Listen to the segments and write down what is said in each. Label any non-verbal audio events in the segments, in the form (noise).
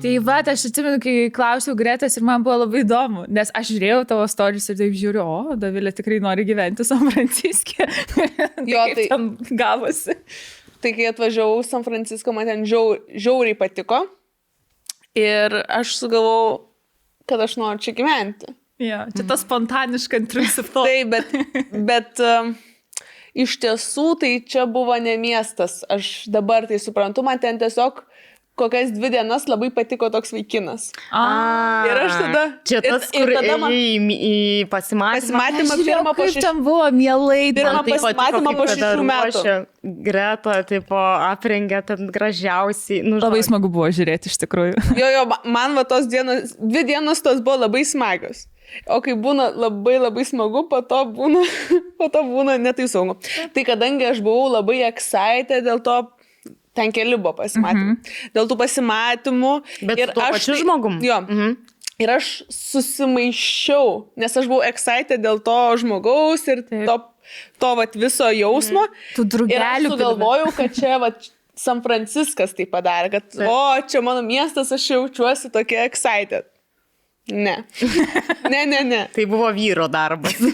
Tai va, aš atsimenu, kai klausiau Gretas ir man buvo labai įdomu, nes aš žiūrėjau tavo istorijas ir taip žiūriu, o, Davilė tikrai nori gyventi San Franciske. (laughs) Jo, tai- ten gavosi. Tai kai atvažiavau San Francisco, man ten žiau, žiauriai patiko. Ir aš sugalvojau, kad aš noriu čia gyventi. Ja, čia tas spontaniška intrusive thought. Taip, bet, (laughs) bet um, iš tiesų tai čia buvo ne miestas. Aš dabar tai suprantu, man ten tiesiog kokias dvi dienas labai patiko toks vaikinas. A, Ir aš tada- Čia ir- tas, ir kur tada man- į, į pasimatymą. Pasimatymą pirmą po šešių. ten buvo, mielai. Pirmą pasimatymą po šešių metų. Greta, tipo, aprengė ten gražiausiai. Nu, Labai žinok, smagu buvo žiūrėti iš tikrųjų. (laughs) Jo, jo, ma- man va tos dienos, dvi dienos tos buvo labai smagios. O kai būna labai labai smagu, po to būna, (laughs) po to būna netai saugu. Tai kadangi aš buvau labai excited dėl to, ten keli buvo pasimatymai. Mhm. Dėl tų pasimatymų. Bet su tuo pačiu žmogum? Jo. Mhm. Ir aš susimaišiau, nes aš buvau excited dėl to žmogaus ir Taip. to, to vat, viso jausmo. Tų Ir aš sugalvojau, kad čia vat, San Franciskas tai padarė, kad, Taip. o, čia mano miestas, aš jaučiuosi tokia excited. Ne. Ne, ne, ne. (laughs) Tai buvo vyro darbas. (laughs)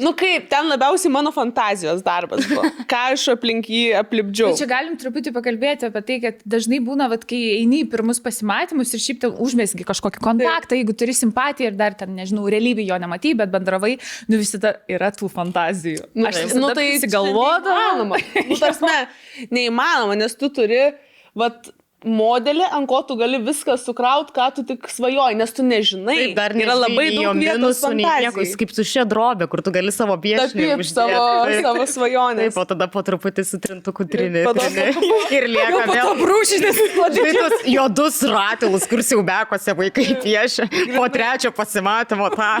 Nu kaip, ten labiausiai mano fantazijos darbas buvo. Ką aš aplink jį aplipdžiau. Tai čia galim truputį pakalbėti apie tai, kad dažnai būna, vat, kai eini į pirmus pasimatymus ir šiaip ten užmėsgi kažkokį kontaktą, jeigu turi simpatiją ir dar ten, nežinau, realybėj jo nematai, bet bendravai, nu visada yra tų fantazijų. Nu, Aš nu, tai prisigalvodavau. Neįmanoma. Nu, tarsi, neįmanoma, nes tu turi, vat, modelį, ant ko tu gali viską sukraut, ką tu tik svajoji, nes tu nežinai. Taip, dar yra labai daug minusų. Jis kaip su šia drobė, kur tu gali savo piešinį Taip, savo, savo svajonės. Taip, o tada po truputį su trintuku trini. (laughs) Ir lieka vėl. Brūžinis. Žinai, tos juodus ratilus, kur siaubekose vaikai piešia. Po trečio pasimatymo tą.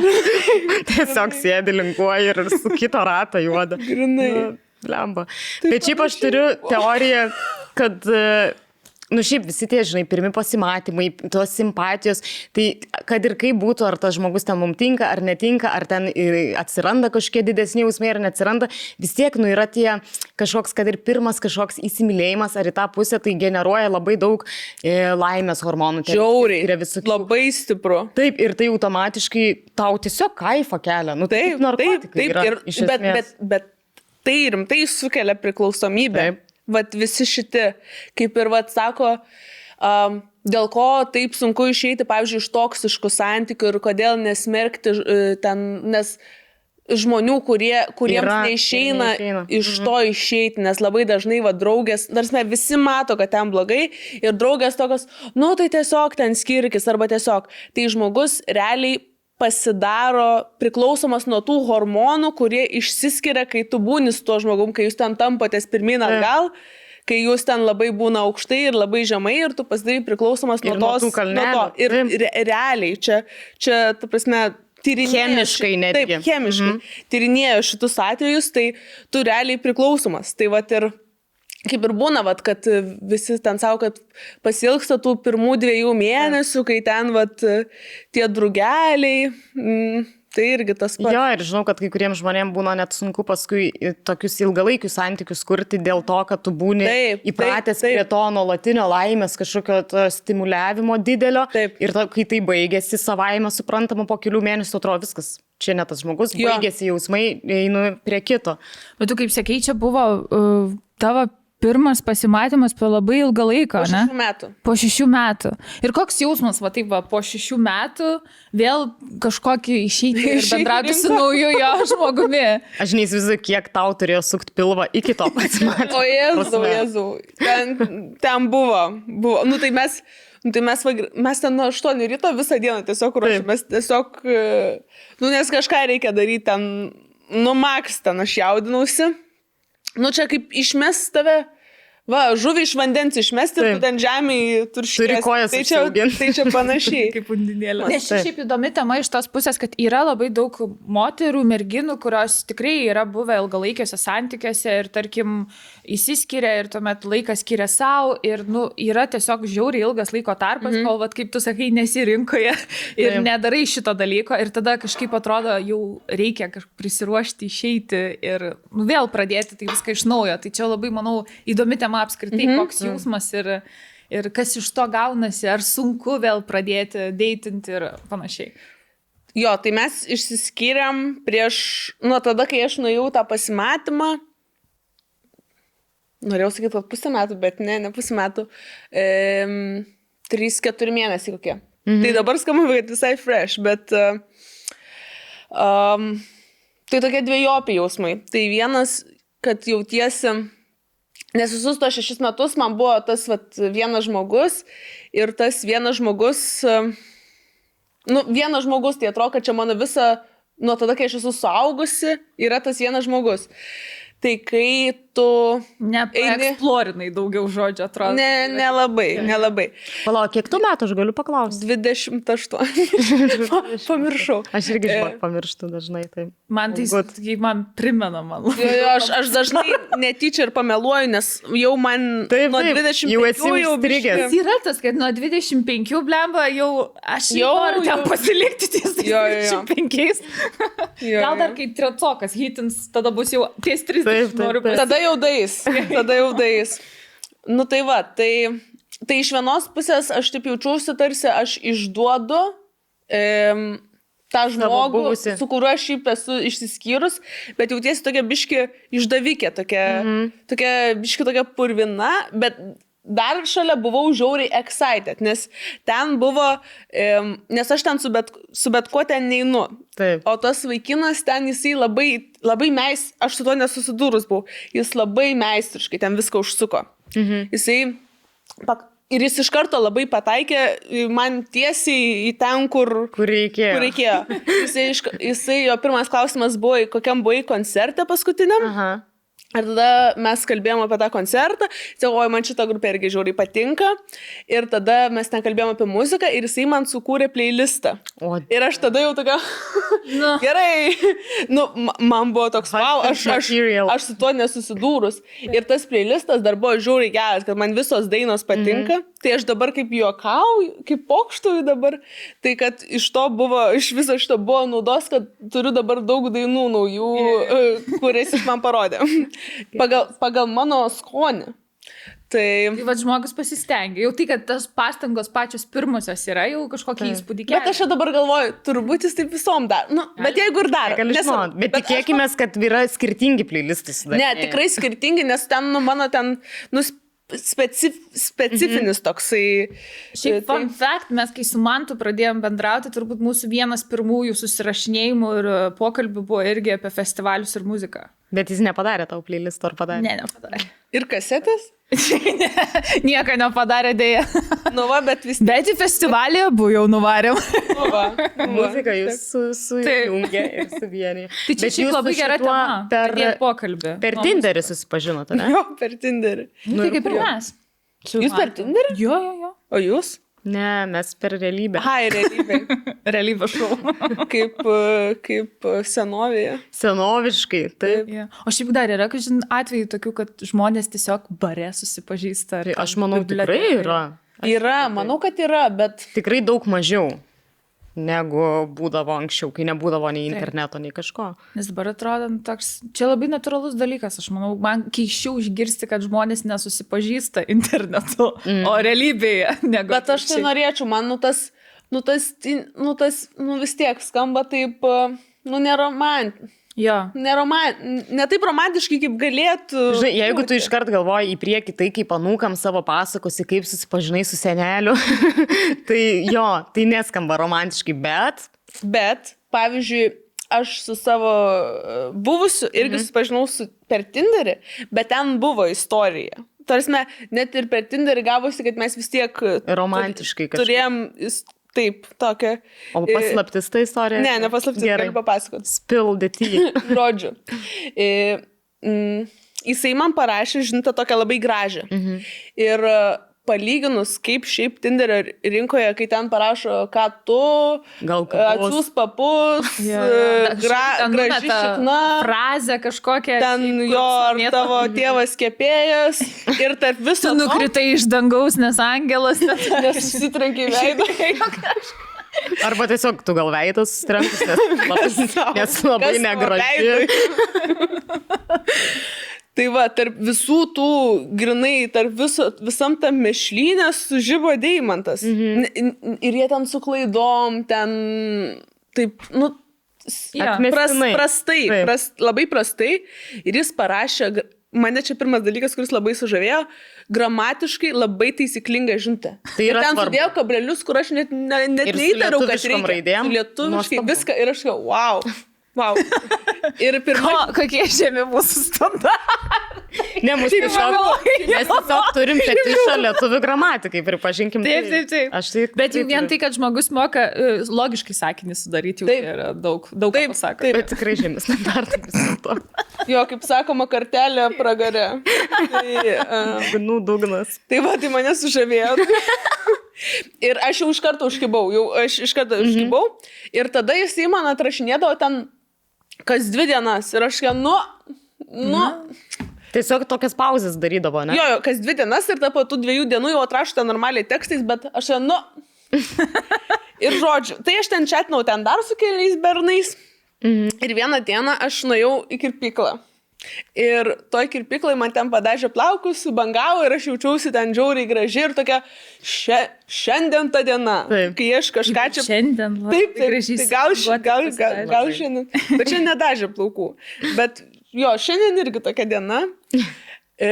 (laughs) Tiesiog sėdi linkuoji ir su kito rato juoda. Grinai. Nu, Lemba. Bet šiaip aš turiu teoriją, kad e, Nu šiaip visi tie, žinai, pirmi pasimatymai, tos simpatijos, tai kad ir kaip būtų, ar tas žmogus ten mums tinka, ar netinka, ar ten atsiranda kažkokie didesni jausmai, ar neatsiranda, vis tiek, nu yra tie kažkoks, kad ir pirmas kažkoks įsimylėjimas, ar į tą pusę, tai generuoja labai daug e, laimės hormonų. Žiauriai. Yra visokių. Labai stipru. Taip, ir tai automatiškai tau tiesiog kaifą kelia. Nu, Taip, kaip taip, narkotikai taip. yra, Ir, bet, bet, bet tai rimtai sukelia priklausomybę. Taip. Vat visi šitie, kaip ir vat sako, um, dėl ko taip sunku išeiti, pavyzdžiui, iš toksiškų santykių ir kodėl nesmerkti e, ten, nes žmonių, kurie, kuriems Yra neišeina, neišeina. iš to išeiti, nes labai dažnai va draugės, nors mes visi mato, kad ten blogai ir draugės tokios, nu tai tiesiog ten skirkis arba tiesiog, tai žmogus realiai pasidaro priklausomas nuo tų hormonų, kurie išsiskiria, kai tu būni su tuo žmogum, kai jūs ten tampatės pirmin Taip. atgal, kai jūs ten labai būna aukštai ir labai žemai ir tu pasidarai priklausomas nuo Ir nuo tos. tų kalnelių, Ir taip. re, realiai čia, čia, ta prasme, tyrinėja Chemiškai netgi. Taip, chemiškai. Mhm. Tyrinėjo šitus atvejus, tai tu realiai priklausomas. Tai vat ir kaip ir būna, vat, kad visi ten savo, kad pasilgsta tų pirmų dviejų mėnesių, kai ten vat, tie drugeliai. Mm, tai irgi tas pats. Jo, ir žinau, kad kai kuriems žmonėms būna net sunku paskui tokius ilgalaikius santykius kurti dėl to, kad tu būni Taip, taip, įpratęs taip. prie to nuolatinio laimės, kažkokio stimuliavimo didelio. Taip. Ir to, kai tai baigėsi savaime suprantama, po kelių mėnesių atrodo viskas. Čia ne tas žmogus, Jo. baigėsi jausmai, einu prie kito. Bet tu kaip sakei, čia buvo uh, tavo pirmas pasimatymas per labai ilgą laiką, Po ne? šešių metų. Po šešių metų. Ir koks jausmas, va taip, va, po šešių metų vėl kažkokį išeiti ir bendrauti su nauju jo žmogumi. (laughs) Aš neįsivaizduoju, kiek tau turėjo sukti pilvą iki to pasimatymo. O Jėzau. Jėzau. Ten, ten buvo. buvo. Nu, tai mes, nu, tai mes, mes ten nuo 8 ryto visą dieną tiesiog ruošėmės. Tiesiog, e, nu, nes kažką reikia daryti ten, nu, maks ten aš jaudinausi. Nu, čia kaip išmes tave. Va, žuvį iš vandens išmesti ir ten žemėje turšti. Turi kojas tai čia, užsiaugint. tai čia panašiai. (laughs) Kaip undinėlė. Nes čia Taip. šiaip įdomi tema iš tos pusės, kad yra labai daug moterų, merginų, kurios tikrai yra buvę ilgalaikiuose santykiuose ir, tarkim, įsiskiria ir tuomet laikas skiria savo ir, nu, yra tiesiog žiauriai ilgas laiko tarpas, mm -hmm. kol, vat, kaip tu sakai, nesirinkoje (laughs) ir Taip. nedarai šito dalyko ir tada kažkaip atrodo, jau reikia kažkaip prisiruošti, išeiti ir nu, vėl pradėti tai viską iš naujo. Tai čia labai, manau, įdomi tema apskritai, mm -hmm. koks jausmas ir ir kas iš to gaunasi, ar sunku vėl pradėti deitinti ir panašiai. Jo, tai mes išsiskyrėm prieš, nuo tada, kai aš nuėjau tą pasimatymą. Norėjau sakyti, kad pusę metų, bet ne, ne pusę metų. E, 3-4 mėnesiai kokie. Mhm. Tai dabar skamba, kad visai fresh, bet uh, um, tai tokie dviejopi jausmai. Tai vienas, kad jautiesi, nes visus tos šešis metus man buvo tas vat, vienas žmogus ir tas vienas žmogus, uh, nu, vienas žmogus, tai atrodo, kad čia mano visa, nuo tada, kai aš esu suaugusi, yra tas vienas žmogus. Tai kai tu... Neeksplorinai daugiau žodžių, atrodo. Ne, nelabai, nelabai. Palauk, kiek tu metų aš galiu paklausti? 28. (laughs) Pamiršau. Aš irgi žinok, pamirštu dažnai. Tai. Man tai, Good. man primena man. Jo, jo, aš, aš dažnai netyčia ir pameluoju, nes jau man Taip, nuo taip, 25 jau esi jau užstrigęs. biškį- Yra tas, kad nuo 25 blemba jau aš jau noriu ten pasilikti ties Jo, jo, jo. 25. Jo, Gal dar kai tretokas hitins, tada bus jau ties 30. Taip, taip, taip. Tada jau dais. Tada jau dais. Nu tai va, tai, tai iš vienos pusės aš taip jaučiausi, tarsi aš išduodu um, tą žmogų, su kuriuo aš šiaip esu išsiskyrus, bet jautiesi tokia biški išdavikė, tokia, mhm. tokia biški tokia purvina, bet dar šalia buvau žiauriai excited, nes ten buvo, um, nes aš ten su bet, su bet kuo ten neinu. Taip. O tas vaikinas ten jisai labai, labai meis, aš su to nesusidūrus buvau, jis labai meistriškai ten viską užsuko. Mhm. Jisai, pak, ir jis iš karto labai pataikė man tiesiai į ten, kur, Kur reikėjo. kur reikėjo. Jisai, iš, jisai, jo pirmas klausimas buvo, kokiam buvai koncerte paskutiniam. Aha. Ir tada mes kalbėjome apie tą koncertą, sakau, man šita grupė irgi žiauriai patinka. Ir tada mes ten kalbėjome apie muziką ir jisai man sukūrė playlistą. O, Ir aš tada jau tokia, Nu. (laughs) gerai, nu, ma- man buvo toks, wow, aš, aš, aš su tuo nesusidūrus. Ir tas playlistas dar buvo žiauriai geras, kad man visos dainos patinka. Mm -hmm. Tai aš dabar kaip juokauju, kaip pokštuoju dabar, tai kad iš to buvo, iš viso šito buvo naudos, kad turiu dabar daug dainų naujų, yeah. kurias jis man parodė. (laughs) Pagal, pagal mano skonį. Tai... Tai va žmogus pasistengia. Jau tai, kad tas pastangos pačios pirmosios yra, jau kažkokį įspūdį Bet aš dabar galvoju, turbūt jis taip visom dar. Nu, bet jeigu ir dar. Gali žinot, bet tikėkime, kad yra skirtingi playlistai Ne, tikrai skirtingi, nes ten, nu, mano ten, nu, specif, specifinis toksai. Šiaip, tai- fun fact, mes kai su Mantu pradėjom bendrauti, turbūt mūsų vienas pirmųjų susirašinėjimų ir e, pokalbių buvo irgi apie festivalius ir muziką. Bet jis nepadarė tau playlisto ar padarė? Ne, nepadarė. Ir kasetės? (laughs) Nieko nepadarė dėja. Nu, va, bet vis tiek. Bet į festivalį abu jau nuvarėm. Nu, va, nu. Muzika jūs su, Taip. sujungia ir suvienija. Tai čia šiaip labai gera tema. Per, pokalbį. per Nu, Tinderį susipažinote, ne? Jo, per Tinderį. Nu, tai ir kaip ir mes. Jūs per. Tinderį? Jo, jo, jo. O jūs? Ne, mes per realybę. Ir realybė. (laughs) Realybės šou. (laughs) Kaip, kaip senovėje. Senoviškai, taip. Ja. O šiaip dar yra, kad žin, atvejų tokių, kad žmonės tiesiog bare susipažįsta. ar Tai aš manau, tikrai yra. Yra, manau, kad yra, bet Tikrai daug mažiau negu būdavo anksčiau, kai nebūdavo nei interneto, nei kažko. Nes dabar atrodo, nu, toks, čia labai natūralus dalykas. Aš manau, man keiščiau išgirsti, kad žmonės nesusipažįsta internetu, mm. o realybėje. (laughs) Negu Bet aš tai norėčiau, man, nu tas, nu tas, nu tas, nu vis tiek skamba taip, e, nu neromantiškai. Jo. Neroman... Ne taip romantiškai, kaip galėtų. Žinai, jeigu tu iškart galvoji į priekį tai, kaip anūkam savo pasakosi, kaip susipažinai su seneliu, (laughs) tai jo, tai neskamba romantiškai, bet Bet, pavyzdžiui, aš su savo e, buvusiu irgi mhm. susipažinau su, per Tinderį, bet ten buvo istorija. Tarsi, net ir per Tinderį gavosi, kad mes vis tiek e, Romantiškai kažkaip. turėjom is- taip, tokią. o paslaptis ta istorija. Ne, ne paslaptis, Gerai. galiu papasakoti. Tea. (laughs) Žodžiu. E, mm, jisai man parašė žinutę tokią labai gražią. Mhm. Ir e, palyginus, kaip šiaip Tinderio rinkoje, kai ten parašo, ką tu, Gal atsiūs papus, Jo, jo. gra, graži šikna. Frazę kažkokią. Ten šiaip, jo, ar sumėto. tavo tėvas kepėjas ir tarp viso Tu nukritai iš dangaus, nes angelas. nesusitrenkiai veidą. (laughs) Arba tiesiog tu gal veidas trenkus, nes, (laughs) labai- nes labai Kas tavo negraži. veidui? (laughs) Tai va, tarp visų tų grinai, tarp viso, visam tam mešlynė sužybo deimantas. Mhm. Ir jie ten su klaidom, ten taip, nu, Jo. pras, prastai, Taip. pras, labai prastai. Ir jis parašė, mane čia pirmas dalykas, kuris labai sužavėjo, gramatiškai labai taisyklinga žinutė. Tai Ir yra ten svarbu. sudėjau kablelius, kur aš net, ne, net Ir su neįtariau, kad reikia. raidėm? Lietuviškai Nuostabu. viską. Ir aš galvoju, wow. Wow. Ir pirma, Ko, kokie žemi mūsų standartai? Ne, mūsų Taip, tiesiog, mes tiesiog turim fetišą lietuvių gramatikai, pripažinkim. Taip, tai. taip, taip. Aš tai. Bet jau taip vien tai, kad žmogus moka e, logiškai sakinį sudaryti, jau Taip. tai yra daug, daug Taip, ką pasako. taip. Bet tikrai žemės standartai vis dėlto. jo, kaip sakoma, kartelė pragare. Tai, uh, Gnų dugnas. tai va, tai mane sužavėjo. Ir aš jau iš karto užkibau, jau aš iš karto užkibau. Ir tada jis į man atrašinėdavo ten kas dvi dienas. Ir aš, ją, nu, nu, Tiesiog tokias pauzes darydavo, ne? jo, jo, kas dvi dienas ir po tų dviejų dienų jau atrašta normaliai tekstais, bet aš, ją, nu. (laughs) Ir žodžiu, tai aš ten čatinau ten dar su keliais bernais. Mhm. Ir vieną dieną aš nuėjau į kirpiklą. Ir toj kirpiklai man ten padažė plaukus, subangavo ir aš jaučiausi ten džiauriai graži ir tokia, šia, šiandien ta diena. Taip. Kai aš kažką čia... Šiandien labai Taip, taip, gražiai tai gal, gal, gal, gal šiandien. Bet čia nedažė plaukų. Bet jo, šiandien irgi tokia diena. E,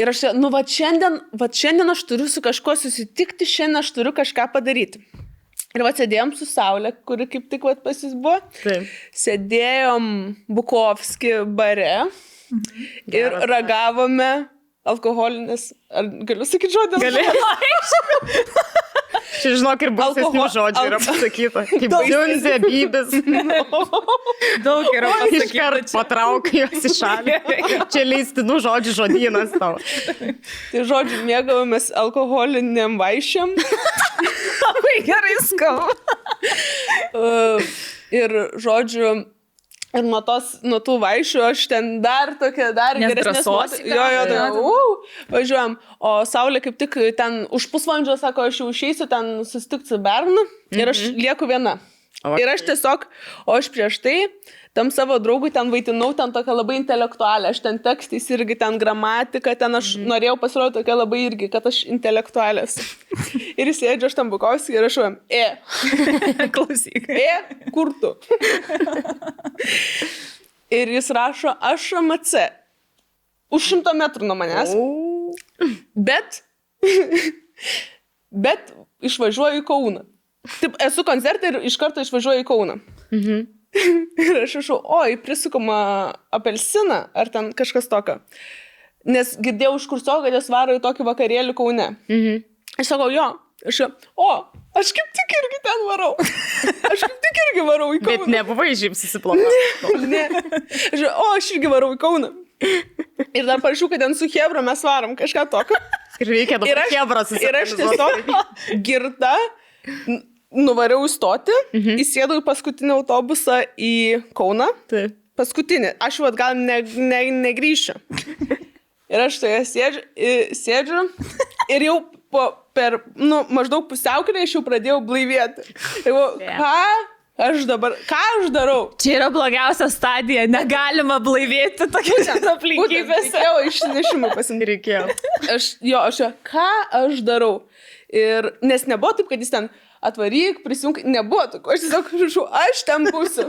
ir aš, nu, va šiandien, va šiandien aš turiu su kažkuo susitikti, šiandien aš turiu kažką padaryti. Ir va sėdėjom su Saulė, kuri kaip tik va pas jis buvo. Taip. Sėdėjom Bukovski bare ir Geras ragavome alkoholinės, ar galiu sakyti žodį? Gali. (laughs) Čia žinok ir baisesnių Alkohol- žodžių yra pasakyta. (laughs) Kaip Daug Junzė, Bybis. (laughs) Daug yra Iškart patrauk juos į šalį. (laughs) Čia leistinų žodžių žodynas tau. Tai žodžiu, mėgavomės alkoholiniam vaišiam. Labai gerai skamba. Ir žodžiu, ir nuo, tos, nuo tų vaišių aš ten dar tokia, dar nuotaikos- Jo, jo, tai, uh, važiuojam. O Saulė kaip tik ten už pusvalandžio sako, aš jau išeisiu ten susitikti su Bernu ir aš lieku viena. Ir aš tiesiog, o aš prieš tai tam savo draugui ten vaitinau, ten tokia labai intelektualė, aš ten tekstais irgi ten gramatika, ten aš mm. norėjau pasirodyti tokia labai irgi, kad aš intelektualės. (laughs) ir jis sėdžiu, aš tam bukovsi ir aš jam, e, (laughs) Klausyk. e, kur tu? (laughs) ir jis rašo, aš MC. Už šimto metrų nuo manęs. Bet, bet išvažiuoju į Kauną. Taip, esu koncerte ir iš karto išvažiuoju į Kauną. Mhm. (laughs) Ir aš rašau, oi, prisukama apelsiną ar ten kažkas tokio. Nes girdėjau iš kurso, kad jis varo į tokį vakarėlį Kaune. Mhm. Aš sakau, jo. Aš, o, aš kaip tik irgi ten varau. (laughs) Aš kaip tik irgi varau į Kauną. Bet nebuvai žyp susiplanavęs. (laughs) Ne. Aš, o, aš irgi varau į Kauną. Ir dar parašiau, kad ten su Hebra mes varom kažką tokio. Ir reikia dabar aš, kebras ir aš tiesiog girta nuvariau į stotį, mhm. įsėdau į paskutinį autobusą į Kauną. Taip. Paskutinį. Aš jau atgal ne, ne, negryšiu. (laughs) Ir aš toje sėdžiu, sėdžiu ir jau po, per, nu, maždaug pusiaukelį aš jau pradėjau blaivėti. Ir galvoju, ką aš dabar, ką aš darau? Čia yra blogiausia stadija, negalima blaivėti tokiuose aplinkybėse. Reikėjo išnešimų (laughs) pasimti. Reikėjo. Aš, jo, aš, ką aš darau? Ir, nes nebuvo taip, kad jis ten atvaryk, prisijung, nebuvo tokių. Aš tiesiog žodžiu, aš ten būsiu.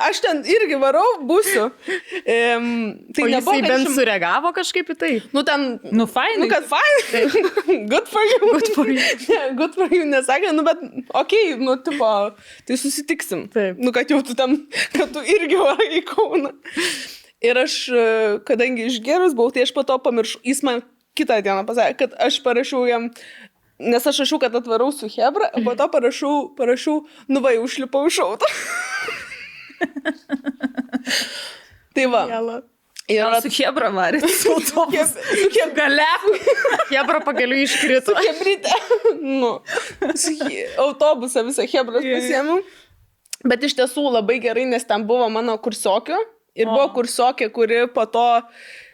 Aš ten irgi varau, būsiu. Um, tai o nebuvo, jisai bent jum- sureagavo kažkaip į tai. Nu, ten. Nu, fainai. Nu, kad fine. (laughs) Good for you. Good for you. Ne, Good for you, nesakė, nu, bet, okei, okay, nu, tipo, tai susitiksim. Taip. Nu, kad jau tu tam, kad tu irgi varai į Kauną. Ir aš, e, kadangi išgerus buvau, tai aš po to pamiršau, jis man kitą dieną pasakė, kad aš parašiau jam, nes aš rašau, kad atvarau su Hebra, po to parašau, parašau, nu va, užlipau iš auto. (laughs) tai va. Ir Gal su Hebra varėt. (laughs) Su autobusu. Su Heb- Gale. Jebra pagaliau iškrito. Hebrytė. Nu, su autobusą visą jo. pasiėmiau. Bet iš tiesų labai gerai, nes ten buvo mano kursiokio. Ir buvo O. kursiokė, kuri po to,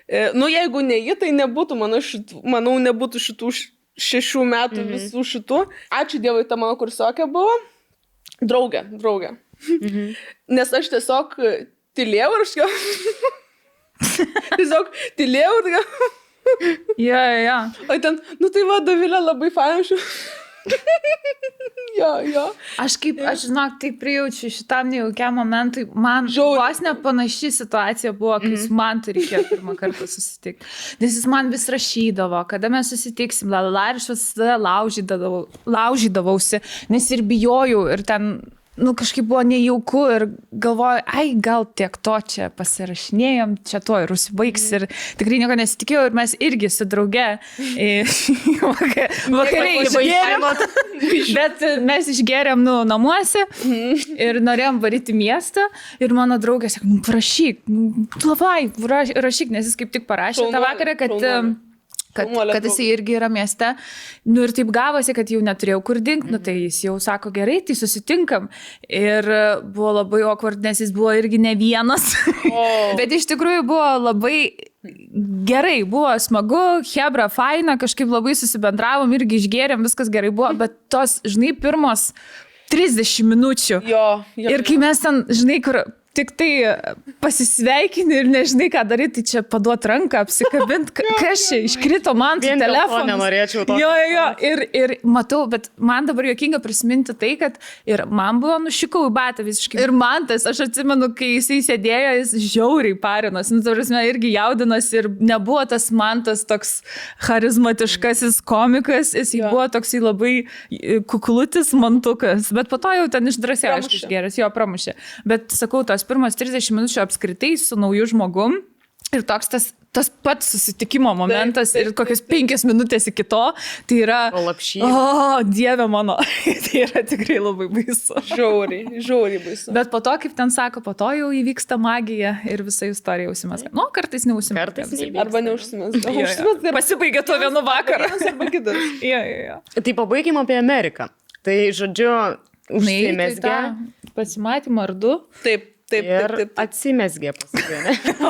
e, nu jeigu ne ji, tai nebūtų, mano šitų, manau, nebūtų šitų šešių metų mhm. visų šitų. Ačiū Dievui, ta mano kursiokė buvo. Draugė, draugė. Mhm. Nes aš tiesiog tylėjau ir aš jau... (laughs) Tiesiog tylėjau ir... tokia, Jo, jo. O ten, nu tai va, Davilė labai fainų. (laughs) jo, jo. Aš kaip, aš žinok, taip prijaučiu šitam nejaukiam momentui. Man vos nepanaši situacija buvo, kai mm -hmm. man tai reikėjo pirmą kartą susitikti. Nes jis man vis rašydavo, kada mes susitiksim, la la la, ir aš visada laužydavau, laužydavausi, nes ir bijojau, ir ten, nu, kažkaip buvo nejauku ir galvoju, ai, gal tiek to čia pasirašinėjom, čia to ir užsibaigs. Ir tikrai nieko nesitikėjau ir mes irgi su drauge (laughs) vaka- vakariai išgėrėm. (laughs) Bet mes išgėrėm, nu, namuose ir norėjom varyti miestą. Ir mano draugė sakė, nu, prašyk, nu, labai, raš- rašyk, nes jis kaip tik parašė tą vakarą, kad... šaunuolė. Kad, kad jisai irgi yra mieste. Nu ir taip gavosi, kad jau neturėjau kur dingti, nu tai jis jau sako, gerai, tai susitinkam. Ir e, buvo labai awkward, nes jis buvo irgi ne vienas. O. (laughs) Bet iš tikrųjų buvo labai gerai, buvo smagu, Hebra faina, kažkaip labai susibendravom, irgi išgėrėm, viskas gerai buvo, bet tos, žinai, pirmos 30 minučių. Jo, jo. Ir kai mes ten, žinai, kur tik tai pasisveikini ir nežinai, ką daryti, tai čia paduot ranką, apsikabinti, kas čia iškrito man tai telefonas. nenorėčiau to. Jo, jo, jo. Ir, ir matau, bet man dabar juokinga prisiminti tai, kad ir man buvo nušikau į batą visiškai. Ir man tas, aš atsimenu, kai jisai sėdėjo, jis žiauriai parinos, nu, tarsi irgi jaudinosi ir nebuvo tas man tas toks charizmatiškasis komikas, jis Jo. buvo toksai labai kuklutis mantukas, bet po to jau ten išdrasėjo, aišku, išgeręs, jo pramušė. Bet sakau, tos pirmas 30 minučių apskritai su nauju žmogum. Ir toks tas, tas pats susitikimo momentas taip, ir kokias penkias minutės iki to, tai yra... O lapšy. O, dieve mano, (laughs) tai yra tikrai labai baisu. Žiauriai, žiauriai baisu. Bet po to, kaip ten sako, po to jau įvyksta magija ir visa istorija užsimas. Nu, kartais neužsimas. Kartais neįvyksta. Arba neužsimės. Jo, jo. Pasibaigė tuo vienu vakaru. Arba kitas. (laughs) Jo, jo, jo. Tai pabaigim apie Ameriką. Tai žodžiu, užsimesgė tą Pasimatymą ar du. Taip, taip, ir taip, taip. atsimesgė paskui.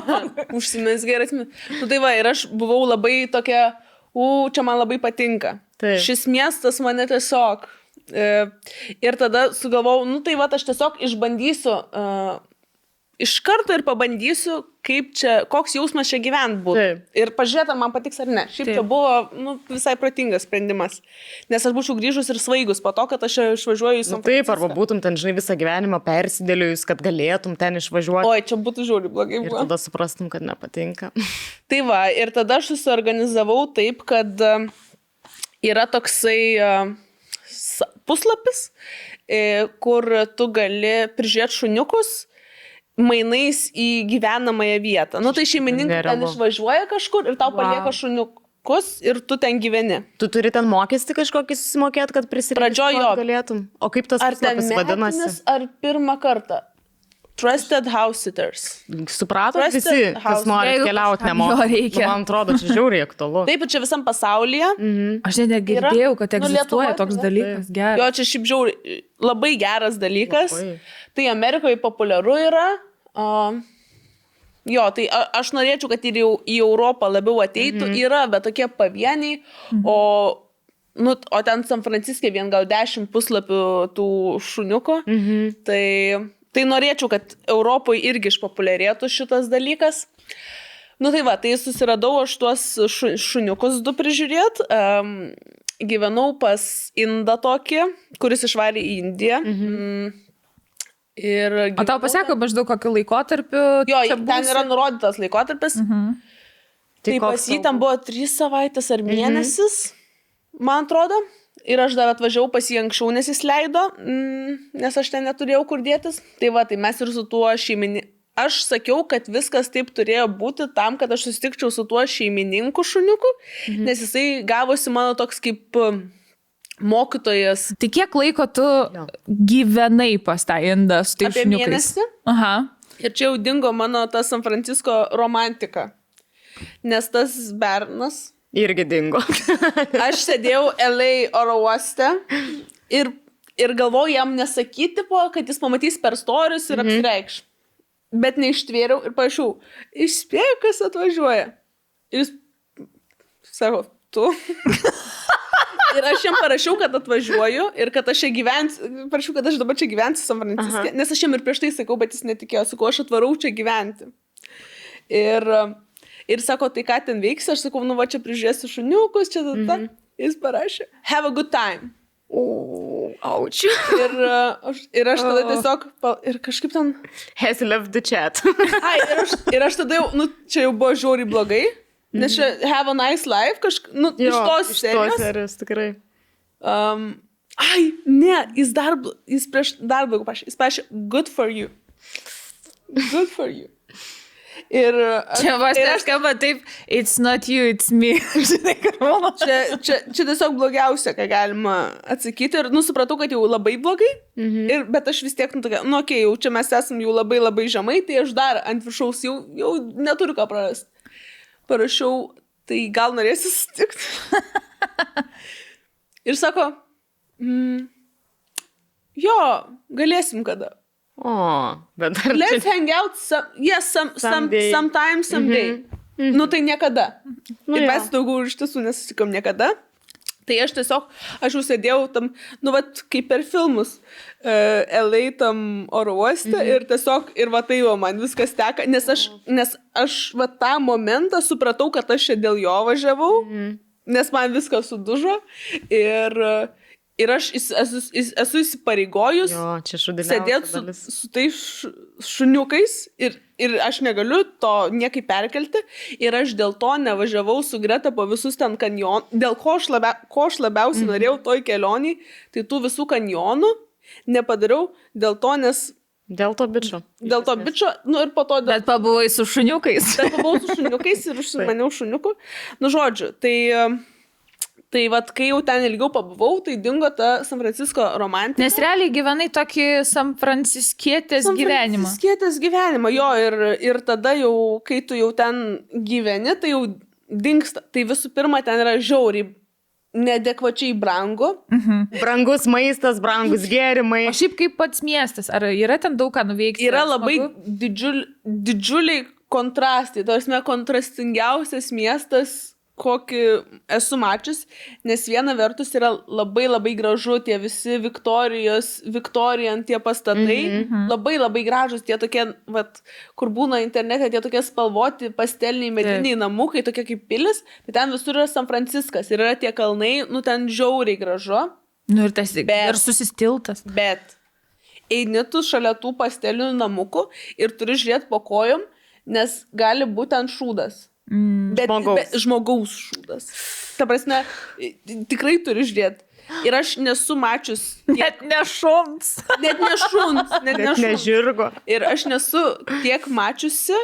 (laughs) Užsimesgė ir atsimės. Nu tai va, ir aš buvau labai tokia, u, čia man labai patinka. Taip. Šis miestas mane tiesiog. E, ir tada sugalvojau, nu tai va, aš tiesiog išbandysiu. E, iš karto ir pabandysiu, kaip čia, koks jausmas čia gyvent būtų. Taip. Ir pažiūrėt, ar man patiks ar ne. Šiaip Taip. čia buvo nu, visai protingas sprendimas. Nes aš būčiau grįžus ir svaigus po to, kad aš išvažiuoju į Nu, San taip, arba būtum ten, žinai, visą gyvenimą persidėliojus, kad galėtum ten išvažiuoti. Oi, čia būtų žiūri blogai. Ir tada suprastum, kad nepatinka. (laughs) Tai va, ir tada aš susiorganizavau taip, kad e, yra toksai e, puslapis, e, kur tu gali prižiūrėti šuniukus mainais į gyvenamąją vietą. Nu tai šeimininkai ten išvažiuoja kažkur ir tau Vau. palieka šuniukus ir tu ten gyveni. Tu turi ten mokestį kažkokį susimokėti, kad prisirinktum. Pradžioj jo. galėtum. O kaip tas Ar ten vadinasi? metinis, ar pirmą kartą? Trusted House Sitters. Supratot Trusted visi, kas nori keliauti jo reikia. Nu, man atrodo, čia žiauriai aktualu. (laughs) Taip, čia visam pasaulyje. Mhm. Aš net negirdėjau, kad Nu, egzistuoja Lietuvoj toks tai ne. dalykas. Jo, Gerai. čia šiaip žiauri, labai geras dalykas. Labai. Tai Amerikoje populiaru yra. Uh, jo, tai a, aš norėčiau, kad ir jau į Europą labiau ateitų. Mhm. Yra, bet tokie pavieniai. Mhm. O, nu, o ten San Franciske vien gal 10 puslapių tų šuniukų. Mhm. Tai, tai norėčiau, kad Europoje irgi išpopuliarėtų šitas dalykas. Nu tai va, tai susiradau aš tuos šu, šuniukus du prižiūrėt. Um, gyvenau pas Indą tokį, kuris išvarė į Indiją. Mhm. Mm, ir O tau pasako maždaug kokiu laikotarpiu? Jo, ten būsi? yra nurodytas laikotarpis. Mhm. Tai, tai koks pas jį ten buvo trys savaitės ar mėnesis, mhm. man atrodo. Ir aš dar atvažiavau pas jį anksčiau, nes jis leido, mm, nes aš ten neturėjau kur dėtis. Tai va, tai mes ir su tuo šeiminininku. Aš sakiau, kad viskas taip turėjo būti tam, kad aš susitikčiau su tuo šeimininku šuniuku, mhm. nes jisai gavosi mano toks kaip um, mokytojas Tai kiek laiko tu gyvenai pas tą indą su tais šuniukais? mėnesį. Aha. Ir čia jau dingo mano ta San Francisco romantika. Nes tas bernas Irgi dingo. (laughs) Aš sėdėjau LA oro uoste ir, ir galvojau jam nesakyti, po, kad jis pamatys per storius ir mhm. apsireikš. Bet neištvėriau ir parašiau, išspėjau, kas atvažiuoja. Ir jis sako, tu. (laughs) ir aš jam parašiau, kad atvažiuoju ir kad aš čia gyvensiu, parašiau, kad aš dabar čia gyvensiu San Franciske, nes aš jam ir prieš tai sakau, bet jis netikėjo, sakau, aš atvarau čia gyventi. Ir, ir sako, tai ką ten veiksi, aš sakau, nu va čia prižiūrėsiu šuniukus, čia tada. Mm -hmm. Jis parašė, have a good time. O, aučiu. Ir, uh, aš, ir aš tada tiesiog, ir kažkaip ten, Has left the chat. ai, ir aš, ir aš tada jau, nu, čia jau buvo žiauriai blogai, nes čia have a nice life, kažkaip, nu, jo, iš tos iš serijos. tos serijos, tikrai. Um, ai, ne, jis dar, jis prieš dar blogiau parašė, jis parašė, good for you. Good for you. Ir aš, Čia vos ir aš skamba taip, it's not you, it's me. (laughs) Žinai, karmona. čia, čia, čia tiesiog blogiausia, ką galima atsakyti. Ir, nu, supratau, kad jau labai blogai. Mhm. Ir, bet aš vis tiek, nu, tokia, nu, okei, okay, jau čia mes esame jau labai labai žemai, tai aš dar ant viršaus jau, jau neturiu ką prarasti. Parašiau, tai gal norėsi susitikti. (laughs) ir sako, mm, jo, galėsim kada. O, bet dar Let's čia... hang out, some, yes, some, some, sometime, someday. Mm -hmm. Nu tai niekada. Nu ir mes daugiau iš tiesų nesusikom niekada. Tai aš tiesiog, aš jau sėdėjau tam, nu, vat, kaip per filmus, uh, LA tam oro uoste mhm. ir tiesiog, ir va tai jau man viskas teka, nes aš, nes aš va tą momentą supratau, kad aš čia dėl jo važiavau, mhm. nes man viskas sudužo ir, ir aš esu, esu įsipareigojus Jo, sėdėti su, su tais šuniukais ir, ir aš negaliu to niekaip perkelti ir aš dėl to nevažiavau su Greta po visus ten kanjonus, dėl ko aš, labia, ko aš labiausiai mm. norėjau toj kelionį, tai tų visų kanjonų nepadariau dėl to, nes Dėl to bičio. dėl to bičio, nu ir po to dėl... Bet pabuvai su šuniukais. Bet pabuvau su šuniukais ir užsimaniau (laughs) šuniukų. Nu, žodžiu, tai... e, Tai vad, kai jau ten ilgiau pabuvau, tai dingo ta San Francisco romantika. Nes realiai gyvenai tokį San Franciskietės gyvenimą. Skėtės gyvenimą, jo, ir, ir tada jau, kai tu jau ten gyveni, tai jau dinksta. Tai visų pirma, ten yra žiauriai nedekvačiai brangu. Brangus maistas, brangus gėrimai. O šiaip kaip pats miestas, ar yra ten daug ką nuveikti? Yra labai didžiul, didžiuliai kontrastai. Tarsi kontrastingiausias miestas, kokį esu mačius, nes viena vertus yra labai labai gražu tie visi Viktorijos, Viktorijan tie pastatai, mm -hmm. labai labai gražus, tie tokie, vat, kur būna internete, tie tokie spalvoti pasteliniai mediniai namukai, tokie kaip pilis, tai ten visur yra San Franciskas ir yra tie kalnai, nu ten žiauriai gražu. Nu ir tas Bet- ir susistiltas. Bet eini tu šalia tų pastelinių namukų ir turi žiūrėti po kojom, nes gali būti ant šūdas. Mm. Bet Žmogaus. Bet, žmogaus šūdas. Ta prasme, tikrai turi žiūrėti. Ir aš nesu mačius, Net ne šuns. net ne šuns, net ne Net šuns. nežirgo. Ir aš nesu tiek mačiusi,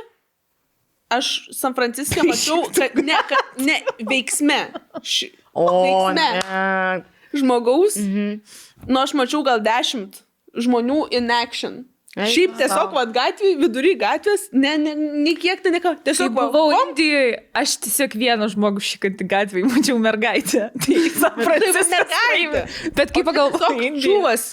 aš San Franciske (laughs) mačiau, kad ne, kad, ne veiksme. Ši, O, veiksme ne. žmogaus. Mhm. Nu, aš mačiau gal dešimt žmonių in action. Eik Šiaip tiesiog, sau. vad, gatvėje, vidury gatvės, ne, ne, nei kiek ten, nieko. Kai Tiesiog buvau bom, Indijoje, aš tiesiog vieną žmogų šį kartą gatvėje mačiau mergaitę. (laughs) Tai San Franciskas mergaitė. Bet kaip pagalvojau, (laughs) žuvas.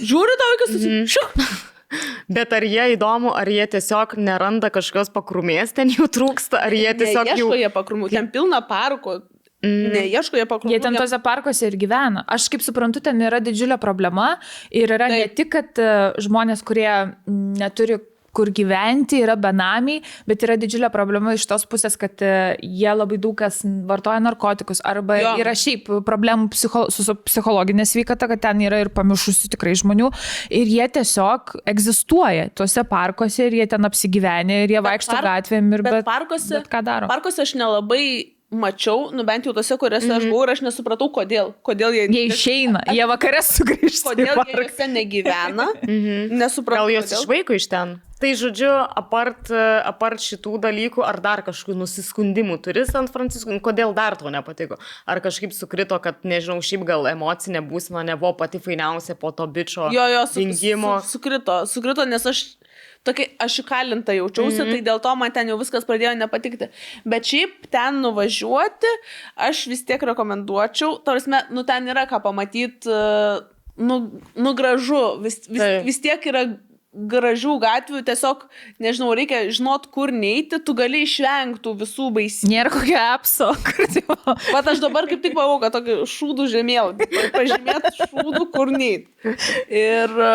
Žiūriu tau, kas Mhm. susitikė. (laughs) Bet ar jie įdomu, ar jie tiesiog neranda kažkokios pakrumės, ten jų trūksta, ar jie tiesiog Neieško jau... jie pakrumų, ten pilna parko. Mm. Neieško jie pakrumų. Jie ten tose parkuose ir gyvena. Aš kaip suprantu, ten yra didžiulė problema ir yra Taip. ne tik, kad e, žmonės, kurie neturi kur gyventi, yra benamiai, bet yra didžiulė problema iš tos pusės, kad e, jie labai daug kas vartoja narkotikus arba jo. Yra šiaip problemų psicho, su, su psichologinė sveikata, kad ten yra ir pamišusių tikrai žmonių ir jie tiesiog egzistuoja tuose parkuose ir jie ten apsigyvenę ir jie vaikšto par- gatvėm ir Bet bet, parkuose, bet ką daro. parkuose aš nelabai mačiau, nu bent jau tose, kuriuose aš buvau ir aš nesupratau, kodėl. Kodėl jie, Jie išeina, jie vakarė sugrįžta. kodėl jie juose negyvena. Nesupratau. Gal jos išvaiko iš ten? Tai žodžiu, apart, apart šitų dalykų, ar dar kažkokių nusiskundimų turi San Francisco, kodėl dar to nepatiko? Ar kažkaip sukrito, kad, nežinau, šiaip gal emocinė būsena nebuvo pati fainiausia po to bičio Jo, jo, su, dingimo? su, sukrito, sukrito, nes aš tokia, aš įkalinta jaučiausi, mm. -hmm. tai dėl to man ten jau viskas pradėjo nepatikti. Bet šiaip ten nuvažiuoti, aš vis tiek rekomenduočiau, tarsi, nu ten yra ką pamatyti, nu, nu gražu, vis, vis, Taip. vis tiek yra gražių gatvių, tiesiog, nežinau, reikia žinot, kur neiti, tu gali išvengti visų baisių. Nėra kokio apso, (laughs) kur tipo. Vat aš dabar kaip tik pavau, kad tokį šūdų žemėlapį, pažymėti šūdų, kur neit. Ir, e,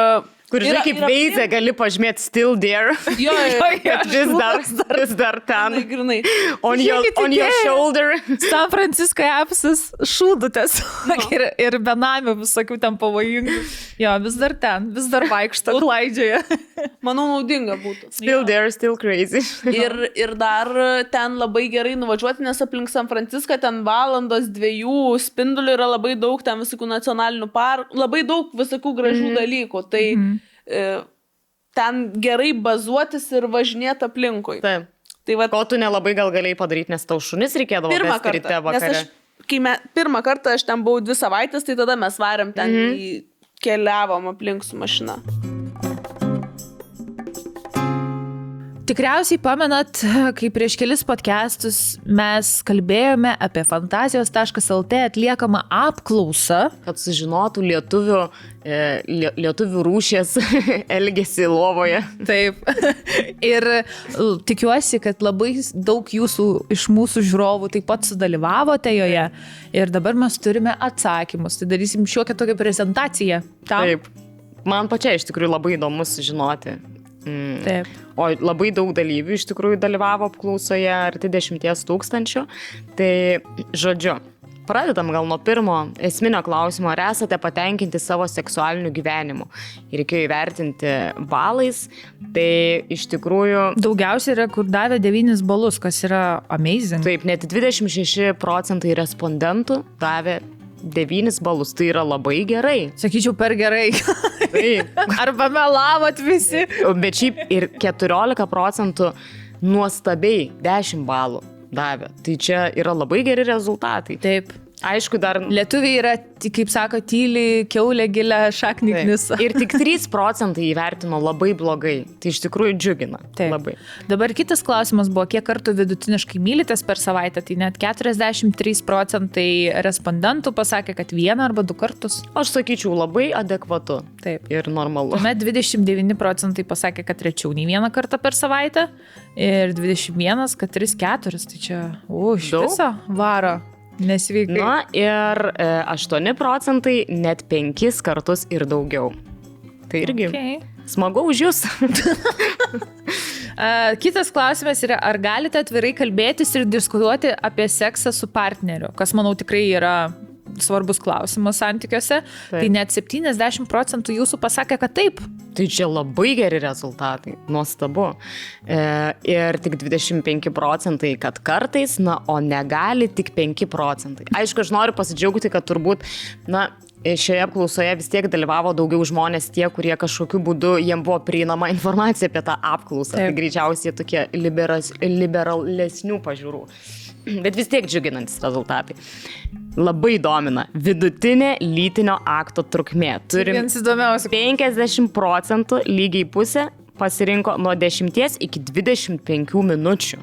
Kur žinai, kaip veizė gali pažymėti still there. Jo, jo, jo. (laughs) Vis dar, vis dar ten. grinai. On your, on your shoulder. (laughs) San Francisko apsas šūdutės ir, ir benamių visokių ten pavojingų. Jo, vis dar ten, vis dar vaikšto, klaidžioje. (laughs) Manau, naudinga būtų. Still there, still crazy. Ir, ir dar ten labai gerai nuvažiuoti, nes aplink San Franciską ten valandos dviejų spindulių yra labai daug, ten visokių nacionalinių parkų, labai daug visokių gražių mm. dalykų. Tai mm. e, ten gerai bazuotis ir važinėti aplinkui. Taip. Tai va, Ko tu nelabai gal galėjai padaryti, nes tau šunis reikėdavo pirmą kartą. Nes aš, kai me, pirmą kartą aš ten buvau dvi savaitės, tai tada mes varėm ten mm. į keliavom aplink su mašina. Tikriausiai pamenat, kai prieš kelis podcastus mes kalbėjome apie fantazijos.lt atliekamą apklausą. Kad sužinotų lietuvių, e, lie- lietuvių rūšės (laughs) elgesi lovoje. Taip. (laughs) Ir tikiuosi, kad labai daug jūsų iš mūsų žiūrovų taip pat sudalyvavote joje. Ir dabar mes turime atsakymus. Tai darysim šiokią tokią prezentaciją. Tam. Taip. Man pačiai iš tikrųjų labai įdomu sužinoti. Mm. Taip. O labai daug dalyvių iš tikrųjų dalyvavo apklausoje, arti dešimties tūkstančių. Tai žodžiu, pradedam gal nuo pirmo esminio klausimo, ar esate patenkinti savo seksualiniu gyvenimu. Ir reikėjo įvertinti balais. Tai iš tikrųjų Daugiausiai yra, kur davė 9 balus, kas yra amazing. Taip, net 26 procentai respondentų davė 9 balus. Tai yra labai gerai. Sakyčiau, per gerai. Taip. Arba melavot visi. Bet šiaip ir 14 procentų nuostabiai 10 balų davė. Tai čia yra labai geri rezultatai. Taip. Aišku, dar... Lietuviai yra, kaip sako, tyliai, keulė gilę šaknį knisa. Ir tik 3 procentai įvertino labai blogai. Tai iš tikrųjų džiugina. Taip. Labai. Dabar kitas klausimas buvo, kiek kartų vidutiniškai mylitės per savaitę. Tai net 43 procentai respondentų pasakė, kad vieną arba du kartus. Aš sakyčiau, labai adekvatu. Taip. Ir normalu. Tuomet 29 procentai pasakė, kad rečiau nei vieną kartą per savaitę. Ir 21, kad 3-4. Tai čia, už visą varo. Nesveikai. Na ir e, 8 procentai net 5 kartus ir daugiau. Tai irgi okay. Smagu už jūs. (laughs) Kitas klausimas yra, ar galite atvirai kalbėtis ir diskutuoti apie seksą su partneriu, kas manau tikrai yra svarbus klausimas santykiuose. Taip. Tai net 70 procentų jūsų pasakė, kad taip. Tai čia labai geri rezultatai, nuostabu. E, ir tik 25 procentai, kad kartais, na, o negali tik 5 procentai. Aišku, aš noriu pasidžiaugti, kad turbūt, na, šioje apklausoje vis tiek dalyvavo daugiau žmonės, tie, kurie kažkokiu būdu jiem buvo prieinama informacija apie tą apklausą. Taip. Tai greičiausiai tokie liberas, liberalesnių pažiūrų. (clears throat) Bet vis tiek džiuginantis rezultatai. Labai domina vidutinė lytinio akto trukmė. Turim Vienas įdomiausių. 50 procentų, lygiai pusė, pasirinko nuo 10 iki 25 minučių.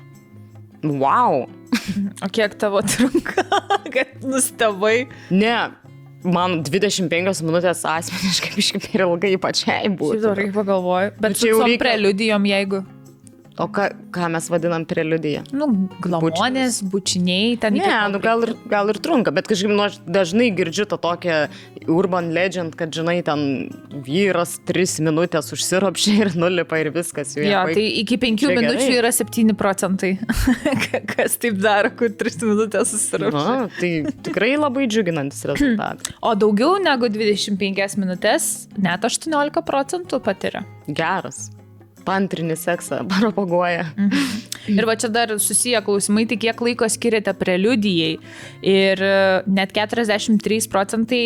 Wow! (laughs) O kiek tavo trunka, (laughs) kad nustebai? Ne, man 25 minutės asmeniškai kažkaip per ilgai pačiai buvo. dabar kaip pagalvoju. Bet čia čia jau reikia- preliudijom, jeigu. O ką, ką mes vadinam preliudiją? Nu, glamonės, bučiniai, ten Ne, iki- nu gal ir, gal ir trunka, bet kažkaip nu, aš dažnai girdžiu tą tokią urban legend, kad, žinai, ten vyras 3 minutės užsiropšia ir nulipa ir viskas. jau Jo, jam tai baig- iki 5 Čia minučių gerai. yra 7 procentai. (laughs) Kas taip daro, kur 3 minutės susirašo. Na, tai tikrai labai džiuginantis rezultatai. (clears throat) O daugiau negu 25 minutės net 18 procentų patiria. Geras. Pantrinį seksą (laughs) propaguoja. Ir va čia dar susiję klausimai, tai kiek laiko skiriate preliudijai. Ir e, net 43 procentai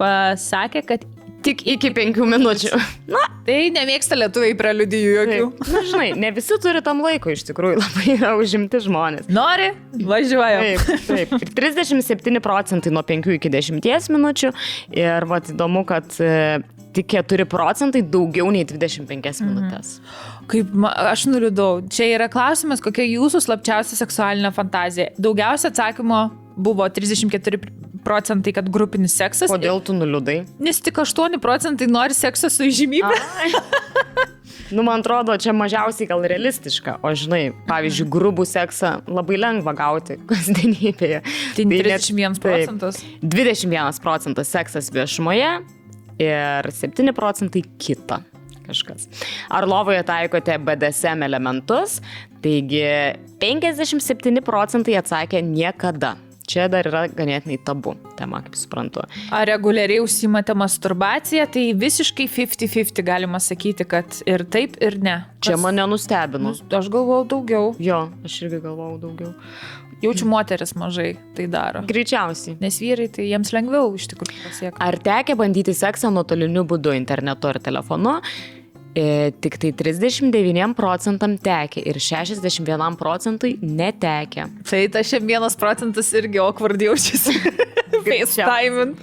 pasakė, kad tik iki penkių minučių. (laughs) Na, Tai nemėgsta lietuviai preliudijų jokių. taip. Na, žinai, ne visi turi tam laiko, iš tikrųjų, labai yra užimti žmonės. Nori? Važiuoju. Taip, taip. Ir 37 procentai nuo 5 iki 10 minučių. Ir vat įdomu, kad e, tik 4 procentai daugiau nei 25 minutės. Kaip ma, aš nuliūdau. Čia yra klausimas, kokia jūsų slapčiausia seksualinė fantazija. Daugiausia atsakymo buvo 34 procentai, kad grupinis seksas. Kodėl tu nuliūdai? Nes tik 8 procentai nori sekso su įžymybė. (laughs) Nu, man atrodo, čia mažiausiai gal realistiška. O žinai, pavyzdžiui, grubų seksą labai lengva gauti (laughs) kasdienybėje. Tai net- 31 taip. procentas. 21 procentas seksas viešumoje ir 7 procentai kita. kažkas. Ar lovoje taikote BDSM elementus? Taigi 57 procentai atsakė niekada. Čia dar yra ganėtinai tabu tema, kaip suprantu. Ar reguliariai užsimate masturbaciją, tai visiškai 50-50 galima sakyti, kad ir taip, ir ne. Čia Kas- mane nustebino. Aš galvojau daugiau. Jo, aš irgi galvojau daugiau. Jaučiu moteris mažai tai daro. Greičiausiai. Nes vyrai tai jiems lengviau iš tikrųjų pasiekti. Ar tekia bandyti seksą nuotoliniu būdu internetu ar telefonu? E, tik tai 39 procentam tekia ir 61 procentui netekia. Tai tas šiam vienas procentas irgi awkward jaučiasi. (laughs) FaceTime.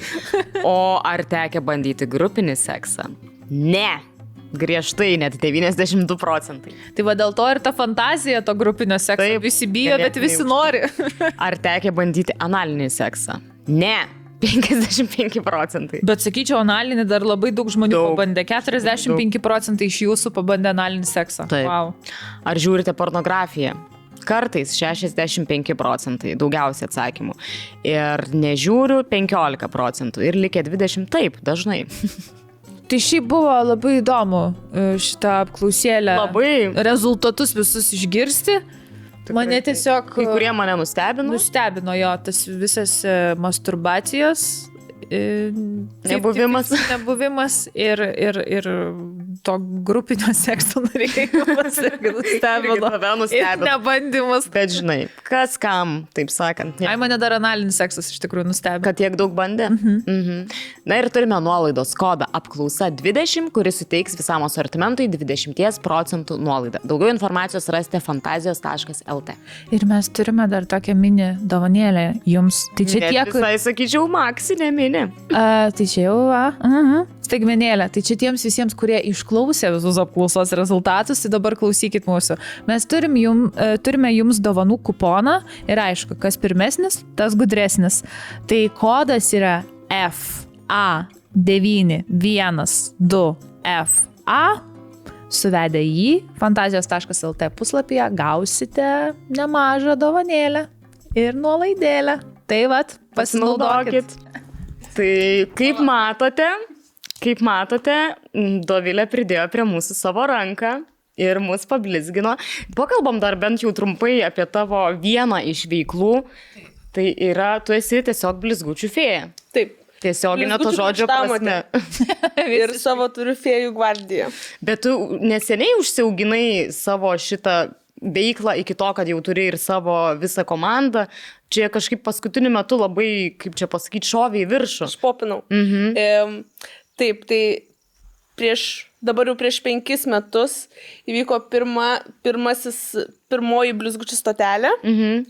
O ar tekia bandyti grupinį seksą? Ne. Griežtai net 92 procentai. Tai va dėl to ir ta fantazija to grupinio sekso. Taip, visi bijo, bet visi aukšta. nori. (laughs) Ar tekia bandyti analinį seksą? Ne. (laughs) 55 procentai. Bet sakyčiau, analinį dar labai daug žmonių daug. pabandė. 45 procentai iš jūsų pabandė analinį seksą. Taip. Wow. Ar žiūrite pornografiją? Kartais 65 procentai, daugiausia atsakymų. Ir nežiūriu 15 procentų. Ir likę 20 taip, dažnai. (laughs) Tai šiaip buvo labai įdomu e, šitą apklausėlę. Labai. Rezultatus visus išgirsti. Mane tiesiog Kai kurie mane nustebino. nustebino jo tas visas e, masturbacijos. e, Nebuvimas. Nebuvimas ir, ir, ir to grupinio sekso norėjimas (laughs) irgi nustebino. Ir nebandymas. Bet žinai, kas kam, taip sakant, ne. Ai, mane dar analinis seksas iš tikrųjų nustebino. Kad tiek daug bandė. Mhm. Mhm. Na ir turime nuolaidos kodą apklausa 20, kuris suteiks visam asortimentui 20 procentų nuolaidą. Daugiau informacijos rasite fantazijos.lt. Ir mes turime dar tokią mini dovanėlę jums. Tai čia tiek, Visai sakyčiau, maksinė mini. A, tai čia jau, va. Mhm. Staigmenėlė. Tai čia tiems visiems, kurie išklausė visus apklausos rezultatus, tai dabar klausykit mūsų. Mes turim jum, e, turime jums dovanų kuponą ir aišku, kas pirmesnis, tas gudresnis. Tai kodas yra FA912FA. Suvedę jį fantazijos.lt puslapyje gausite nemažą dovanėlę ir nuolaidėlę. Tai vad, pasinaudokit. Tai kaip matote, kaip matote, Dovilė pridėjo prie mūsų savo ranką ir mus pablizgino. Pakalbam dar bent jau trumpai apie tavo vieną iš veiklų. Tai yra, tu esi tiesiog blizgučių fėja. Taip. Tiesioginė to žodžio prasme. (laughs) Ir savo turiu fėjų gvardiją. Bet tu neseniai užsiauginai savo šitą veiklą iki to, kad jau turi ir savo visą komandą. Čia kažkaip paskutiniu metu labai, kaip čia pasakyti, šoviai viršų. Aš popinau. Mhm. E, taip, tai prieš, dabar jau prieš penkis metus įvyko pirma, pirmasis, pirmoji blizgučių stotelė. Mhm.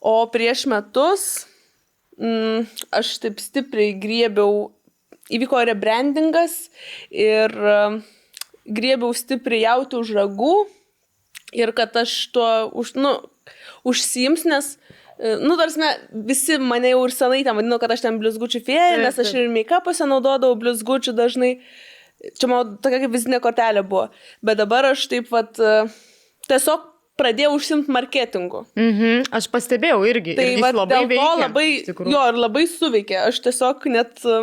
O prieš metus mm, aš taip stipriai griebiau, įvyko rebrandingas ir um, griebiau stipriai jauti už ragų ir kad aš tuo už, nu, užsiims, nes, e, nu, tarsi, visi mane jau ir senai ten vadino, kad aš ten blizgučių fėja, nes aš ir make-upose naudodavau blizgučių dažnai. Čia mano tokia kaip vizitinė kortelė buvo. Bet dabar aš taip pat e, tiesiog pradėjau užsimti marketingu. Mhm. Aš pastebėjau irgi. Tai ir va, labai dėl to labai, jo, ir labai suveikė. Aš tiesiog net e,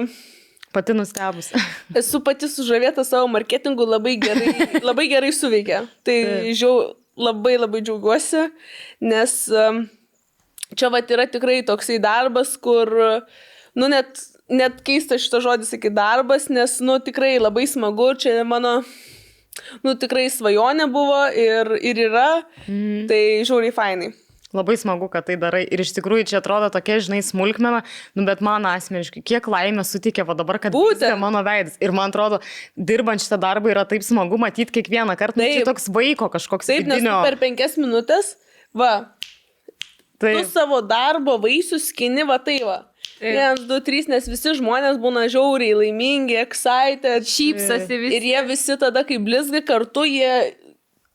Pati nustebus. (laughs) esu pati sužavėta savo marketingu, labai gerai, (laughs) labai gerai suveikė. Tai žiau, labai labai džiaugiuosi, nes em, čia va yra tikrai toksai darbas, kur, nu net, net keista šito žodis iki darbas, nes, nu tikrai labai smagu, čia mano, nu tikrai svajonė buvo ir, ir yra, mm. tai žiauriai fainai. Labai smagu, kad tai darai. Ir iš tikrųjų čia atrodo tokia, žinai, smulkmena, nu, bet man asmeniškai, kiek laimė sutikė va dabar, kad Būtent. mano veidas. Ir man atrodo, dirbant šitą darbą yra taip smagu matyti kiekvieną kartą. Nu, čia Taip. toks vaiko kažkoks Taip, nes vidinio. per penkias minutės, va, tu Taip. savo darbo vaisius skini, va tai va. Vienas, du, trys, nes visi žmonės būna žiauriai laimingi, excited. Šypsosi visi. Ir jie visi tada, kai blizga kartu, jie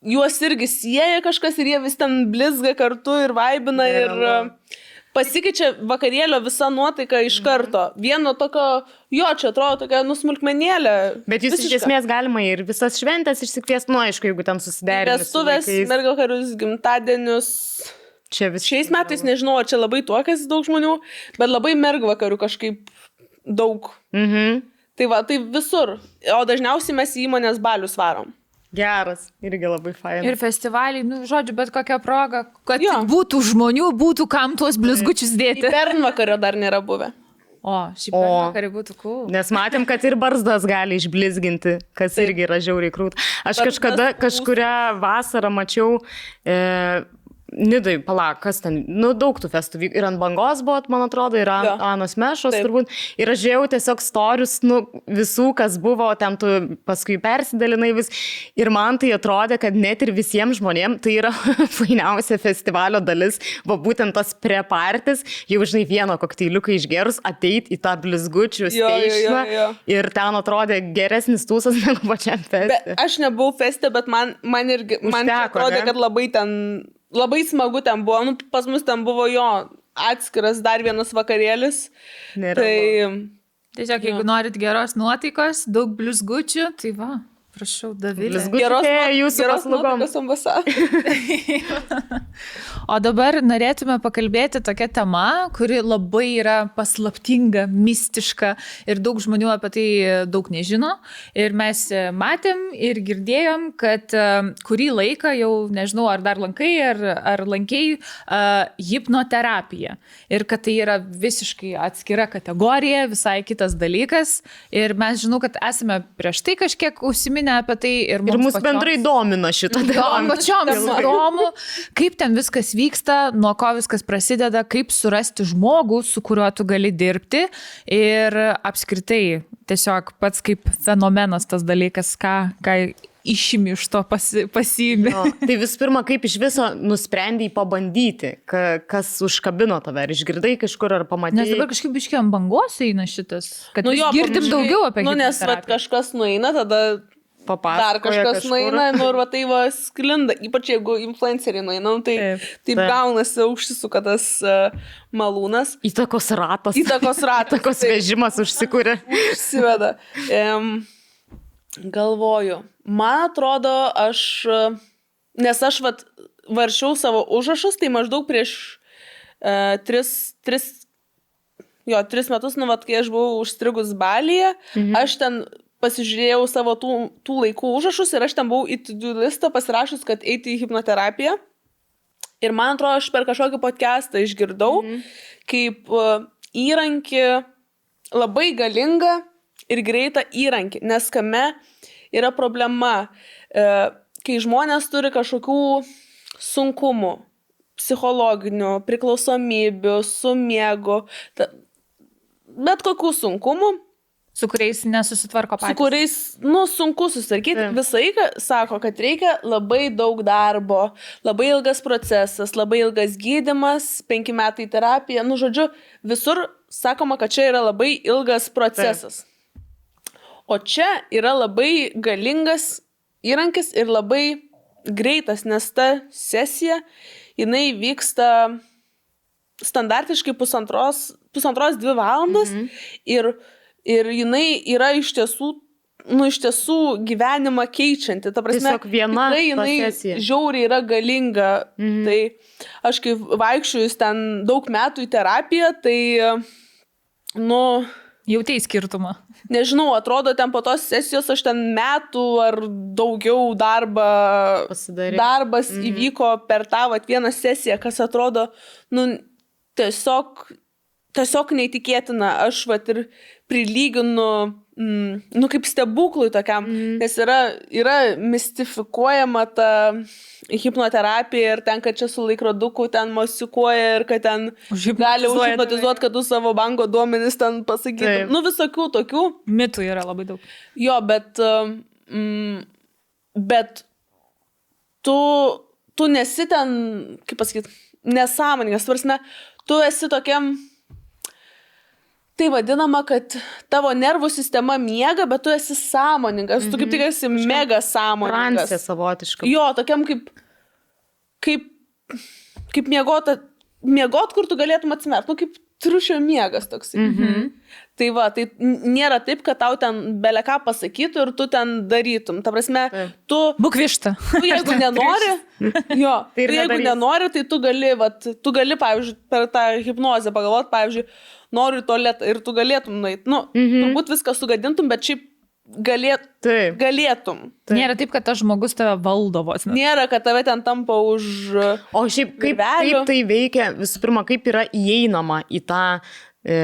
juos irgi sieja kažkas ir jie vis ten blizga kartu ir vaibina ir Realu. e, pasikeičia vakarėlio visa nuotaika iš karto. Vieno tokio, jo, čia atrodo tokia nusmulkmenėlė. Bet jūs iš Visiška. esmės galima ir visas šventės išsikviesti, nu aišku, jeigu ten susiderėti. Vestuvės, mergakarius, gimtadienius. Čia vis. Šiais metais nežinau, ar čia labai tuokėsi daug žmonių, bet labai mergvakarių kažkaip daug. Mhm. Tai va, tai visur. O dažniausiai mes į įmonės balius varom. Geras, irgi labai fain. Ir festivaliai, nu, žodžiu, bet kokią progą, kad Jo. būtų žmonių, būtų kam tuos blizgučius dėti. pernvakario dar nėra buvę. O, šį O. vakarį būtų cool. Nes matėm, kad ir barzdas gali išblizginti, kas Taip. irgi yra žiauriai krūt. Aš Bet kažkada, kažkuria vasarą mačiau, e, Nidai, palauk, kas ten, nu daug tų festų vyko. Ir ant bangos buvo, man atrodo, ir ant Jo. Anos Mešos Taip. turbūt. Ir aš žiūrėjau tiesiog storius, nu visų, kas buvo, ten tu paskui persidalinai vis. Ir man tai atrodė, kad net ir visiems žmonėms tai yra (laughs) fainiausia festivalio dalis, va būtent tas prepartis, jau žinai vieną kokteiliuką išgerus, ateit į tą blizgučių steišną. Ir ten atrodė geresnis tūsas (laughs) negu pačiam festivalui. aš nebuvau feste, bet man, man irgi, man Užteko, atrodė, ne? kad labai ten, labai smagu ten buvo. Nu, pas mus ten buvo jo atskiras dar vienas vakarėlis. Nėra tai Tiesiog, jeigu norit geros nuotaikos, daug blizgučių, tai va, prašau, Davilė. Blizgučių geros, jūsų geros nuotaikos ambasadorius. (laughs) O dabar norėtume pakalbėti tokią temą, kuri labai yra paslaptinga, mistiška ir daug žmonių apie tai daug nežino. Ir mes matėm ir girdėjom, kad e, kurį laiką jau, nežinau, ar dar lankai, ar, ar lankiai uh, hipnoterapiją. Ir kad tai yra visiškai atskira kategorija, visai kitas dalykas. Ir mes žinau, kad esame prieš tai kažkiek užsiminę apie tai. Ir, Ir mums mus pačioms- bendrai domina šitą temą. pačioms įdomu, kaip ten viskas vyksta, nuo ko viskas prasideda, kaip surasti žmogų, su kuriuo tu gali dirbti ir apskritai tiesiog pats kaip fenomenas tas dalykas, ką, ką išimi iš to pasi, pasiimi. Jo, tai vis pirma, kaip iš viso nusprendėjai pabandyti, ka, kas užkabino tave, ar išgirdai kažkur, ar Nes pamatėjai. dabar kažkaip iškiam bangos eina šitas, kad nu, jo, girdim daugiau apie Nu, nes vat, kažkas nueina, tada Papasakoja dar kažkas kažkur. nueina, nu ir va tai va sklinda, ypač jeigu influenceriai nueina, nu, tai Taip, taip, taip. gaunasi, užsisuka tas uh, malūnas. Įtakos ratas. Įtakos (laughs) ratas. Įtakos vežimas užsikūrė. Užsiveda. Um, galvoju, man atrodo, aš, nes aš vat, varšiau savo užrašus, tai maždaug prieš uh, tris, tris, jo, tris metus, nu, vat, kai aš buvau užstrigus Balyje, mhm. aš ten pasižiūrėjau savo tų, tų laikų užrašus ir aš ten buvau į to-do listą pasirašus, kad eiti į hipnoterapiją. Ir man atrodo, aš per kažkokį podcastą išgirdau, mhm. kaip uh, įrankį labai galingą ir greitą įrankį. Nes kame yra problema, uh, kai žmonės turi kažkokių sunkumų, psichologinių, priklausomybių, su miegu, bet kokių sunkumų, Su kuriais nesusitvarko su patys. kuriais, nu, sunku susitvarkyti. Taip. Visą laiką sako, kad reikia labai daug darbo, labai ilgas procesas, labai ilgas gydimas, penki metai terapija. Nu, žodžiu, visur sakoma, kad čia yra labai ilgas procesas. O čia yra labai galingas įrankis ir labai greitas, nes ta sesija, jinai vyksta standartiškai pusantros, pusantros dvi valandas mhm. ir, ir jinai yra iš tiesų, nu, iš tiesų gyvenimą keičianti. Ta prasme, Tiesiog viena tikrai jinai sesija. žiauriai yra galinga. Mhm. Tai aš kai vaikščiojus ten daug metų į terapiją, tai, nu, Jautai skirtumą. nežinau, atrodo, ten po tos sesijos aš ten metų ar daugiau darbą, Pasidarei. darbas mm. įvyko per tą vat, vieną sesiją, kas atrodo, nu, tiesiog, tiesiog neįtikėtina. Aš vat ir prilyginu, mm, nu, kaip stebuklui tokiam, mm. nes yra, yra mistifikuojama ta hipnoterapija ir ten, kad čia su laikroduku ten mosikuoja ir kad ten gali užhipnotizuoti, kad tu savo banko duomenis ten pasakytum. Nu, visokių tokių. Mitų yra labai daug. Jo, bet, mm, bet tu, tu nesi ten, kaip pasakyti, nesąmoningas. Tvarsime, tu esi tokiam, tai vadinama, kad tavo nervų sistema miega, bet tu esi sąmoningas. Tu kaip tik esi mega Transė sąmoningas. savotiška. Jo, tokiam kaip, kaip, kaip miegota miegot, kur tu galėtum atsimerkti, nu kaip triušio miegas toks. Mhm. Tai va, tai nėra taip, kad tau ten beleką pasakytų ir tu ten darytum. Ta prasme, Taip. tu, Būk višta. tu jeigu (laughs) nenori, jo, Tai tai tu, jeigu nedarysi. nenori, tai tu gali, vat, tu gali, pavyzdžiui, per tą hipnozę pagalvoti, pavyzdžiui, noriu į tualetą ir tu galėtum nueiti. Nu, mhm. turbūt viską sugadintum, bet šiaip galėt, Taip. galėtum. Taip. Nėra taip, kad tas žmogus tave valdo vos. ne. Nėra, kad tave ten tampa už... O šiaip kaip, kaip tai veikia, visų pirma, kaip yra įeinama į tą, e,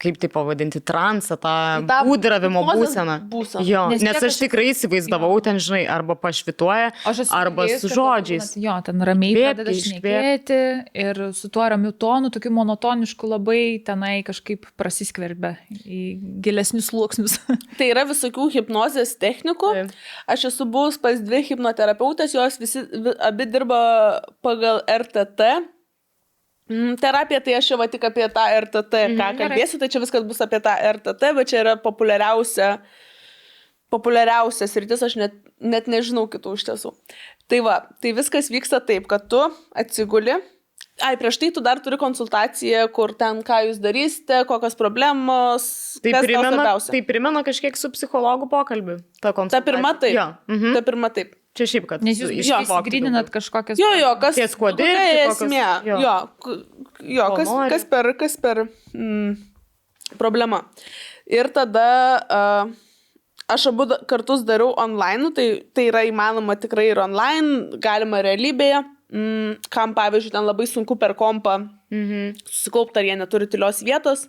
kaip tai pavadinti, transą, tą, tą būdravimo būseną. būseną. Jo, Nes nes, aš tikrai įsivaizdavau ten, žinai, arba pašvituoja, arba su kad žodžiais. būna, Jo, ten ramiai pradeda šnekėti ir su tuo ramiu tonu, tokiu monotonišku labai tenai kažkaip prasiskverbia į gilesnius sluoksnius. (laughs) Tai yra visokių hipnozės technikų. Taip. Aš esu buvus pas dvi hipnoterapeutės, jos visi, vi- abi dirba pagal RTT. Terapija, tai aš jau tik apie tą RTT, ką gerai. kalbėsiu, tai čia viskas bus apie tą RTT, bet čia yra populiariausia, populiariausias rytis, aš net, net nežinau kitų iš tiesų. Tai va, tai viskas vyksta taip, kad tu atsiguli. Ai, prieš tai tu dar turi konsultaciją, kur ten ką jūs darysite, kokios problemos. Tai primena, tai primena kažkiek su psichologų pokalbį. Ta, Ta pirma taip. Jo, mhm. Ta pirma taip. Čia šiaip, kad Nes jūs su- jo, išsivokti grininat daugiau. kažkokias... Jo, jo, kas. Ties kuo kokia dirbti, kokios- esmė. jo. Jo, jo kas, kas per, kas per mm, problema. Ir tada uh, aš abu kartus dariau online, tai, tai yra įmanoma tikrai ir online, galima realybėje. Mm, kam, pavyzdžiui, ten labai sunku per kompą Mhm. susikaupti, ar jie neturi tylios vietos.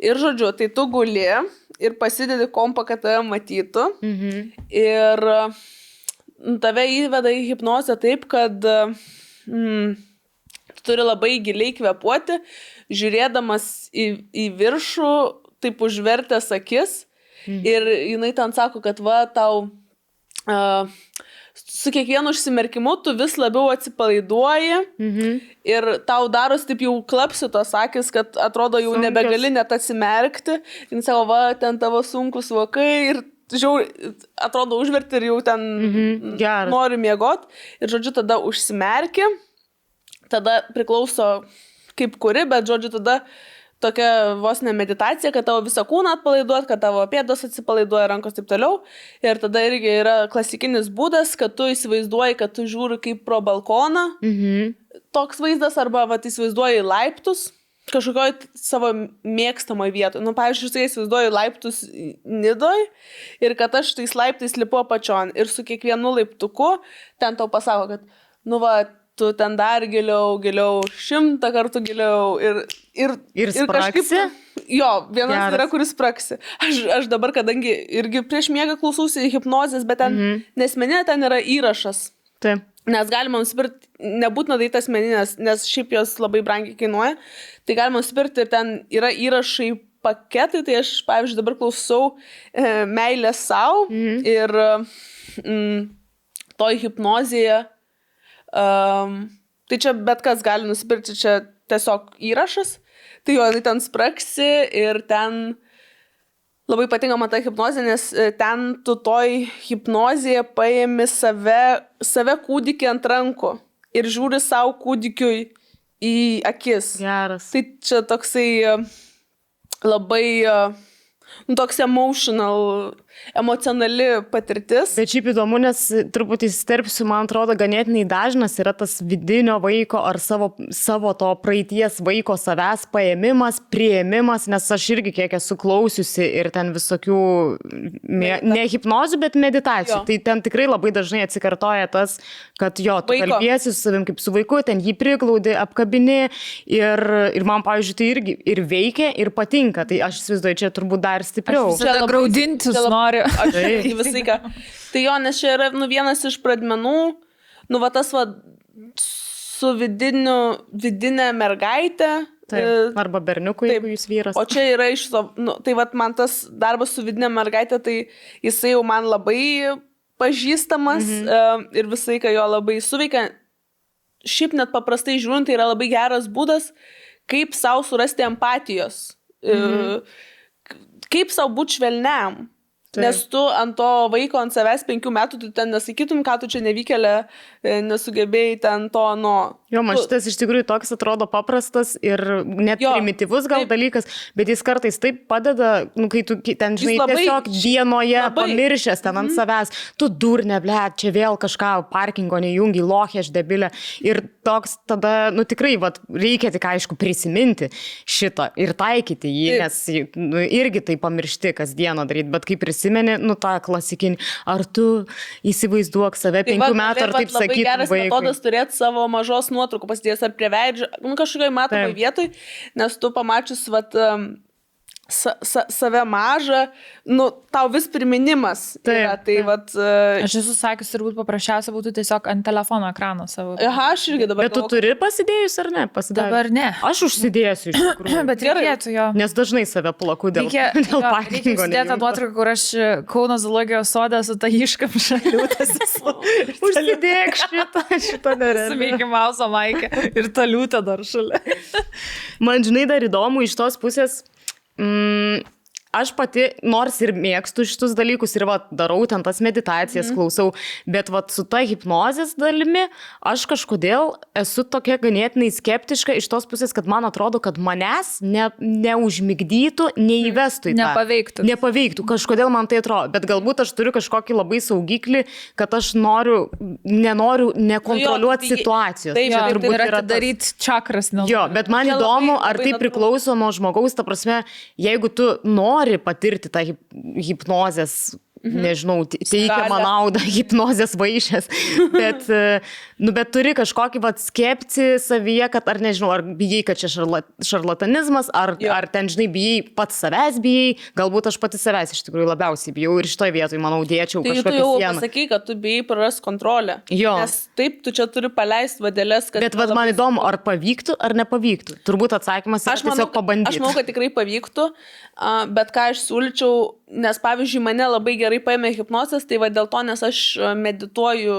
Ir žodžiu, tai tu guli ir pasidedi kompą, kad tave matytų. Mhm. Ir mm, tave įveda į hipnozę taip, kad mm, tu turi labai giliai kvepuoti, žiūrėdamas į, į viršų, taip užvertęs akis. Mhm. Ir jinai ten sako, kad va tau uh, su kiekvienu užsimerkimu tu vis labiau atsipalaiduoji Mhm. ir tau daros taip jau klapsi tos akis, kad atrodo jau Sunkios. nebegali net atsimerkti. Jis savo, va, ten tavo sunkus vokai ir žiaur, atrodo užverti ir jau ten Mhm, geras. nori miegot. Ir žodžiu, tada užsimerki, tada priklauso kaip kuri, bet žodžiu, tada tokia vos ne meditacija, kad tavo visą kūną atpalaiduot, kad tavo pėdos atsipalaiduoja, rankos taip toliau. Ir tada irgi yra klasikinis būdas, kad tu įsivaizduoji, kad tu žiūri kaip pro balkoną, Mhm. toks vaizdas, arba va, įsivaizduoji laiptus kažkokioj savo mėgstamoj vietoje. Nu, pavyzdžiui, aš įsivaizduoju laiptus nidoj ir kad aš tais laiptais lipu apačion ir su kiekvienu laiptuku ten tau pasako, kad, nu va, tu ten dar giliau, giliau, šimtą kartų giliau ir... Ir, Ir spraksi? Jo, vienas Geras. Yra, kuris praksi. Aš, aš dabar, kadangi irgi prieš miegą klausausi hipnozės, bet ten mm. -hmm. nesmenė, ten yra įrašas. Taip. Nes galima nusipirkti, nebūtina daryti asmeninės, nes šiaip jos labai brangiai kainuoja. Tai galima nusipirkti ir ten yra įrašai paketai, tai aš, pavyzdžiui, dabar klausau e, meilę savo Mhm. ir mm, toj hipnozėje. Um, tai čia bet kas gali nusipirkti, čia tiesiog įrašas. Tai jo, jinai ten spraksi ir ten labai patinka man ta hipnozė, nes e, ten tu toj hipnozėje paėmi save, save kūdikį ant rankų ir žiūri savo kūdikiui į akis. Geras. Tai čia toksai e, labai, e, nu, toks emotional, emocionali patirtis. Bet šiaip įdomu, nes truputį įsterpsiu, man atrodo, ganėtinai dažnas yra tas vidinio vaiko ar savo, savo to praeities vaiko savęs paėmimas, prieimimas, nes aš irgi kiek esu klausiusi ir ten visokių, me, ne hipnozių, bet meditacijų. Jo. Tai ten tikrai labai dažnai atsikartoja tas, kad jo, tu Vaiko. kalbėsi su savim kaip su vaiku, ten jį priglaudi, apkabini ir, ir man, pavyzdžiui, tai irgi ir veikia, ir patinka. Tai aš įsivaizduoju, čia turbūt dar stipriau. Aš visada labai- graudintis čia noriu. Aš visą laiką. Tai jo, nes čia yra nu, vienas iš pradmenų, nu va tas va su vidiniu, vidinė mergaitė. e, Taip. Arba berniukui, taip. jeigu jūs vyras. O čia yra iš to, nu, tai vad man tas darbas su vidinė mergaitė, tai jisai jau man labai pažįstamas mhm. uh, ir visą laiką jo labai suveikia. Šiaip net paprastai žiūrint, tai yra labai geras būdas, kaip savo surasti empatijos. Mhm. Uh, kaip savo būti švelniam. Taip. Nes tu ant to vaiko, ant savęs penkių metų, tu ten nesakytum, ką tu čia nevykėlė, e, nesugebėjai ten to, nu. Jo, man tu- šitas iš tikrųjų toks atrodo paprastas ir net Jo, primityvus gal taip. dalykas, bet jis kartais taip padeda, nu, kai tu ten, Jis žinai, labai- tiesiog dienoje labai- pamiršęs ten ant savęs, tu durnė, ble, čia vėl kažką parkingo nejungi, lochė aš debilė. Ir toks tada, nu tikrai, vat, reikia tik aišku prisiminti šitą ir taikyti jį, Taip. nes nu, irgi tai pamiršti kasdieną daryti, bet kai prisimeni, nu tą klasikinį, ar tu įsivaizduok save Tai penkių va, metų, ar taip labai sakytum geras vaikui. metodas turėti savo mažos nuotraukų pasidėjęs ar prie veidžio, nu, kažkokioje matomoje Taip. vietoje, nes tu pamačius, vat, sa, sa, save mažą, nu, tau vis priminimas. Taip, yra, tai, taip. vat, uh, Aš esu sakęs, turbūt paprasčiausia būtų tiesiog ant telefono ekrano savo. aha, aš irgi dabar. Bet tu galvoju, turi pasidėjus ar ne? Pasidėjus. Dabar ne. Aš užsidėsiu iš (coughs) tikrųjų. Bet reikėtų jo. Nes dažnai save plaku dėl, Reikia, (laughs) dėl parkingo. įsidėti tą nejungto. nuotrauką, kur aš e, Kauno zoologijos sode su ta iškamša (laughs) liūtas Užsidėk šitą, šitą su nereikia. Mickey Mouse maikė ir ta liūtė dar šalia. Man žinai dar įdomu iš tos pusės. Mm, Aš pati, nors ir mėgstu šitus dalykus ir va, darau ten tas meditacijas, mm. klausau, bet va, su ta hipnozės dalimi aš kažkodėl esu tokia ganėtinai skeptiška iš tos pusės, kad man atrodo, kad manęs ne, neužmigdytų, neįvestų į tą. Nepaveiktų. Nepaveiktų, kažkodėl man tai atrodo, bet galbūt aš turiu kažkokį labai saugiklį, kad aš noriu, nenoriu nekontroliuoti tai- situacijos. taip, Jo, turbūt ir yra tas. atidaryti čakras? Jo, bet man įdomu, ar tai priklauso nuo žmogaus, ta prasme, jeigu tu nori patirti tą hip hipnozės, mhm. nežinau, te- teikiamą naudą, (laughs) hipnozės vaišės, bet, (laughs) nu, bet turi kažkokį vat, skepti savyje, kad ar nežinau, ar bijai, kad čia šarla, šarlatanizmas, ar, Jo. ar ten, žinai, bijai pats savęs bijai, galbūt aš pati savęs iš tikrųjų labiausiai bijau ir šitoje vietoje, manau, dėčiau Tai tu kažkokią jau sieną. pasakai, kad tu bijai praras kontrolę. Jo. Nes taip, tu čia turi paleisti vadėlės, kad... Bet vad man įdomu, ar pavyktų, ar nepavyktų. Turbūt atsakymas yra Aš manau, tiesiog pabandyti. aš manau, kad tikrai pavyktų, bet ką aš siūlyčiau, nes pavyzdžiui, mane labai gerai paėmė hipnozės, tai va dėl to, nes aš medituoju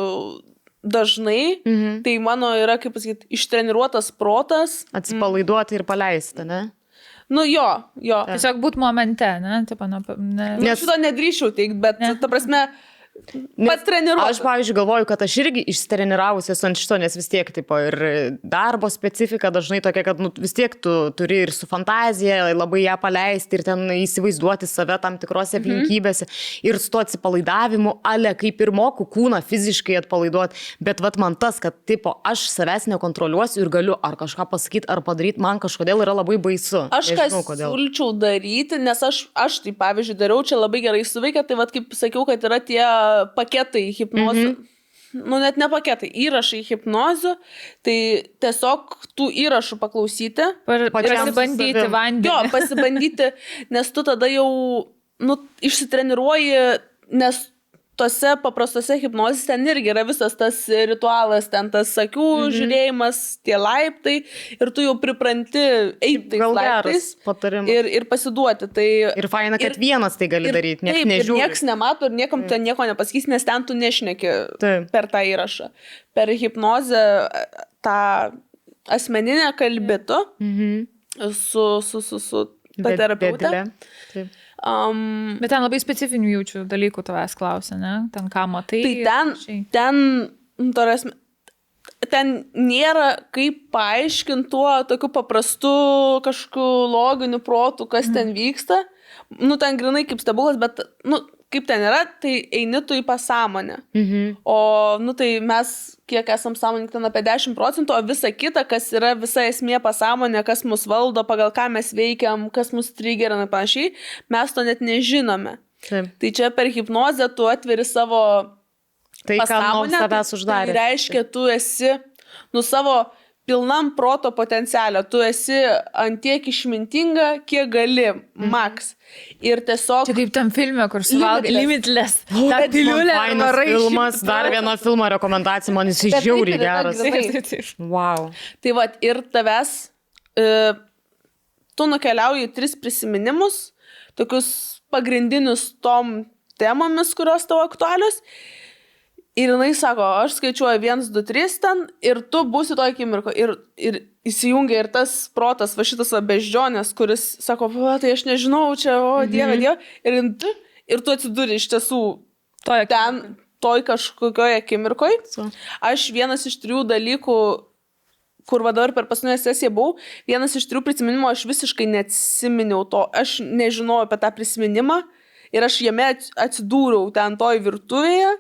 dažnai, mhm. tai mano yra, kaip pasakyti, ištreniruotas protas. Atsipalaiduoti ir paleisti, ne? Nu jo, jo. Tiesiog būt momente, ne? Tipo, ne, ne. Nes šito nedrįšiau teikti, bet, Ne. ta prasme, Nes pats treniruotas. Aš, pavyzdžiui, galvoju, kad aš irgi išstreniravusi esu ant šito, nes vis tiek, tipo, ir darbo specifika dažnai tokia, kad nu, vis tiek tu turi ir su fantazija labai ją paleisti ir ten įsivaizduoti save tam tikrose aplinkybėse. Mhm. Ir su to atsipalaidavimu, ale kaip ir moku kūną fiziškai atpalaiduoti. Bet vat man tas, kad, tipo, aš savęs nekontroliuosiu ir galiu ar kažką pasakyti, ar padaryti, man kažkodėl yra labai baisu. Aš ką Nežinau, kodėl. siūlyčiau daryti, nes aš, aš tai pavyzdžiui dariau, čia labai gerai suveikia, tai vad kaip sakiau, kad yra tie paketai hipnozų. Mm -hmm. Nu, net ne paketai, įrašai hipnozių, tai tiesiog tų įrašų paklausyti. Par- Pasibandyti vandenį. Jo, pasibandyti, nes tu tada jau, nu, išsitreniruoji, nes tose paprastose hipnozėse ten irgi yra visas tas ritualas, ten tas akių mhm. žiūrėjimas, tie laiptai ir tu jau pripranti eiti Gal laiptais geras patarimas. ir, ir pasiduoti. Tai, Ir faina, kad ir- vienas tai gali ir, daryti, ir nežiūri. Niekas nemato ir niekam ten nieko nepasakys, nes ten tu nešneki Taip. per tą įrašą. Per hipnozę tą asmeninę kalbėtų Mhm. su, su, su, su ta terapeutė. Taip. Um, Bet ten labai specifinių jaučių dalykų tavęs klausia, ne? Ten ką matai. tai ten, ten, nu, tarasme, ten nėra kaip paaiškinti tuo tokiu paprastu kažkokiu loginiu protu, kas ten vyksta. Nu, ten grinai kaip stebuklas, bet, nu, kaip ten yra, tai eini tu į pasąmonę. Mhm. O, nu, tai mes, kiek esam sąmoningi, ten apie 10 procentų, o visa kita, kas yra visa esmė pasąmonė, kas mus valdo, pagal ką mes veikiam, kas mus trigerina ir panašiai, mes to net nežinome. Taip. Tai čia per hipnozę tu atveri savo Tai ką nuo pasąmonę. savęs tai- uždarė. Tai reiškia, tu esi, nu, savo pilnam proto potencialę, tu esi antiek išmintinga, kiek gali, Mhm. max. Ir tiesiog... Čia kaip tam filme, kur suvalgai Limitless. (laughs) limitless. Ta piliulė varai filmas, dar viena filmo rekomendacija, man jis žiauriai geras. Taip, taip. Wow. Tai va, ir tavęs, e, tu nukeliauji tris prisiminimus, tokius pagrindinius tom temomis, kurios tavo aktualios. Ir jinai sako, aš skaičiuoju 1, 2, 3 ten ir tu būsi to akimirko. Ir, ir įsijungia ir tas protas, va šitas va beždžionės, kuris sako, va, tai aš nežinau, čia, o dieve, Mhm. dieve. Ir, jin tu- ir tu atsiduri iš tiesų Toje ten, toj kažkokioje akimirkoje. Aš vienas iš trijų dalykų, kur va dabar per paskutinę sesiją buvau, vienas iš trijų prisiminimų, aš visiškai neatsiminiau to, aš nežinojau apie tą prisiminimą ir aš jame ats- atsidūriau ten toj virtuvėje,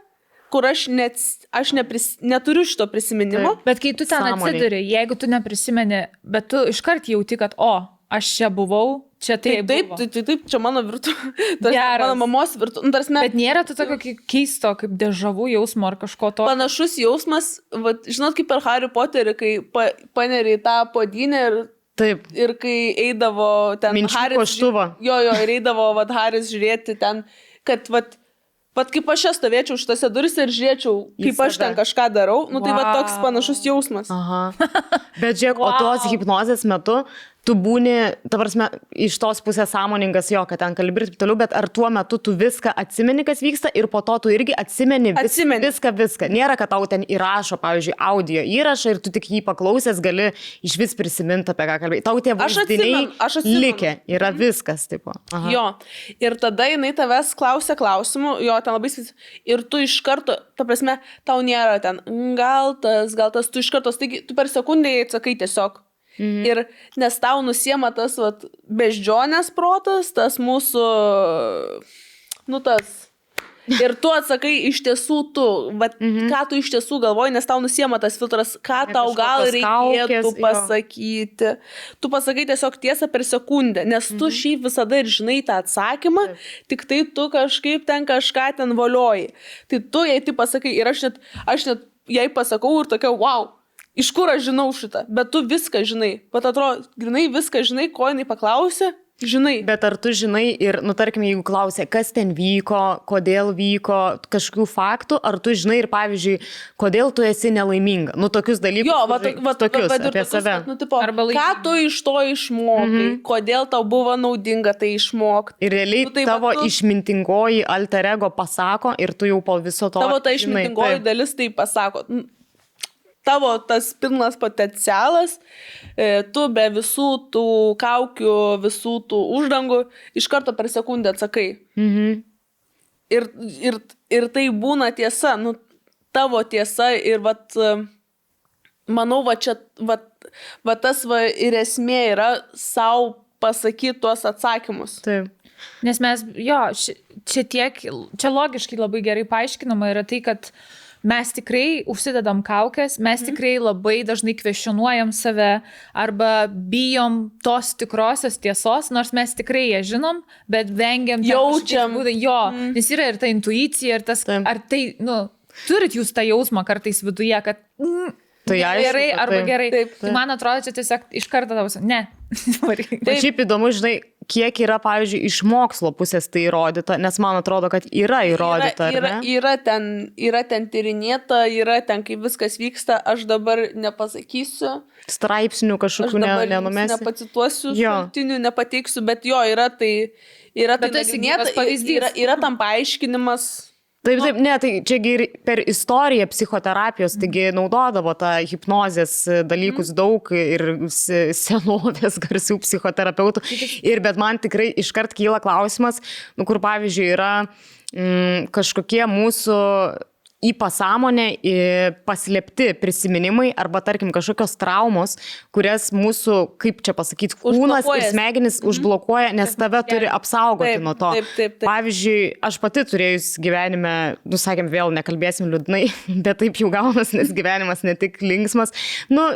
kur aš, net, aš nepris, neturiu šito prisiminimo. Bet kai tu ten Sąmonėj. atsiduri, jeigu tu neprisimeni, bet tu iškart jauti, kad, o, aš čia buvau, čia tai Taip, taip, taip, taip, taip, čia mano virtuvė. (laughs) Mano mamos virtuvė. Nu, Bet nėra to tokio keisto, kaip dežavų jausmo ar kažko to. panašus jausmas, vat, žinot, kaip per Harry Potterį, kai pa, paneri į tą podinę ir, Taip. ir kai eidavo ten Minčių Haris- koštuvą. Jo, jo, ir eidavo vat, Haris žiūrėti ten, kad vat, vat kaip aš čia stovėčiau šitose durise ir žiūrėčiau, kaip aš ten kažką darau, nu tai va toks panašus jausmas. Aha. Bet žiūrėk, wow. o tos Wow. hipnozės metu tu būni, ta prasme, iš tos pusės sąmoningas jo, kad ten kalbi ir taip toliau, bet ar tuo metu tu viską atsimeni, kas vyksta ir po to tu irgi atsimeni, vis, Atsimeni. viską, viską. Nėra, kad tau ten įrašo, pavyzdžiui, audio įrašą ir tu tik jį paklausęs gali iš vis prisiminti, apie ką kalbėjai. Tau tie vaizdiniai aš atsimenu. likę, yra viskas, tipo. Aha. Jo. Ir tada jinai tavęs klausia klausimų, jo, ten labai spės. Ir tu iš karto, ta prasme, tau nėra ten, "Mm, gal tas, gal tas, tu iš karto, taigi, tu per sekundę atsakai tiesiog. Mhm. Ir nes tau nusiema tas, vat, beždžionės protas, tas mūsų, nu tas. Ir tu atsakai iš tiesų tu, vat, mhm. ką tu iš tiesų galvoji, nes tau nusiema tas filtras, ką Ne tau gal reikėtų kaukės, jo. pasakyti. Tu pasakai tiesiog tiesą per sekundę, nes tu Mhm. šiaip visada ir žinai tą atsakymą, tik tai tu kažkaip ten kažką ten volioji. Tai tu jai tai pasakai ir aš net, aš net jai pasakau ir tokia, wow. Iš kur aš žinau šitą, bet tu viską žinai. Pat atrodo, grinai viską žinai, ko jinai paklausė, žinai. Bet ar tu žinai ir, nu, tarkim, jeigu klausė, kas ten vyko, kodėl vyko, kažkokių faktų, ar tu žinai ir, pavyzdžiui, kodėl tu esi nelaiminga? Nu, tokius dalykus. Jo, va, žinai, va, tokius va, va, apie save. Kad, nu, tipo, ką tu iš to išmokai, mm -hmm. kodėl tau buvo naudinga tai išmokti. Ir realiai Nu, tai va tavo tu- išmintingoji alter ego pasako ir tu jau po viso to. Tavo ta žinai, išmintingoji taip. dalis tai pasako. "N- Tavo tas pilnas potencialas, e, tu be visų tų kaukių, visų tų uždangų, iš karto per sekundę atsakai. Mhm. Ir, ir, ir tai būna tiesa, nu, tavo tiesa ir vat, e, manau, va čia, va, va tas va ir esmė yra savo pasakyti tuos atsakymus. Taip. Nes mes, jo, čia tiek, čia logiškai labai gerai paaiškinama yra tai, kad mes tikrai užsidedam kaukės, mes Mhm. tikrai labai dažnai kvestionuojam save arba bijom tos tikrosios tiesos, nors mes tikrai ją žinom, bet vengiam. Jaučiam. būdais- Jo, mm. nes yra ir ta intuicija, ir tas, Taip. ar tai, nu, turit jūs tą jausmą kartais viduje, kad... Mm, Tai aišku, gerai arba taip. gerai. Taip, Tai man atrodo, čia tiesiog iš karto tavus. Ne. (laughs) Varyk. Bet šiaip įdomu, žinai, kiek yra, pavyzdžiui, iš mokslo pusės tai įrodyta, nes man atrodo, kad yra įrodyta. Yra, yra, yra, ten, yra ten tyrinėta, yra ten, kaip viskas vyksta, aš dabar nepasakysiu, Straipsnių kažkokių ne, dabar jums nenumesi. nepacituosiu, šaltinių nepateiksiu, bet jo, yra tai, yra tai Bet esi nagrinėta, pavyzdys. yra, yra tam paaiškinimas. Taip, taip, ne, tai čiagi ir per istoriją psichoterapijos, taigi naudodavo tą hipnozės dalykus Mhm. daug ir se- senovės garsių psichoterapeutų. Ir bet man tikrai iškart kyla klausimas, nu, kur pavyzdžiui yra mm, kažkokie mūsų į pasąmonę į paslėpti prisiminimai arba, tarkim, kažkokios traumos, kurias mūsų, kaip čia pasakyti, kūnas ir smegenys užblokuoja, nes tave turi apsaugoti Taip, nuo to. taip, taip, taip. Pavyzdžiui, aš pati turėjus gyvenime, nu sakėm, vėl nekalbėsim liūdnai, (laughs) bet taip jau gaunas, nes gyvenimas ne tik linksmas. Nu,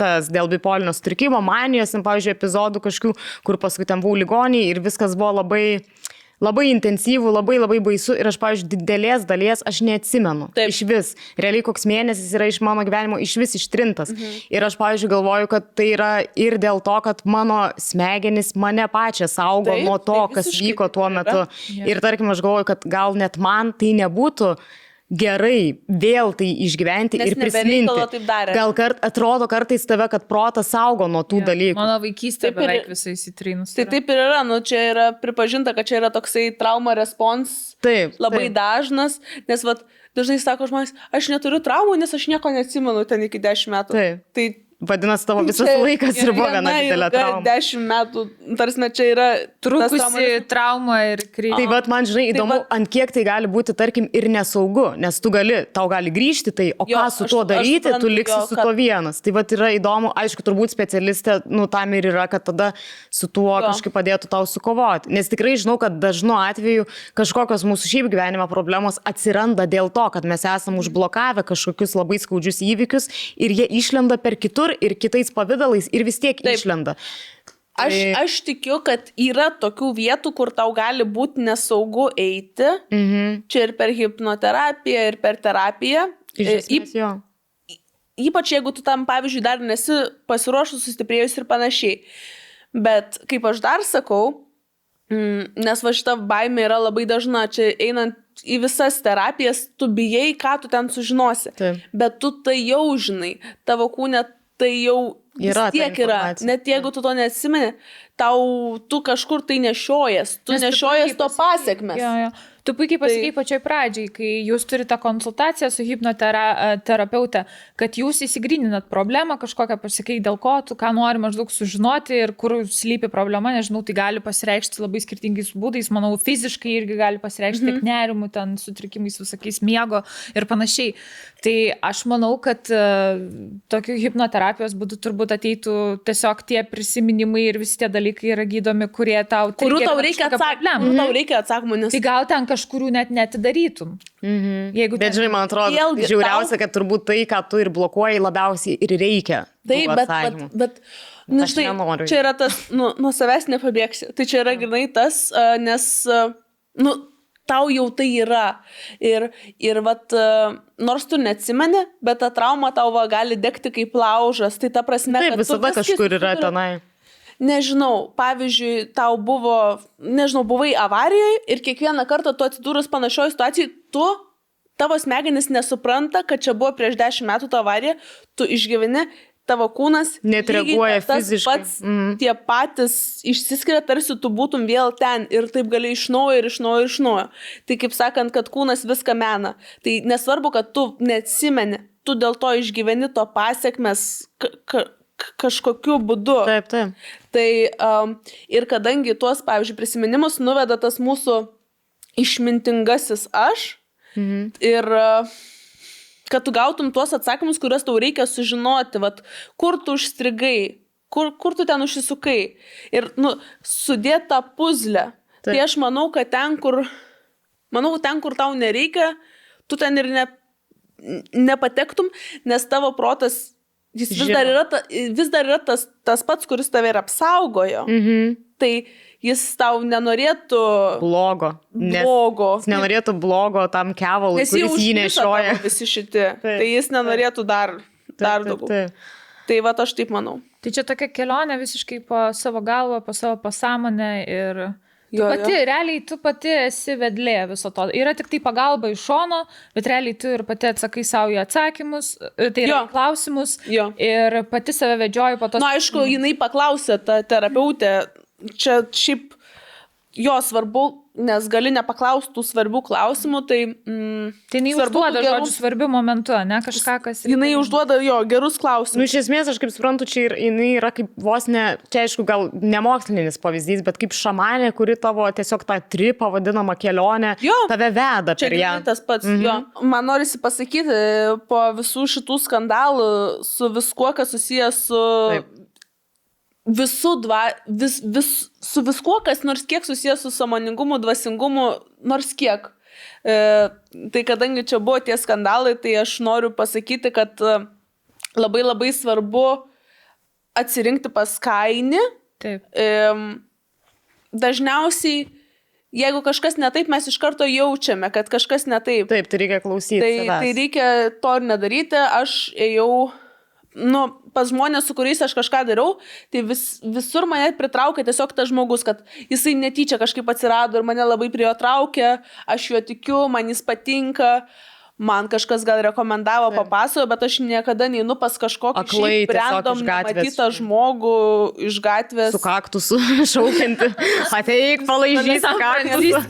tas dėl bipolinio sutrikimo, manijos, pavyzdžiui, epizodų kažkokių, kur paskui ten buvau ligoniai ir viskas buvo labai labai intensyvų, labai labai baisu ir aš, pavyzdžiui, didelės dalies aš neatsimenu. Taip. Iš vis. Realiai koks mėnesis yra iš mano gyvenimo iš vis ištrintas. Mhm. Ir aš, pavyzdžiui, galvoju, kad tai yra ir dėl to, kad mano smegenys mane pačią saugo Taip, nuo to, tai kas vyko tuo taip metu. Ir tarkim, aš galvoju, kad gal net man tai nebūtų gerai vėl tai išgyventi Nes ir prisiminti. Gal kart atrodo kartais tave, kad protas saugo nuo tų dalykų. Mano vaikystė Taip ir- beveik visai įsitrynus. Tai taip ir yra, nu čia yra pripažinta, kad čia yra toksai trauma respons Taip. labai taip. dažnas, nes vat, dažnai sako žmonės, aš neturiu traumų, nes aš nieko neatsimenu ten iki 10 metų. Taip. Tai vadinasi, tavo visas Čia laikas ir buvo viena didelė trauma. Dešimt metų, tarsi čia yra Trukusi traumas- trauma ir Tai kreipė. vad man, žinai, Tai įdomu, vat- ant kiek tai gali būti, tarkim, ir nesaugu, nes tu gali, tau gali grįžti, tai o Jo, ką su aš- tuo aš daryti, tu suprantu, liksi jo, su kad- tuo vienas. Tai vad yra įdomu, aišku, turbūt specialistė, nu, tam ir yra, kad tada su tuo Jo. kažkaip padėtų tau sukovoti. Nes tikrai žinau, kad dažnu atveju kažkokios mūsų šiaip gyvenimo problemos atsiranda dėl to, kad mes esame užblokavę kažkokius labai skaudžius įvykius ir jie išlenda per kitur ir kitais pavydalais ir vis tiek Taip. išlenda. Aš, Tai- aš tikiu, kad yra tokių vietų, kur tau gali būti nesaugu eiti. Mhm. Čia ir per hipnoterapiją, ir per terapiją. Iš E, esmės, jo. Ypač jeigu tu tam, pavyzdžiui, dar nesi pasiruošus, sustiprėjus ir panašiai. Bet kaip aš dar sakau, mm, nes va šita baimė yra labai dažna, čia einant į visas terapijas, tu bijai, ką tu ten sužinosi. Taip. Bet tu tai jau žinai, tavo kūne tai jau vis Yra tiek yra. Net jeigu tu to neatsimeni, tau tu kažkur tai nešiojas, tu Nes nešiojas to pasiekmes. Jo, jo. Tu puikiai pasakei pačioj pradžiai, kai jūs turite konsultaciją su hipnoterapeute, kad jūs įsigryninat problemą kažkokią, pasakai, dėl ko tu ką nori maždaug sužinoti ir kur slypi problema, nežinau, tai gali pasireikšti labai skirtingais būdais, manau, fiziškai irgi gali pasireikšti Mhm. tiek nerimu, ten sutrikimais visokiais miego ir panašiai. Tai aš manau, kad uh, tokiu hipnoterapijos būdu turbūt ateitų tiesiog tie prisiminimai ir visi tie dalykai yra gydomi, kurie tau... Kurių tau reikia atsakymų. Kurių tau reikia atsakymų, nes Tai gal ten kažkurių net netidarytum. Mhm. Jeigu Bet ten- žinai, man atrodo, Vėlgi, žiauriausia, tau- kad turbūt tai, ką tu ir blokuoji, labiausiai ir reikia. Taip, bet, bet, bet nu, štai, čia yra tas, nu, nuo savęs nepabėgsi. Tai čia yra grinai tas, uh, nes, uh, nu, tau jau tai yra. Ir, ir vat, nors tu neatsimeni, bet ta trauma tau va, gali degti kaip laužas. Tai ta prasme, Taip, visada vis kažkur yra tenai. Nežinau, pavyzdžiui, tau buvo, nežinau, buvai avarijoje ir kiekvieną kartą tu atsidūrus panašioje situacijoje, tu, tavo smegenis nesupranta, kad čia buvo prieš dešimt metų ta avarija, tu išgyveni, tavo kūnas Net lygiai reaguoja tas fiziškai. Pats, Mhm. Tie patys išsiskiria, tarsi tu būtum vėl ten ir taip gali iš naujo ir iš naujo ir iš naujo. Tai kaip sakant, kad kūnas viską mena. Tai nesvarbu, kad tu neatsimeni, tu dėl to išgyveni to pasiekmes kažkokiu būdu. Taip, taip. Tai um, ir kadangi tuos, pavyzdžiui, prisiminimus nuveda tas mūsų išmintingasis aš Mhm. ir uh, kad tu gautum tuos atsakymus, kuriuos tau reikia sužinoti, vat, kur tu užstrigai, kur, kur tu ten užsisukai ir nu, sudėti tą puzlę. Taip. Tai aš manau, kad ten, kur, manau, ten, kur tau nereikia, tu ten ir ne, nepatektum, nes tavo protas, jis vis dar yra, ta, vis dar yra tas, tas pats, kuris tave ir apsaugojo. Mhm. Tai jis tau nenorėtų Blogo. Nes, blogo. jis nenorėtų blogo tam kevalui, Nes kuris jį nešioja. visi šitie. (laughs) Tai jis nenorėtų dar, dar Taip, daugiau. taip. Tai va, aš taip manau. Tai čia tokia kelionė visiškai po savo galvą, po savo pasąmonę ir... Jo, pati, jo. realiai, tu pati esi vedlė viso to. Yra tik tai pagalba iš šono, bet realiai tu ir pati atsakai savo į atsakymus, e, tai Jo. klausimus. Jo. Ir pati save vedžioji po to. Na, aišku, jinai paklausė, ta terapeutė, čia šiaip jo svarbu, nes gali nepaklausti tų svarbių klausimų, tai... Mm, Tai jinai užduoda gerų- žodžių svarbiu momentu, ne kažką, kas... Jinai užduoda jo gerus Nu, klausimus. iš esmės, aš kaip suprantu, čia ir, jinai yra kaip vos ne, čia aišku, gal nemokslinis pavyzdys, bet kaip šamanė, kuri tavo tiesiog tą tripą vadinamą kelionę Jo. tave veda Čia grynai tas pats. Mhm. Jo. Man norisi pasakyti, po visų šitų skandalų, su viskuo, kas susijęs su Taip. Visų dva, vis, vis, su viskuo, kas nors kiek susijęs su samoningumu, dvasingumu, nors kiek. E, tai kadangi čia buvo tie skandalai, tai aš noriu pasakyti, kad e, labai labai svarbu atsirinkti pas kainį. Taip. E, dažniausiai, jeigu kažkas netaip, mes iš karto jaučiame, kad kažkas netaip. Taip, tai reikia klausyti. Tai, tai reikia to ir nedaryti. Aš ėjau, nu, pas žmonės, su kuriais aš kažką dariau, tai vis, visur mane pritraukė tiesiog tas žmogus, kad jisai netyčia kažkaip atsirado ir mane labai prie jo traukė, aš juo tikiu, man jis patinka. Man kažkas gal rekomendavo, papasakojo, bet aš niekada neinu pas kažkokį Aklai šiaip tiesiog random iš gatvės. matytą žmogų iš gatvės. Su kaktusu (laughs) šaukinti. Ateik, palaižyk tą kaktusą.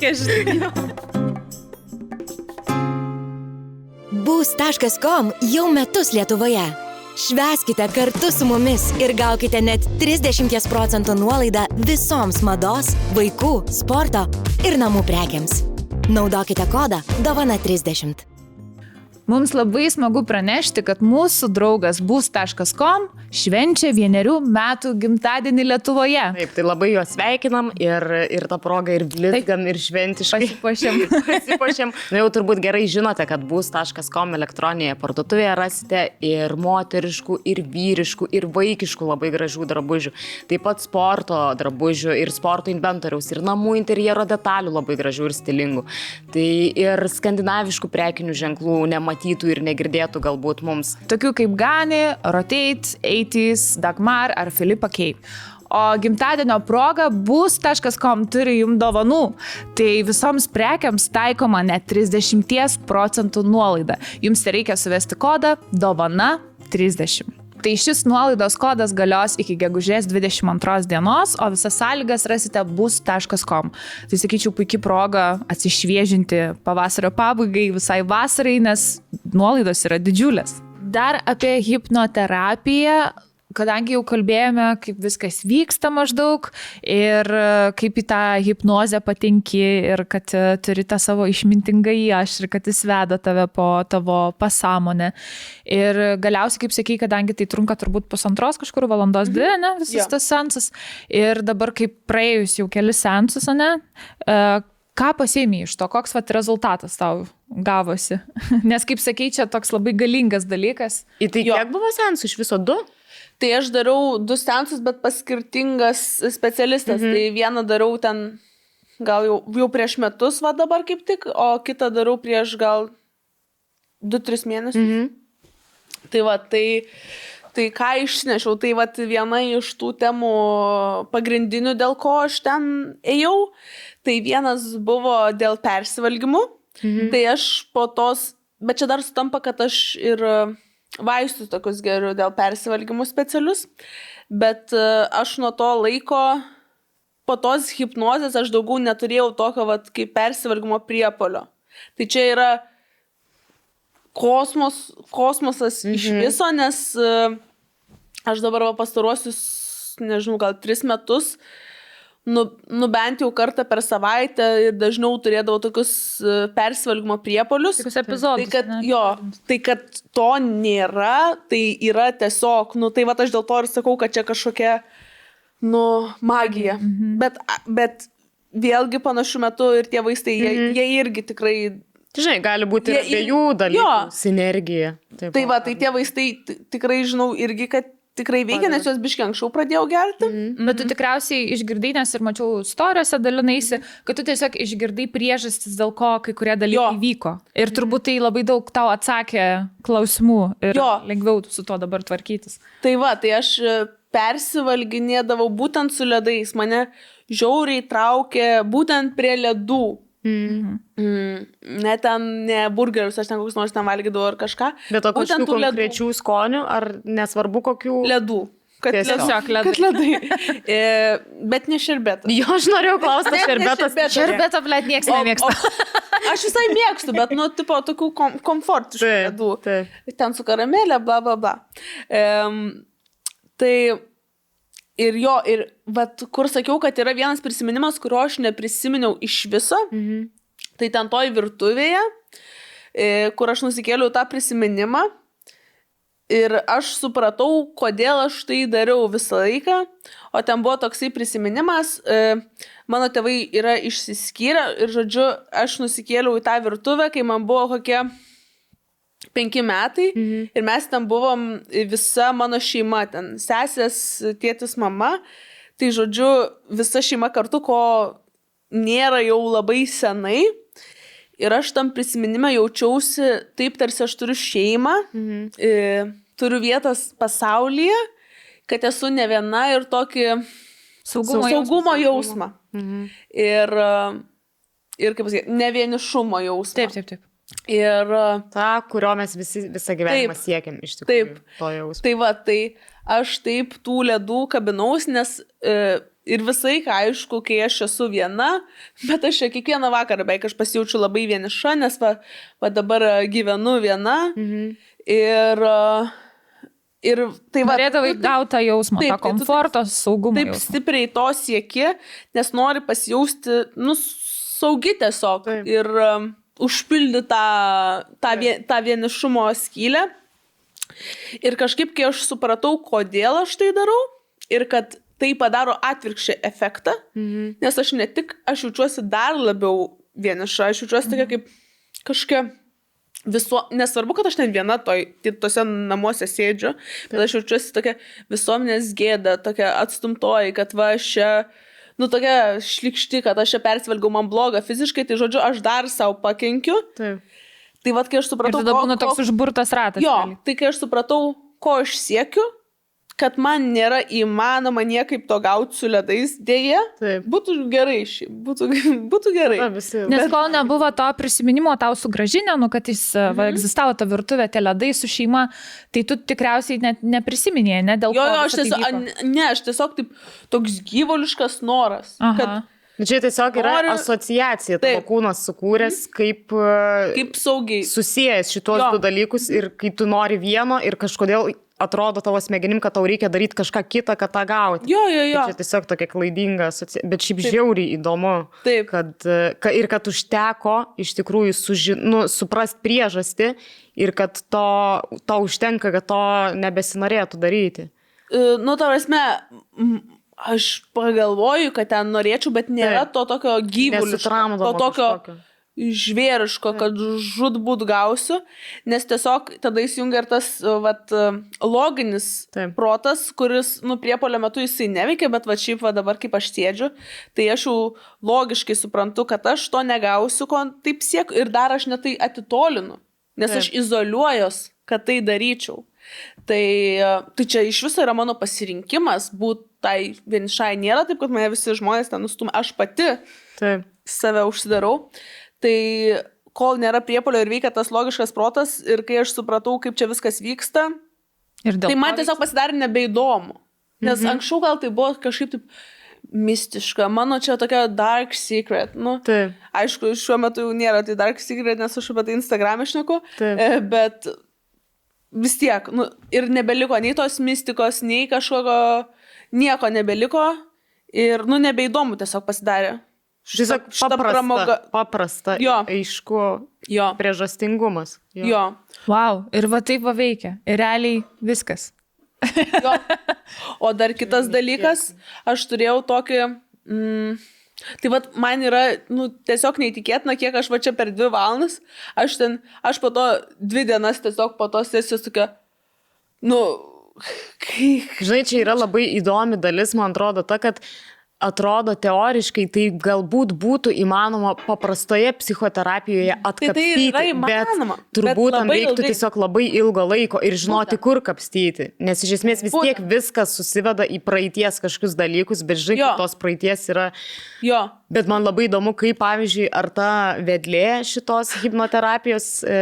Bus.com jau metus Lietuvoje. Šveskite kartu su mumis ir gaukite net 30 procentų nuolaidą visoms mados, vaikų, sporto ir namų prekiams. Naudokite kodą DOVANA30. Mums labai smagu pranešti, kad mūsų draugas bus.com švenčia vienerių metų gimtadienį Lietuvoje. Taip, tai labai juos sveikinam ir, ir tą progą ir blizgam ir šventiškai. Pasipuošėm. (laughs) Pasipuošėm. Na jau turbūt gerai žinote, kad bus.com elektroninėje parduotuvėje rasite ir moteriškų, ir vyriškų, ir vaikiškų labai gražių drabužių. Taip pat sporto drabužių ir sporto inventoriaus, ir namų interjero detalių labai gražių ir stilingų. Tai ir skandinaviškų prekinių ženklų nematytų ir negirdėtų galbūt mums. Tokių kaip Gani, Rotate, 80s, Dagmar ar Filipa Kei. O gimtadienio proga bus.com turi jums dovanų. Tai visoms prekiams taikoma net 30 procentų nuolaida. Jums reikia suvesti kodą dovana 30. Tai šis nuolaidos kodas galios iki gegužės 22 dienos, o visas sąlygas rasite bus.com. Tai sakyčiau, puikia proga atsišviežinti pavasario pabaigai visai vasarai, nes nuolaidos yra didžiulės. Dar apie hipnoterapiją kadangi jau kalbėjome, kaip viskas vyksta maždaug ir e, kaip į tą hipnozę patenki ir kad e, turi tą savo išmintingą į aš ir kad jis veda tave po tavo pasąmonę. Ir galiausiai, kaip sakai, kadangi tai trunka turbūt pusantros kažkur valandos, dvi, ne, visas Jo. tas sensas. Ir dabar, kaip praėjus jau kelius sensus, ne, e, ką pasiemi iš to, koks vat rezultatas tau gavosi. (laughs) Nes, kaip sakai, čia toks labai galingas dalykas. Į tai Jo. kiek buvo sensų iš viso du? Tai aš darau du sensus, bet pas skirtingas specialistas. Mhm. Tai vieną darau ten gal jau, jau prieš metus, va dabar kaip tik, o kitą darau prieš gal 2-3 mėnesius. Mhm. Tai va, tai, tai ką išnešiau, tai va viena iš tų temų pagrindinių, dėl ko aš ten ėjau, tai vienas buvo dėl persivalgymų. Mhm. Tai aš po tos, bet čia dar sutampa, kad aš ir e, vaistus tokius geriu dėl persivalgymų specialius, bet e, aš nuo to laiko, po tos hipnozės aš daugiau neturėjau tokio, vat, kaip persivalgymo priepolio. Tai čia yra kosmos, kosmosas mhm. iš viso, nes e, aš dabar va, pastaruosius, nežinau, gal tris metus, nu, nu bent jau kartą per savaitę ir dažniau turėdavau tokius e, persivalgymo priepolius. Tokius epizodus, Tai kad, ne? jo, tai kad to nėra, tai yra tiesiog, nu tai va aš dėl to ir sakau, kad čia kažkokia, nu, magija. Mhm. Bet, bet vėlgi panašiu metu ir tie vaistai, jie, mhm. jie irgi tikrai Tai žinai, gali būti ir Jie abiejų dalykų. Jo. Sinergija. Taip, Tai va, tai tie vaistai tikrai žinau irgi, kad tikrai veikia, nes juos biškiai anksčiau pradėjau gerti. Mhm. Bet tu tikriausiai išgirdai, nes ir mačiau storiuose dalinaisi, kad tu tiesiog išgirdai priežastis, dėl ko kai kurie dalykai Jo. vyko. Ir turbūt tai labai daug tau atsakė klausimų ir Jo. lengviau su to dabar tvarkytis. Tai va, tai aš e, persivalginėdavau būtent su ledais. Mane žiauriai traukė būtent prie ledų. Mhm. Mm, ne ten, ne burgerius, aš ten kokius nors ten valgydavau ar kažką. Bet Būtent kažkokių tų ledų. konkrečių skonių, ar nesvarbu kokių. Ledų. Kad Tiesiog. Ledai. Kad ledai. e, bet ne šerbetą. Jo, aš norėjau klausti, (laughs) ne šerbetas. šerbetas. Šerbeto, blėt, niekas nemėgsta. Aš visai mėgstu, bet, nu, tipo, tokių kom komfortiškų ledų. taip. Ten su karamelė, bla, bla, bla. Um, tai ir jo, ir, vat, kur sakiau, kad yra vienas prisiminimas, kurio aš neprisiminiau iš viso, Mhm. tai ten toj virtuvėje, e, kur aš nusikėliau tą prisiminimą. Ir aš supratau, kodėl aš tai dariau visą laiką. O ten buvo toksai prisiminimas, e, mano tėvai yra išsiskyrę ir, žodžiu, aš nusikėliau į tą virtuvę, kai man buvo kokie penki metai. Mhm. Ir mes ten buvom visa mano šeima, ten sesės, tėtis, mama. Tai, žodžiu, visa šeima kartu, ko nėra jau labai senai. Ir aš tam prisiminime jaučiausi taip, tarsi aš turiu šeimą, mhm. e, turiu vietos pasaulyje, kad esu ne viena ir tokį Saugumo, saugumo jausmas. jausmą. Mhm. Ir, ir kaip pasakyti, ne vienišumo jausmą. Taip, taip, taip. Ir e, Ta, kurio mes visi visą gyvenimą Taip. siekiam iš tikrųjų. Taip. To jausmo. tai va, tai aš taip tų ledų kabinaus, nes e, ir visai, aišku, kai aš esu viena, bet aš kiekvieną vakarą beveik aš pasijaučiu labai vieniša, nes va, va dabar e, gyvenu viena. Mhm. Ir, e, Ir tai va. Norėdavai taip- gauti tą jausmą, taip, tą tai tu taip- komforto, saugumo. Taip jausmą. stipriai to sieki, nes nori pasijausti, nu, saugi tiesiog. Taip. Ir užpildyti tą, tą, vie, tą vienišumo skylę. Ir kažkaip, kai aš supratau, kodėl aš tai darau ir kad tai padaro atvirkščią efektą, mhm. nes aš ne tik, aš jaučiuosi dar labiau vieniša, aš jaučiuosi tokia kaip kažkokia viso, nesvarbu, kad aš ten viena toj, tai tose namuose sėdžiu, bet aš jaučiuosi tokia visuomenės gėda, tokia atstumtoji, kad va aš čia, nu tokia šlikšti, kad aš čia persvelgiau man blogą fiziškai, tai žodžiu, aš dar savo pakenkiu. Taip. Tai vad, kai aš Ir supratau, tada ko- būna toks ko- užburtas ratas. Jo, realiai. tai kai aš supratau, ko aš siekiu, kad man nėra įmanoma niekaip to gauti su ledais, dėje, Taip. būtų gerai šiaip, būtų, (laughs) būtų gerai. Na, visi. Nes kol nebuvo to prisiminimo tau sugražinę, nu, kad jis mhm. va, egzistavo ta virtuvė, tie ledai su šeima, tai tu tikriausiai net neprisiminėjai, ne dėl Jo, ko jo, aš tai tiesiog, a, ne, aš tiesiog taip, toks gyvuliškas noras, Aha. kad Nu, Čia tiesiog yra Noriu- asociacija, tavo kūnas sukūręs, kaip, e, kaip saugiai. susijęs šitos Jo. du dalykus ir kai tu nori vieno ir kažkodėl atrodo tavo smegenim, kad tau reikia daryti kažką kitą, kad tą gauti. Jo, jo, jo. Tai Čia tiesiog tokia klaidinga asociacija, bet šiaip žiauriai įdomu, Taip. kad, ka, ir kad užteko iš tikrųjų suži, nu, suprast priežastį ir kad to, to užtenka, kad to nebesinorėtų daryti. E, Nu, ta prasme, aš pagalvoju, kad ten norėčiau, bet nėra Taip. to tokio Nesutramdomo to tokio kažkokio. Žvėriško, kad žudbūt gausiu, nes tiesiog tada įsijungia ir tas e, vat, e, loginis Taip. protas, kuris, nu, priepolio metu jisai neveikia, bet va šiaip va dabar kaip aš sėdžiu, tai aš jau logiškai suprantu, kad aš to negausiu, ko taip siekiu ir dar aš netai atitolinu, nes Taip. aš izoliuojos, kad tai daryčiau. Tai, e, tai čia iš viso yra mano pasirinkimas būti tai vienišai. Nėra taip, kad mane visi žmonės ten nustumia. Aš pati Taip. save užsidarau. Tai kol nėra priepolio ir veikia tas logiškas protas ir kai aš supratau, kaip čia viskas vyksta, tai man tiesiog pasidarė nebeįdomu. Nes mhm. anksčiau gal tai buvo kažkaip taip mistiška. Mano čia tokia dark secret. Nu, Taip. aišku, šiuo metu jau nėra tai dark secret, nes aš apie tai Instagram išneku. Taip. E, Bet vis tiek, nu, ir nebeliko nei tos mistikos, nei kažkokio, nieko nebeliko. Ir, nu, nebeįdomu tiesiog pasidarė. Tiesiog paprasta, pramoga- paprasta Jo. aišku, Jo. priežastingumas. Jo. Wow, ir va taip va veikia. Ir realiai viskas. jo. (laughs) O dar kitas dalykas, aš turėjau tokį... Mm, tai vad man yra, nu, tiesiog neįtikėtina, kiek aš va čia per dvi valandas, aš ten, aš po to dvi dienas tiesiog po tos sesijos tokia, nu, (laughs) kai... Žinai, čia yra labai įdomi dalis, man atrodo, ta, kad atrodo teoriškai tai galbūt būtų įmanoma paprastoje psichoterapijoje atkapstyti, yra įmanoma, bet turbūt bet tam reiktų ilgai. tiesiog labai ilgo laiko ir žinoti, Būtent. kur kapstyti. Nes iš esmės vis tiek Būtent. viskas susiveda į praeities kažkokius dalykus, bet žinai, tos praeities yra Jo. Bet man labai įdomu, kaip, pavyzdžiui, ar ta vedlė šitos hipnoterapijos e,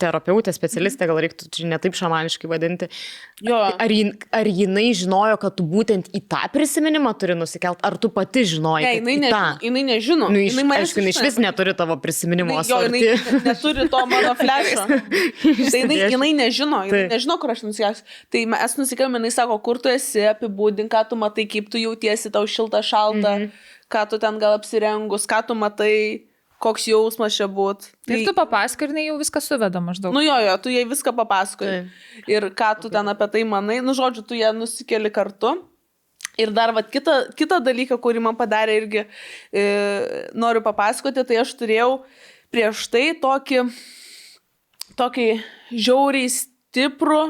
terapeutė, specialistė, gal reiktų čia netaip šamaniškai vadinti, Jo. ar, jin, ar jinai žinojo, kad tu būtent į tą prisiminimą turi nusikelt, ar tu pati žinojai? Ne, jinai, ne, jinai nežino. Nu, iš, jinai aišku, jinai iš vis neturi tavo prisiminimo Jo, jinai neturi to mano flešo. (laughs) tai jinai, jinai nežino, jinai Taip. nežino, kur aš nusikęsiu. Tai mes nusikėjome, jinai sako, kur tu esi, apibūdink, ką tu matai, kaip tu jautiesi, tau šilta, šalta, mhm. Ką tu ten gal apsirengus, ką tu matai, koks jausmas čia būt. Tai... Ir tu papasakai, ir jinai jau viską suveda maždaug. Nu jo, jo, tu jai viską papasakoji. Taip. Ir ką tu ten apie tai manai, nu žodžiu, tu ją nusikeli kartu. Ir dar vat, kitą, kitą dalyką, kurį man padarė irgi e, noriu papasakoti, tai aš turėjau prieš tai tokį, tokį žiauriai stiprų,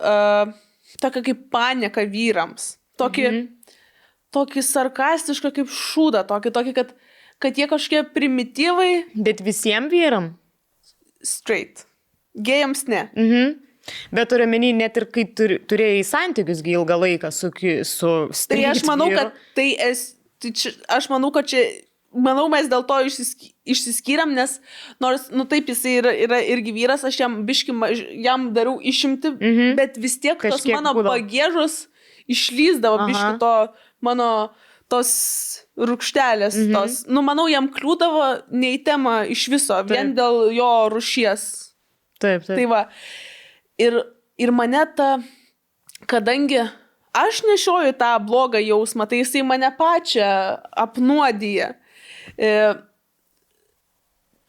uh, tokią kaip panieką vyrams. Tokį, mhm. Tokį sarkastišką kaip šūdą, tokį, tokį kad, kad jie kažkokie primityvai Bet visiems vyram. straight. Gėjams ne. Mhm. Bet turiu menį, net ir kai turėjai santykius ilgą laiką su, su Tai straight aš manau, vyru. kad tai, es, tai čia, aš manau, kad čia, manau, mes dėl to išsisk, išsiskyram, nes nors, nu taip, jisai yra, yra irgi vyras, aš jam biški, maž- jam dariau išimti, mm. -hmm. bet vis tiek tos Kažkiek mano būdavo. pagėžos išlyzdavo Aha. biški to mano tos rūkštelės. Mhm. tos, nu, manau, jam kliūdavo nei tema iš viso, vien Taip. dėl jo rušies. Taip, taip. Tai va. Ir, ir mane ta kadangi aš nešioju tą blogą jausmą, tai jisai mane pačią apnuodyja. E,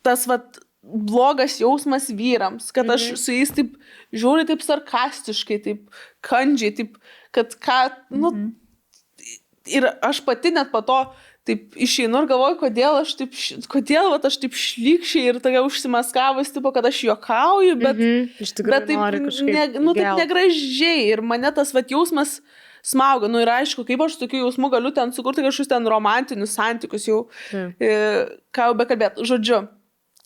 tas vat blogas jausmas vyrams, kad aš su jais taip žiūriu taip sarkastiškai, taip kandžiai, taip, kad ką, nu, ir aš pati net po to taip išeinu ir galvoju, kodėl aš taip, kodėl vat, aš taip šlykščiai ir tokia užsimaskavus, tipo, kad aš juokauju, bet, iš tikrųjų bet taip, ne, nu, taip negražiai ir mane tas vat, jausmas smauga, nu ir aišku, kaip aš su tokiu jausmu galiu ten sukurti kažkokius ten romantinius santykius jau, Taip. e, ką jau bekalbėt, žodžiu.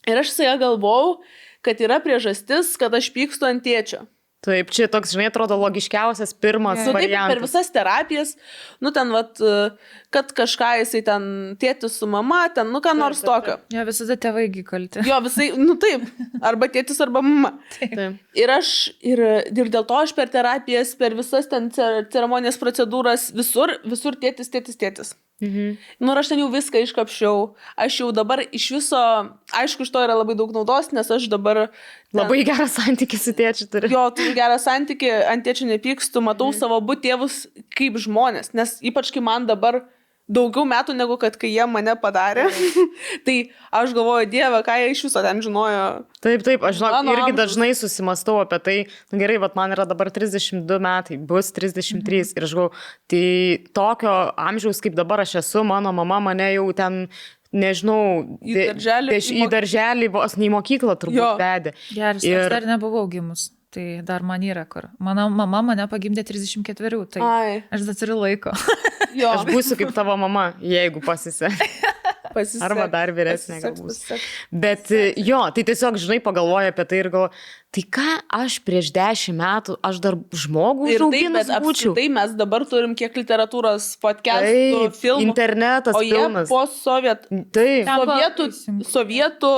Ir aš su ja galvojau, kad yra priežastis, kad aš pykstu ant tėčio. Taip, čia toks, žinai, atrodo logiškiausias pirmas Nu, taip, per variantas. visas terapijas, nu ten, vat, kad kažką jisai ten tėtis su mama, ten, nu ką nors tokio. Jo, visada tėvaigi kalti. Jo, visai, nu taip, arba tėtis, arba mama. Taip. Ir aš, ir, ir dėl to aš per terapijas, per visas ten ce- ceremonijas procedūras, visur, visur tėtis, tėtis, tėtis. Mhm. Nu, ir aš ten jau viską iškapšiau. Aš jau dabar iš viso, aišku, iš to yra labai daug naudos, nes aš dabar... ten- Labai geras santykis su tėčiu turi. Jo, turiu gerą santyki, ant tėčių nepykstu, matau mm. savo abu tėvus kaip žmonės, nes ypač kai man dabar daugiau metų negu kad kai jie mane padarė, (laughs) tai aš galvoju, Dieve, ką jie iš viso ten žinojo. Taip, taip, aš žinau, irgi dažnai susimastau apie tai, nu gerai, vat man yra dabar 32 metai, bus 33 mhm. ir aš galvoju, tai tokio amžiaus kaip dabar aš esu, mano mama mane jau ten, nežinau, Į darželį, deš- į į darželį, vos ne į mokyklą turbūt Jo. vedė. Geras, Ir- aš dar nebuvau gimus. Tai dar man yra kur. Mano mama mane pagimdė 34, tai Ai, aš dar turiu laiko. (laughs) jo, Aš būsiu kaip tavo mama, jeigu pasisek. (laughs) pasiseks. arba dar vyresnė gal Pasiseks, bus. pasiseks. Bet e, jo, tai tiesiog, žinai, pagalvoju apie tai ir galvoju, tai ką aš prieš dešimt metų, aš dar žmogų bet būčiau. apskritai mes dabar turim kiek literatūros podcastų, Taip, filmų. internetas O jie pilnas. po Ten buvo sovietų, sovietų,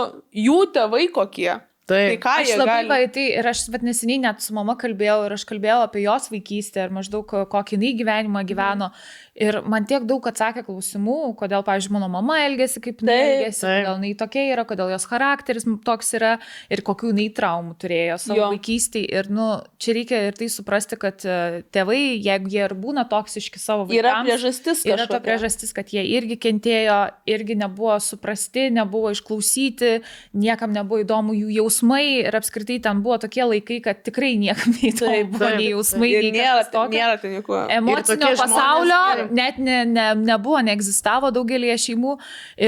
jų tėvai kokie. Tai taip. ką Aš labai gali? va, tai ir aš vat, neseniai net su mama kalbėjau ir aš kalbėjau apie jos vaikystę ir maždaug kokį jinai gyvenimą gyveno. Ir man tiek daug atsakė klausimų, kodėl, pavyzdžiui, mano mama elgėsi kaip jinai Taip, elgėsi, taip. kodėl jinai tokia yra, kodėl jos charakteris toks yra ir kokių jinai traumų turėjo savo Jo. vaikystėje. Ir nu, čia reikia ir tai suprasti, kad e, tėvai, jeigu jie ir būna toksiški savo vaikams, Yra priežastis Yra ta kažkokia. priežastis, kad jie irgi kentėjo, irgi nebuvo suprasti, nebuvo išklausyti, niekam nebuvo įdomu jų jausmai ir apskritai ten buvo tokie laikai, kad tikrai niekam (laughs) neįdomu buvo nei jausmai, nei nėra, nėra ten nieko. Emocinio žmonės pasaulio yra. Net ne, ne, nebuvo, neegzistavo daugelį šeimų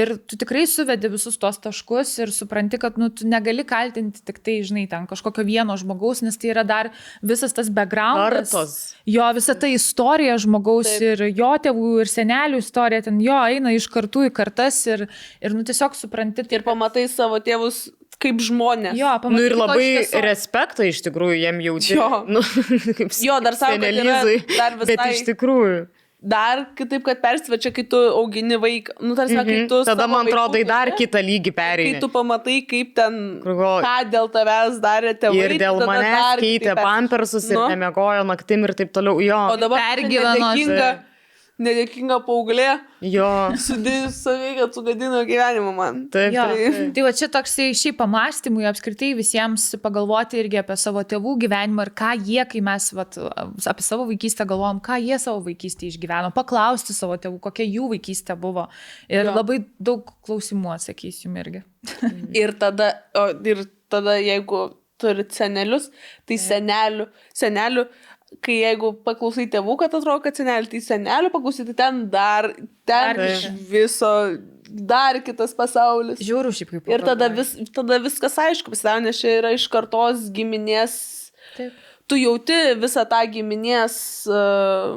ir tu tikrai suvedi visus tuos taškus ir supranti, kad nu, tu negali kaltinti tik tai, žinai, ten kažkokio vieno žmogaus, nes tai yra dar visas tas backgroundas. Kartos. Jo, visa ta istorija žmogaus Taip. Ir jo tėvų ir senelių istorija, ten jo eina iš kartų į kartas ir, ir nu, tiesiog supranti. Ir pamatai savo tėvus kaip žmonės. Jo, Nu ir pamatai to labai šviesos. respektą iš tikrųjų jiem jauti. Jo. Nu, (laughs) Jo, dar sako, kad yra dar Bet visai- iš tikrųjų. Dar kitaip, kad persivečia, kai tu augini vaiką. Nu, tarsi, mhm. kai tu... Tada, man atrodo, į dar kitą lygį Kai perėjai. tu pamatai, kaip ten... Galvoji- Ką dėl tavęs darė tėvai. Ir dėl tada manęs keitė pampersus ir Nu. nemiegojo naktim ir taip toliau. Jo, O dabar Pergyveno, nedėkinga, paauglė, jo. sudėjus savai, kad sugadino gyvenimą man. Taip, Jo, taip. taip. tai va čia toksai šiaip pamastymui apskritai visiems pagalvoti irgi apie savo tėvų gyvenimą ir ką jie, kai mes vat, apie savo vaikystę galvojam, ką jie savo vaikystėje išgyveno, paklausti savo tėvų, kokia jų vaikystė buvo. Ir Jo. labai daug klausimų atsakysiu jums irgi. (laughs) Ir tada, o, ir tada jeigu turit senelius, tai senelių, senelių, kai jeigu paklausai tėvų, kad atrodo, kad senelių, tai senelių paklausai, tai ten dar, ten Dar iš viso, dar kitas pasaulis. Žiūriu šiaip kaip. Ir tada, vis, tada viskas aišku, pasidaro, nes čia yra iš kartos giminės. Taip. Tu jauti visą tą giminės uh,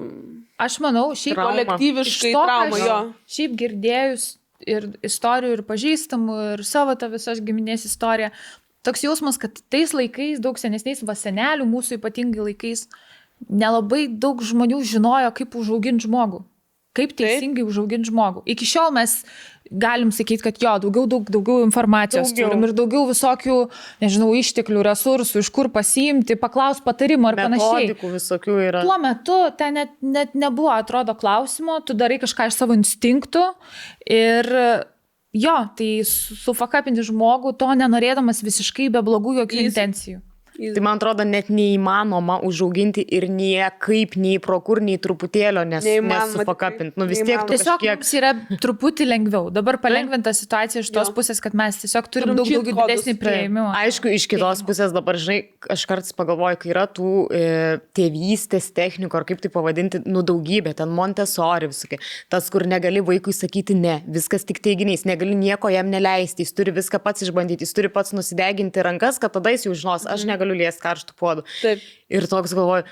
Aš manau, šiaip Trauma. kolektyviškai Iš to, traumą jo. Šiaip girdėjus ir istorijų, ir pažįstamų, ir savo tą visos giminės istoriją. Toks jausmas, kad tais laikais, daug senesniais vasenelių, mūsų ypatingai laikais, nelabai daug žmonių žinojo, kaip užauginti žmogų. Kaip teisingai užauginti žmogų. Iki šiol mes galim sakyti, kad jo, daugiau, daug, daugiau informacijos Daugiau. turim ir daugiau visokių, nežinau, išteklių, resursų, iš kur pasiimti, paklaus patarimų ar panašiai. Metodikų visokių yra. Tuo metu ten net, net nebuvo, atrodo, klausimo, tu darai kažką iš savo instinktų ir jo, tai su- sufakapinti žmogų, to nenorėdamas visiškai be blogų jokių Jis- intencijų. Tai man atrodo, net neįmanoma užauginti ir niekaip, nei pro kur, nei truputėlio nes, tikrai. Nu vis tiek Neįmanoma. Tiesiog kažkiek... mums yra truputį lengviau. Dabar palengvinta situacija iš tos Jo. pusės, kad mes tiesiog turim Turim daug kodus. didesnį prieimimą. Aišku, iš kitos pusės dabar, žinai, aš kartais pagalvoju, kai yra tų e, tėvystės technikų, ar kaip tai pavadinti, nu daugybė, ten Montesori visokie, tas, kur negali vaikui sakyti ne, viskas tik teiginiais, negali nieko jam neleisti, jis turi viską pats išbandyti, jis turi pats nusideginti rankas, kad tada jis jau žinos, aš negaliu liesti karštų puodų. Taip. Ir toks galvoju,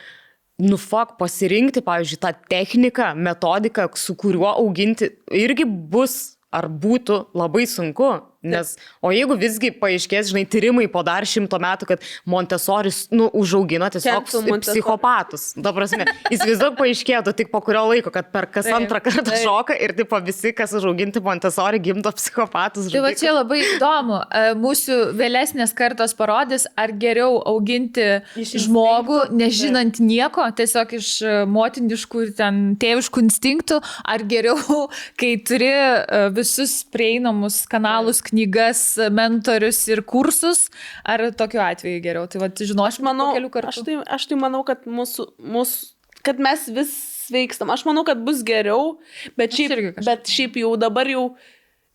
nu fak, pasirinkti, pavyzdžiui, tą techniką, metodiką, su kuriuo auginti, irgi bus ar būtų labai sunku. Nes, o jeigu visgi paaiškės, žinai, tyrimai po dar šimto metų, kad Montesoris, nu, užaugino tiesiog psichopatus. Ta prasme, įsivaizduok paaiškėtų tik po kurio laiko, kad per kas Taip, antrą kartą taip. šoka ir tipo visi, kas užauginti Montesori, gimdo psichopatus. Tai va čia labai įdomu. E, Mūsų vėlesnės kartos parodys, ar geriau auginti Iš žmogų, nežinant nieko, tiesiog iš e, motiniškų ir ten tėviškų instinktų, ar geriau, (laughs) kai turi e, visus prieinamus kanalus, knygas, mentorius ir kursus, ar tokiu atveju geriau. Tai va, žinau, aš manau, aš tai, aš tai manau, kad, mūsų, mūsų, kad mes vis sveikstam. Aš manau, kad bus geriau, bet šiaip, bet šiaip jau dabar jau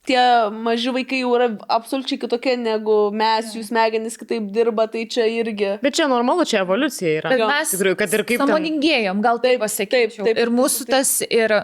tie maži vaikai jau yra absoliučiai kitokie negu mes, jų smegenys kitaip dirba, tai čia irgi. Bet čia normalu, čia evoliucija yra. Bet mes Tikrųjų, kad ir kaip Samoningėjom, gal taip taip, taip. ir mūsų tas ir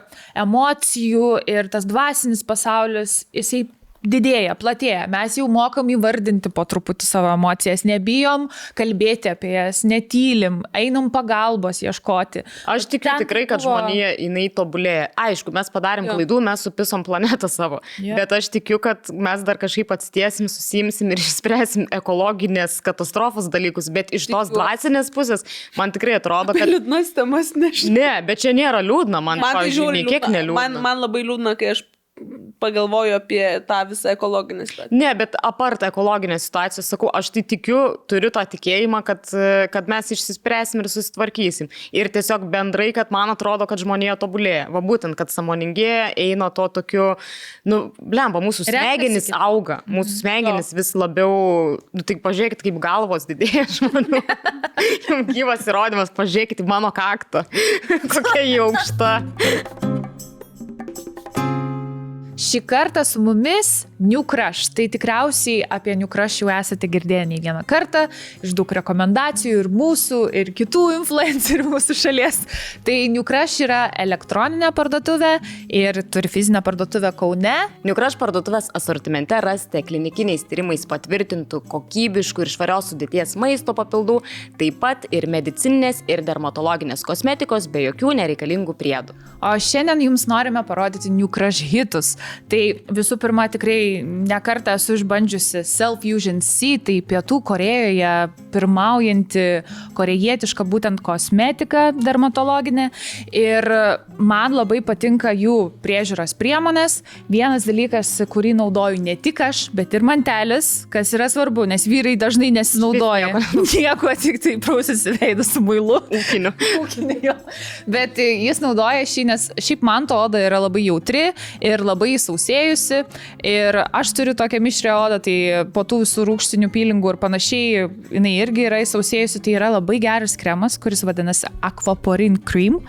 emocijų, ir tas dvasinis pasaulis, jisai didėja, platėja. Mes jau mokam įvardinti po truputį savo emocijas, nebijom kalbėti apie jas, netylim, einam pagalbos ieškoti. Aš tikiu Ten tikrai, kad buvo- žmonija jinai tobulėja. Aišku, mes padarėm Jo. klaidų, mes supisom planetą savo. Jo. Bet aš tikiu, kad mes dar kažkaip atstiesim, susimsim ir (laughs) išspręsim ekologinės katastrofos dalykus. Bet iš tos Tikiuosi. dvasinės pusės man tikrai atrodo, kad... Liūdnas temas nežinau. Ne, bet čia nėra liūdna, man, Man tai pavyzdžiui, žiūri, nei kiek neliūdna. man, man labai liūdna, kai aš pagalvoju apie tą visą ekologinę situaciją. Ne, bet apart ekologinės situacijos, sakau, aš tai tikiu, turiu tą tikėjimą, kad, kad mes išsispręsim ir susitvarkysim. Ir tiesiog bendrai, kad man atrodo, kad žmonija tobulėja. Va būtent, kad samoningėja, eina to tokiu, nu, blemba, mūsų Renkasi smegenys kitą. auga, mūsų smegenys vis labiau, nu, tik pažiūrėkit, kaip galvos didėja žmonių. (laughs) Jums gyvas įrodymas, pažiūrėkit į mano kaktą, (laughs) kokia jį aukšta. Šį kartą su mumis New Crush. Tai tikriausiai apie New Crush jau esate girdėję ne vieną kartą, iš daug rekomendacijų ir mūsų, ir kitų influencerių mūsų šalies. Tai New Crush yra elektroninė parduotuvė ir turi fizinę parduotuvę Kaune. Niukraš parduotuvės asortimente rasite klinikiniais tyrimais patvirtintų kokybiškų ir švarios sudėties maisto papildų, taip pat ir medicininės ir dermatologinės kosmetikos be jokių nereikalingų priedų. O šiandien jums norime parodyti New Crush hitus. Tai visų pirma, tikrai nekartą esu išbandžiusi Self Fusion C, tai Pietų Korejoje pirmaujanti korejietiška būtent kosmetika dermatologinė. Ir man labai patinka jų priežiūros priemonės. Vienas dalykas, kurį naudoju ne tik aš, bet ir mantelis, kas yra svarbu, nes vyrai dažnai nesinaudoja. (laughs) Nieko, tik tai prausiasi veidus su muilu. Ūkiniu. Ūkinį jo. Bet jis naudoja šį, nes šiaip man to oda yra labai jautri ir labai sausėjusi. Ir aš turiu tokią mišrę odą, tai po tų visų rūkštinių pylingų ir panašiai, jinai irgi yra įsausėjusi. Tai yra labai geras kremas, kuris vadinasi Aquaporin Cream.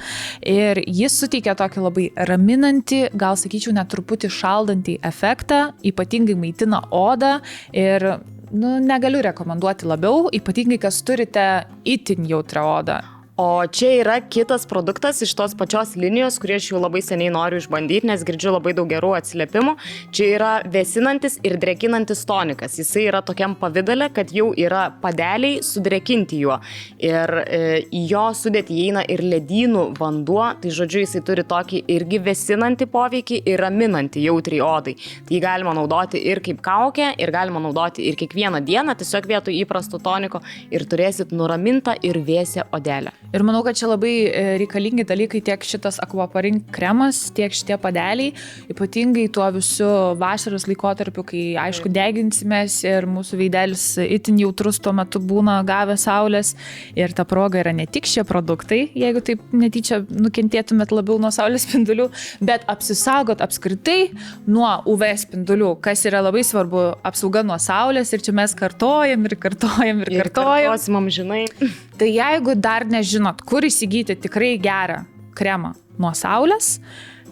Ir jis suteikia tokį labai raminantį, gal sakyčiau, net truputį šaldantį efektą, ypatingai maitina odą. Ir nu, negaliu rekomenduoti labiau, ypatingai kas turite itin jautrą odą. O čia yra kitas produktas iš tos pačios linijos, kurį aš jau labai seniai noriu išbandyti, nes girdžiu labai daug gerų atsiliepimų. Čia yra vėsinantis ir drekinantis tonikas. Jisai yra tokiam pavydale, kad jau yra padeliai sudrekinti juo. Ir e, į jo sudėtį įeina ir ledynų vanduo, tai žodžiu, jisai turi tokį irgi vėsinantį poveikį ir raminantį jautriai odai. Tai jį galima naudoti ir kaip kaukę, ir galima naudoti ir kiekvieną dieną, tiesiog vietoj įprasto toniko ir turėsit nuramintą ir vėsę odelę. Ir manau, kad čia labai e, reikalingi dalykai tiek šitas akvaparin kremas, tiek šitie padeliai, ypatingai tuo visų vasaros laikotarpiu, kai aišku deginsimės ir mūsų veidelis itin jautrus tuo metu būna gavę saulės. Ir ta proga yra ne tik šie produktai, jeigu taip netyčia nukentėtumėt labiau nuo saulės spindulių, bet apsisaugot apskritai nuo UV spindulių, kas yra labai svarbu, apsauga nuo saulės ir čia mes kartojam ir kartojam ir Ir kartojam. kartosim, žinai. Tai jeigu dar nežinot, kur įsigyti tikrai gerą kremą nuo saulės,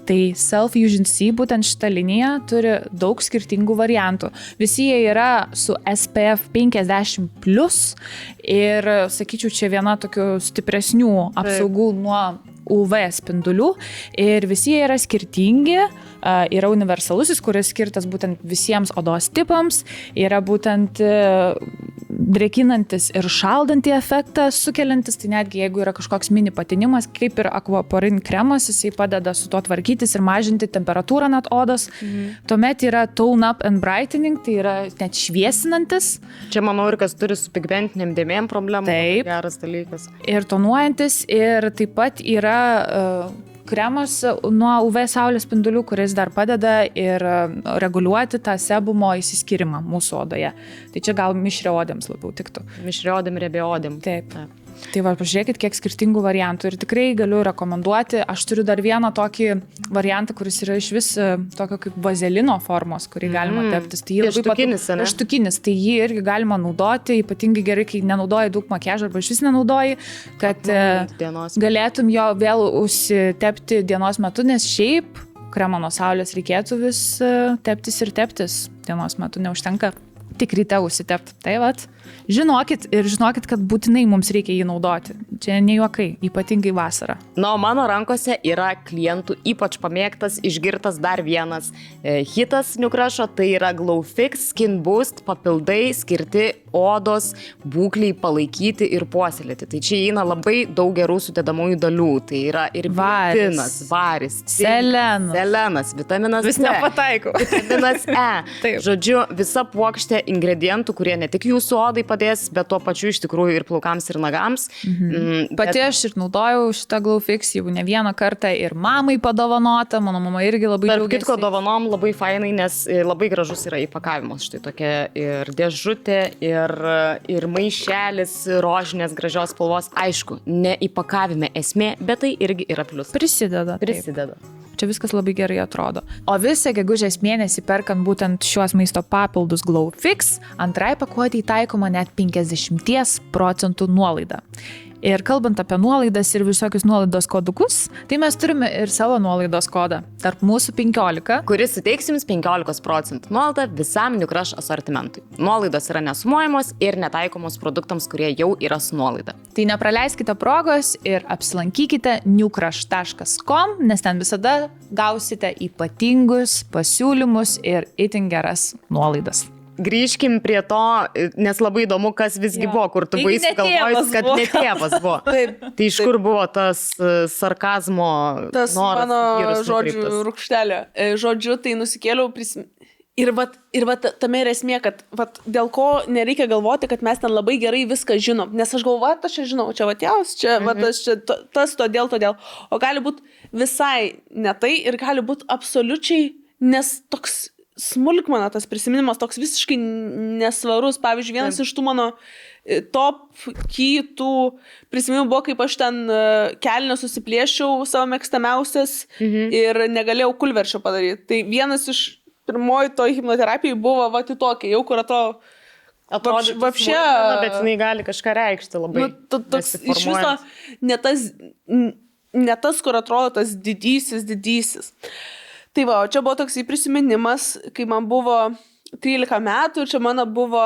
tai Self-Fusion C būtent šitą liniją turi daug skirtingų variantų. Visi jie yra su SPF 50 ir, sakyčiau, čia viena tokių stipresnių apsaugų nuo UV spindulių ir visi jie yra skirtingi. Yra universalusis, kuris skirtas būtent visiems odos tipams, yra būtent e, drėkinantis ir šaldantį efektą sukeliantis, tai netgi jeigu yra kažkoks mini patinimas, kaip ir akvaporin kremas, jisai padeda su tuo tvarkytis ir mažinti temperatūrą net odos. Mhm. Tuomet yra tone up and brightening, tai yra net šviesinantis Čia manau ir kas turi su pigmentiniam dėmėm problemų. Taip. Geras dalykas. ir tonuojantis ir taip pat yra uh, kremas nuo UV saulės spindulių, kuris dar padeda ir uh, reguliuoti tą sebumo įsiskyrimą mūsų odoje. Tai čia gal mišriodėms labiau tiktų. Mišriodėm, riebiodėm. Taip. Taip. Tai va, pažiūrėkit, kiek skirtingų variantų ir tikrai galiu rekomenduoti. Aš turiu dar vieną tokį variantą, kuris yra iš vis e, tokio kaip vazelino formos, kurį galima Mm. teptis. Tai labai Pieštukinis, ane? Pieštukinis, tai jį irgi galima naudoti, ypatingai gerai, kai nenaudoji daug makiažo arba iš vis nenaudoji, kad e, Dienos. galėtum jo vėl užsitepti dienos metu, nes šiaip kremą nuo saulės reikėtų vis e, teptis ir teptis dienos metu, neužtenka tik ryte užsitepti. Tai vad, žinokit ir žinokit, kad būtinai mums reikia jį naudoti. Čia ne juokai, ypatingai vasarą. Na, o mano rankose yra klientų ypač pamėgtas, išgirtas dar vienas e, hitas Nukrašo, tai yra Glowfix Skin Boost papildai skirti odos būkliai palaikyti ir puoselėti. Tai čia įeina labai daug gerų sudedamųjų dalių. Tai yra ir vitaminas, varis, Selenas. selenas, vitaminas Vis nepataikau. Vitaminas E. (laughs) Taip. Žodžiu, visa puokštė ingredientų, kurie ne tik jūsų odai padės, bet tuo pačiu iš tikrųjų ir plaukams ir nagams. Mhm. Pati aš ir naudojau šitą Glowfix jau ne vieną kartą ir mamai padovanota, mano mama irgi labai Tarp džiaugiasi. kitko dovanom labai fainai, nes e, labai gražus yra įpakavimas. Štai tokia ir dėžutė, ir, ir maišelis rožinės gražios spalvos. Aišku, ne įpakavime esmė, bet tai irgi yra plius. Prisideda. taip. Čia viskas labai gerai atrodo. O visą gegužės mėnesį perkant būtent šiuos maisto papildus Glowfix, antrai pakuotėjai taikoma net 50 procentų nuolaida. Ir kalbant apie nuolaidas ir visokius nuolaidos kodukus, tai mes turime ir savo nuolaidos kodą. Tarp mūsų 15. kuris suteiks jums 15 procentų nuolaidą visam Nukraš asortimentui. Nuolaidos yra nesumuojamos ir netaikomos produktams, kurie jau yra su nuolaida. Tai nepraleiskite progos ir apsilankykite newcrush.com, nes ten visada gausite ypatingus pasiūlymus ir itin geras nuolaidas. Grįžkim prie to, nes labai įdomu, kas visgi Jo. buvo, kur tu buvai tėvas kad ne tėvas buvo. (laughs) Taip. Tai iš kur buvo tas e, sarkazmo Tas noras mano žodžių rūkštelė. E, Žodžiu, tai nusikėliau prisim... Ir, vat, ir vat, tame ir esmė, kad vat, dėl ko nereikia galvoti, kad mes ten labai gerai viską žinom. Nes aš galvoju, "Vat, aš čia žinau, čia vatjaus, čia mhm. vat, aš čia to, tas, todėl, todėl. O gali būti visai ne tai ir gali būti absoliučiai, nes toks smulkmena tas prisiminimas toks visiškai nesvarus. Pavyzdžiui, vienas Taip. iš tų mano e, top kytų prisiminimų buvo, kaip aš ten e, kelnių susiplėšiau savo mėgstamiausias mhm. ir negalėjau kulveršio padaryti. Tai vienas iš pirmoji to hipnoterapijai buvo va tai tokia, jau kur atrodo, Atrodytų vapšė- Bet jinai gali kažką reikšti labai. nu, toks iš viso ne tas, ne tas, kur atrodo tas didysis, didysis. Tai va, o čia buvo toks prisiminimas, kai man buvo 13 metų čia mano buvo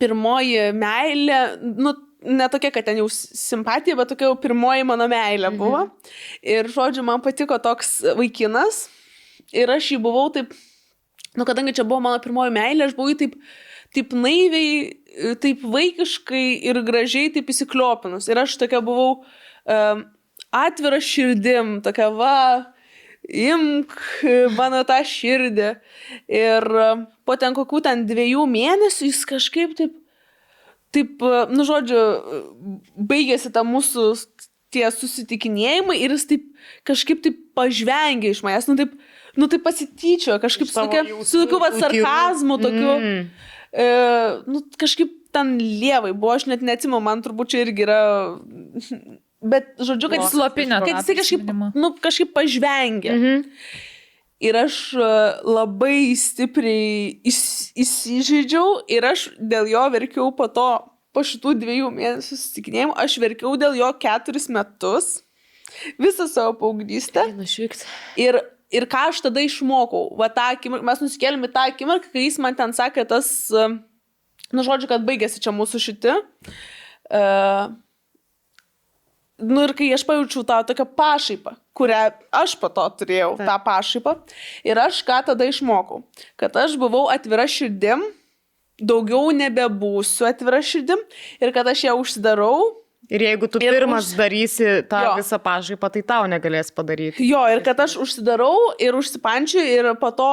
pirmoji meilė, nu, ne tokia, kad ten jau simpatija, bet tokia jau pirmoji mano meilė buvo. Mhm. Ir, žodžiu, man patiko toks vaikinas ir aš jį buvau taip, nu, kadangi čia buvo mano pirmoji meilė, aš buvau jį taip, taip naiviai, taip vaikiškai ir gražiai taip įsikliopinus. Ir aš tokia buvau um, atvira širdim, tokia va, imk mano tą širdį. Ir um, po ten kokių ten dviejų mėnesių jis kažkaip taip taip, e, nu, žodžiu, baigėsi ta mūsų tie susitikinėjimai ir jis taip kažkaip taip pažvengė iš manęs, nu taip, nu taip pasityčio, kažkaip tokia, su tokiu va sarkazmu, tokiu, Mm. e, nu kažkaip ten lievai buvo, aš net neatsimu, man turbūt čia irgi yra, bet žodžiu, kad jis Slopinio kad jisai kažkaip, nu, kažkaip pažvengė. Mhm. Ir aš e, labai stipriai įs- įsižeidžiau ir aš dėl jo verkiau po to, po šitų dviejų mėnesių susitikinėjimų, aš verkiau dėl jo keturis metus, visą savo paauglystę. Ir, ir ką aš tada išmokau, va tą akimirką, mes nusikėlėm į tą akimirką, kai jis man ten sakė tas, e, nu žodžiu, kad baigėsi čia mūsų šiti. Uh, nu ir kai aš pajaučiau tą tokią pašaipą, kurią aš po to turėjau, Taip. tą pašaipą. Ir aš ką tada išmokau, kad aš buvau atvira širdim, daugiau nebebūsiu atvira širdim ir kad aš ją užsidarau. Ir jeigu tu Ir pirmas už- darysi tą Jo. visą pažaipą, tai tau negalės padaryti. Jo, ir kad aš užsidarau ir užsipančiu ir po to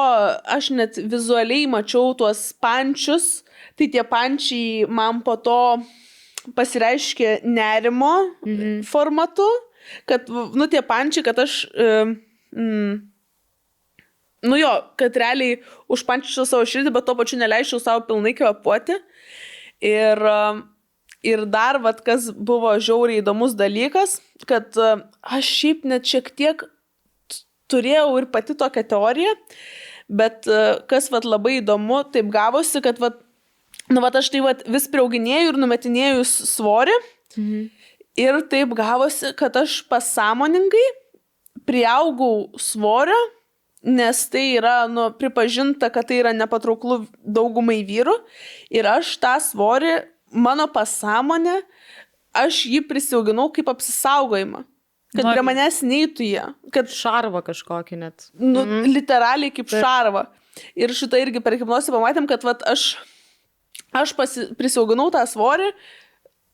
aš net vizualiai mačiau tuos pančius, tai tie pančiai man po to pasireiškė nerimo mhm. formatu, kad, nu, tie pančiai, kad aš... e, Mm, nu jo, kad realiai užpančiau savo širdį, bet tuo pačiu neleisčiau savo pilnai kvepuoti. Ir, e, ir dar, vad, kas buvo žiauriai įdomus dalykas, kad e, aš šiaip net šiek tiek turėjau ir pati tokią teoriją, bet kas vat labai įdomu, taip gavosi, kad vat, nu, vat aš tai vat vis priauginėjau ir numetinėjau svorį. Mhm. Ir taip gavosi, kad aš pasąmoningai priaugau svorio, nes tai yra nu, pripažinta, kad tai yra nepatrauklu daugumai vyrų. Ir aš tą svorį, mano pasąmonę, aš jį prisiauginau kaip apsisaugojimą. Kad Nori- prie manęs neįtų jie. Kad Šarvą kažkokį net. nu, mm. literaliai kaip šarva. Ir šitą irgi per hipnozę pamatėm, kad vat, aš, aš pasi, prisiauginau tą svorį,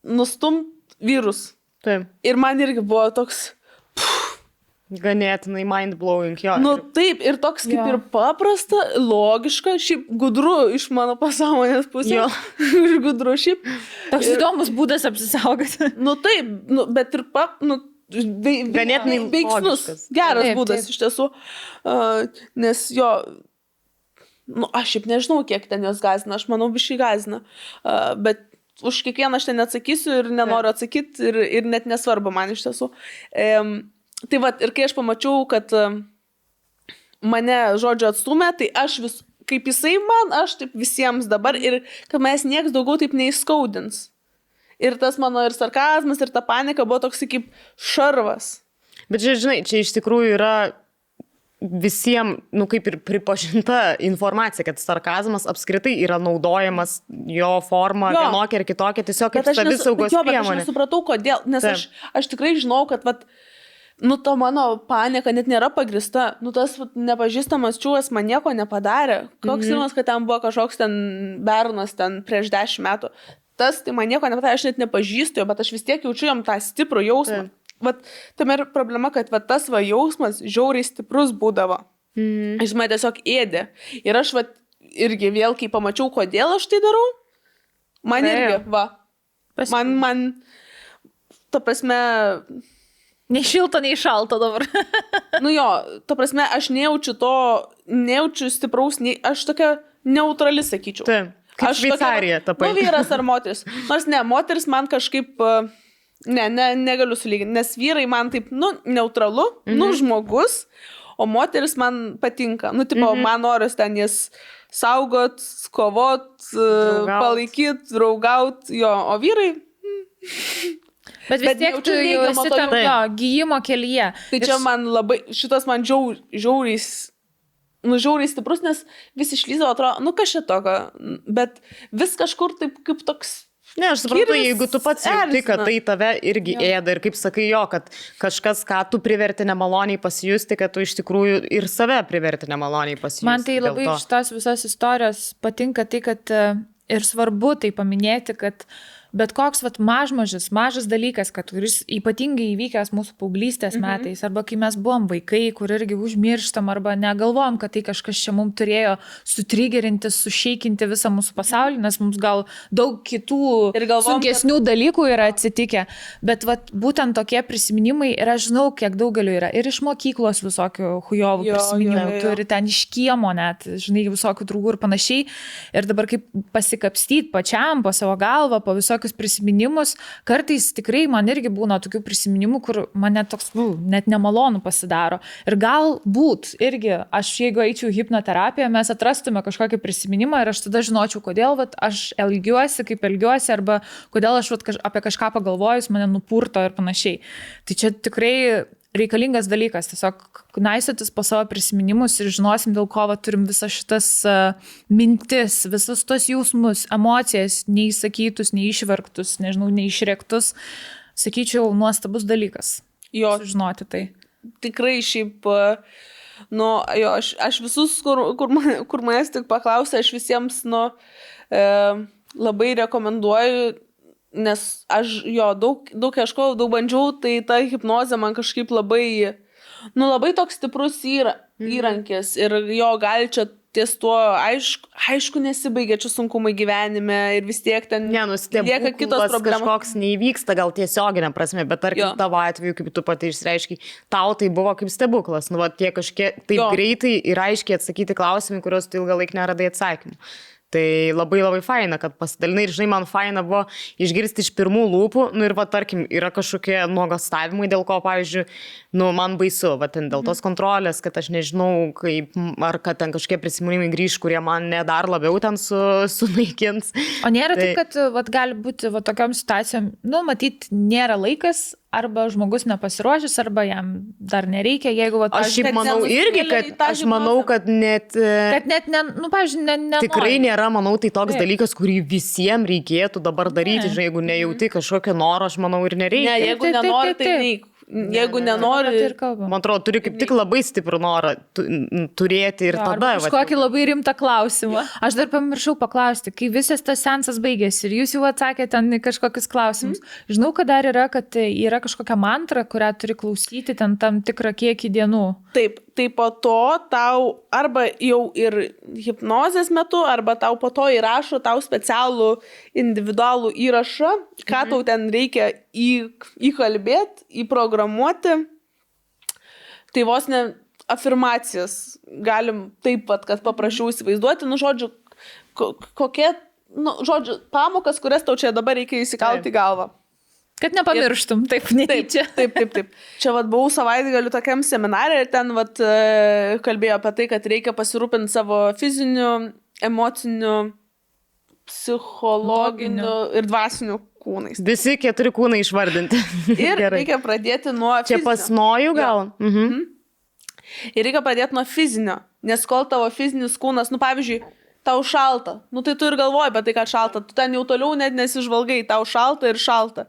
nustumt vyrus. Taip. Ir man irgi buvo toks, Ganėtinai mind blowing, jo. nu Ir- taip, ir toks kaip Jo. ir paprasta, logiška, šiaip gudru iš mano pasąmonės pusės. (laughs) Ir gudru šiaip. Toks įdomus būdas apsisaugoti. Nu taip, nu, bet ir pap, nu, vei, Ganėtinai veiksnus. logiškas. Geras Taip, būdas taip. iš tiesų. Uh, nes jo, nu, aš šiaip nežinau, kiek ten jos gazina, aš manau, biškai gazina. Uh, bet už kiekvieną aš ten neatsakysiu ir nenoriu atsakyti ir, ir net nesvarbu man iš tiesų. Um, tai vad, ir kai aš pamačiau, kad um, mane, žodžiu, atstumė, tai aš vis, kaip jisai man, aš taip visiems dabar ir kad mes nieks daugiau taip neįskaudins. Ir tas mano ir sarkazmas, ir ta panika buvo toks kaip šarvas. Bet žinai, čia iš tikrųjų yra visiems, nu kaip ir pripažinta informacija, kad sarkazmas apskritai yra naudojamas jo forma Jo. vienokia ar kitokia, tiesiog kaip savisaugos bet aš priemonė. nesupratau, kodėl. Nes Taip. aš, aš tikrai žinau, kad, vat, nu, ta mano panika net nėra pagrista. Nu, tas vat, nepažįstamas čiūvas man nieko nepadarė. Koks Mhm. įmas, kad ten buvo kažkoks ten bernas ten prieš dešimt metų. Tas tai man nieko nepadarė, aš net nepažįstu jo, bet aš vis tiek jaučiu jam tą stiprų jausmą. Taip. Vat, tam ir problema, kad vat, tas va jausmas žiauriai stiprus būdavo. Mhm. Jis mane tiesiog ėdė. Ir aš vat, irgi vėl, kai pamačiau, kodėl aš tai darau, man Praėjo. irgi, va. Pas- Man, man, ta prasme, Nei šilta, nei šalta dabar. (laughs) nu jo, ta prasme, aš nejaučiu to, nejaučiu stipraus, nei, aš tokia neutrali, sakyčiau. Taip. Kaip Aš Šveicarija tapai. Nu, vyras ar moteris. Nors ne, moteris man kažkaip, uh, ne, ne, negaliu sulyginti, nes vyrai man taip, nu, neutralu, mhm. nu, žmogus, o moteris man patinka. Nu, tipo, mhm. man noras ten jas saugot, kovot, uh, Draugaut. palaikyti, draugaut, jo, o vyrai, Bet vis Bet tiek tu jau esi tam jausmą. jo, gyjimo kelyje. Tai Ir čia s- man labai, šitas man žiaur, žiauriai, s- nu žiauriai stiprus, nes vis išlyzo, atrodo, nu čia tokio, bet vis kažkur taip kaip toks, Ne, aš suprantu, jeigu tu pats jauti, kad tai tave irgi Jo. ėda ir kaip sakai jo, kad kažkas, ką tu priverti nemaloniai pasijusti, kad tu iš tikrųjų ir save priverti nemaloniai pasijusti. Man tai labai iš tos visos istorijos patinka tai, kad e, ir svarbu tai paminėti, kad bet koks vat, mažmažis, mažas dalykas, kad kuris ypatingai įvykęs mūsų paauglystės mhm. metais, arba kai mes buvom vaikai, kur irgi užmirštam, arba negalvom, kad tai kažkas čia mums turėjo sutrigerinti, sušeikinti visą mūsų pasaulį, nes mums gal daug kitų Ir galvom, sunkesnių kad... dalykų yra atsitikę. Bet vat, būtent tokie prisiminimai ir aš žinau, kiek daugeliu yra. Ir iš mokyklos visokių hujovų Jo, prisiminimų jo, jo. turi ten iš kiemo net, žinai, visokių draugų ir panašiai. Ir dabar kaip pasikapstyti pačiam po savo galvą, po visokius prisiminimus, kartais tikrai man irgi būna tokių prisiminimų, kur mane toks, nu, net nemalonu pasidaro. Ir galbūt irgi aš, jeigu eičiau į hipnoterapiją, mes atrastume kažkokį prisiminimą ir aš tada žinočiau, kodėl vat, aš elgiuosi, kaip elgiuosi, arba kodėl aš vat, kaž, apie kažką pagalvojus mane nupurto ir panašiai. Tai čia tikrai reikalingas dalykas, tiesiog naisotis po savo prisiminimus ir žinosim, dėl ko va, turim visas šitas uh, mintis, visus tos jausmus, emocijas, neįsakytus, neišverktus, nežinau, neišrektus, sakyčiau, nuostabus dalykas. Jo, Žinoti tai. tikrai šiaip, e, nu, jo, aš, aš visus, kur, kur, man, kur manęs tik paklausė, aš visiems, nu, e, labai rekomenduoju, nes aš jo daug, daug ieškojau, daug bandžiau, tai ta hipnozė man kažkaip labai, nu, labai toks stiprus yra, įrankis ir jo gali čia ties tuo, aišku, aišku nesibaigia čia sunkumai gyvenime ir vis tiek ten Nenustebėk, lieka kitos problemos. kažkoks neįvyksta gal tiesioginė prasme, bet tarkim Jo. tavo atveju, kaip tu pati išreiškiai, tau tai buvo kaip stebuklas. Nu, va, tie kažkiek taip Jo. greitai ir aiškiai atsakyti klausimai, kuriuos tu ilgą laiką neradai atsakymų. Tai labai labai faina, kad pasidalinai ir žinai, man faina buvo išgirsti iš pirmų lūpų, nu ir va, tarkim, yra kažkokie nuogastavimai, dėl ko, pavyzdžiui, nu, man baisu, va, ten dėl tos kontrolės, kad aš nežinau, kaip, ar kad ten kažkokie prisiminimai grįž, kurie man ne dar labiau ten su, (laughs) sunaikins. O nėra Tai- taip, kad vat, gali būti vat, tokiam situacijom, nu, matyt, nėra laikas, arba žmogus nepasiruošęs, arba jam dar nereikia, jeigu vat, Aš šiaip manau irgi, kad tą aš manau, kad net... e, kad net, ne, nu, pavyzdžiui, ne, ne, Tikrai nėra, manau, tai toks Taip. dalykas, kurį visiems reikėtų dabar daryti. Ne. Žinai, jeigu nejauti kažkokio noro, aš manau, ir Ne, nereikia. jeigu taip, taip, nenori, taip, tai taip. neik. Jeigu nenori, Tai ir kalbam. Man atrodo, turi kaip tik labai stiprų norą turėti ir Jo, tada... Kažkokį labai rimtą klausimą. Aš dar pamiršau paklausti, kai visas tas sensas baigėsi ir jūs jau atsakėte ten kažkokius klausimus. Mm. Žinau, kad dar yra, kad yra kažkokia mantra, kurią turi klausyti ten tam tikrą kiekį dienų. Taip, tai po to tau arba jau ir hipnozės metu, arba tau po to įrašo tau specialų individualų įrašą, ką mhm. tau ten reikia į, įkalbėti, įprogramuoti. Tai vos ne afirmacijas galim taip pat, kad paprašiau įsivaizduoti, nu, žodžiu, ko, kokie, nu, žodžiu, pamokas, kurias tau čia dabar reikia įsikalti į galvą. Kad nepamirštum, taip, Taip, netyčia. taip, taip, taip. Čia vad buvau savaitgaliu tokiam seminarė ir ten vad e, kalbėjo apie tai, kad reikia pasirūpinti savo fiziniu, emociniu, psichologiniu ir dvasiniu kūnais. Visi keturi kūnai išvardinti. (laughs) Ir Gerai. reikia pradėti nuo... Čia fizinio. pas nojų gal? Mhm. Ir reikia pradėti nuo fizinio, nes kol tavo fizinis kūnas, nu pavyzdžiui, tau šalta, nu tai tu ir galvoji apie tai, kad šalta, tu ten jau toliau net nesižvalgai, tau šalta ir šalta.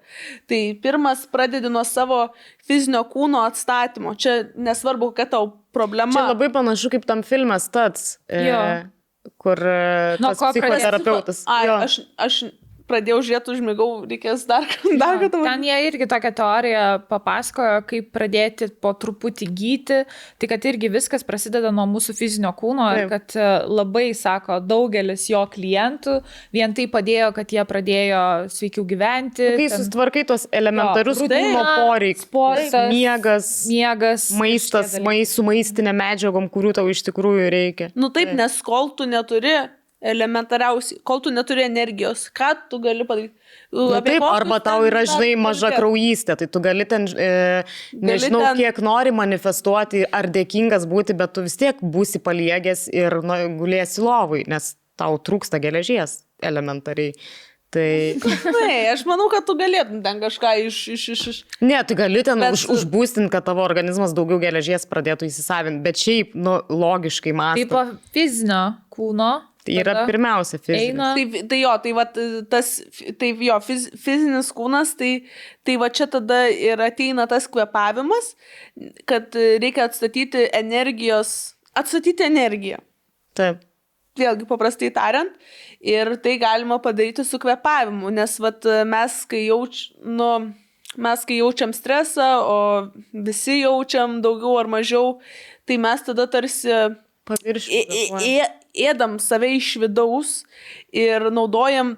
Tai pirmas pradedi nuo savo fizinio kūno atstatymo. Čia nesvarbu, kokia tau problema. Čia labai panašu kaip tam filmas Tats, e, Jo. kur pradėt? psichoterapeutas. Ai, Jo. aš, aš pradėjau žiūrėti, užmigau, reikės dar, (laughs) dar kartą. Ten jie irgi tokią teoriją papasakojo, kaip pradėti po truputį gyti. Tai kad irgi viskas prasideda nuo mūsų fizinio kūno ir Taip. kad e, labai, sako, daugelis jo klientų vien tai padėjo, kad jie pradėjo sveikiau gyventi. Kai ten susitvarkai tos elementarius kūno poreikius, sportas, miegas, miegas, maistas, mais, su maistinė medžiagom, kurių tau iš tikrųjų reikia. Nu taip, nes kol tu neturi elementariausiai, kol tu neturi energijos, ką tu gali padaryti? Na, Apie taip, arba tau yra, žinai, maža kraujystė, tai tu gali ten, e, nežinau, ten- kiek nori manifestuoti ar dėkingas būti, bet tu vis tiek būsi paliegęs ir nu, gulėsi lovai, nes tau trūksta geležies elementariai. Tai (laughs) Ne, aš manau, kad tu galėtum ten kažką iš... iš, iš, iš. ne, tu gali ten Bet- už, užbūstinti, kad tavo organizmas daugiau geležies pradėtų įsisavinti, bet šiaip, nu, logiškai Tai mąstant. po fizinio kūno. Tai yra tada pirmiausia fizinis. Eina. Tai, tai jo, tai va, tas, tai jo, fiz, fizinis kūnas, tai, tai va čia tada ir ateina tas kvepavimas, kad reikia atstatyti energijos, atstatyti energiją. Taip. vėlgi paprastai tariant, ir tai galima padaryti su kvepavimu, nes vat, mes, kai jauč, nu, mes, kai jaučiam stresą, o visi jaučiam daugiau ar mažiau, tai mes tada tarsi Paviršių. Ėdam save iš vidaus ir naudojam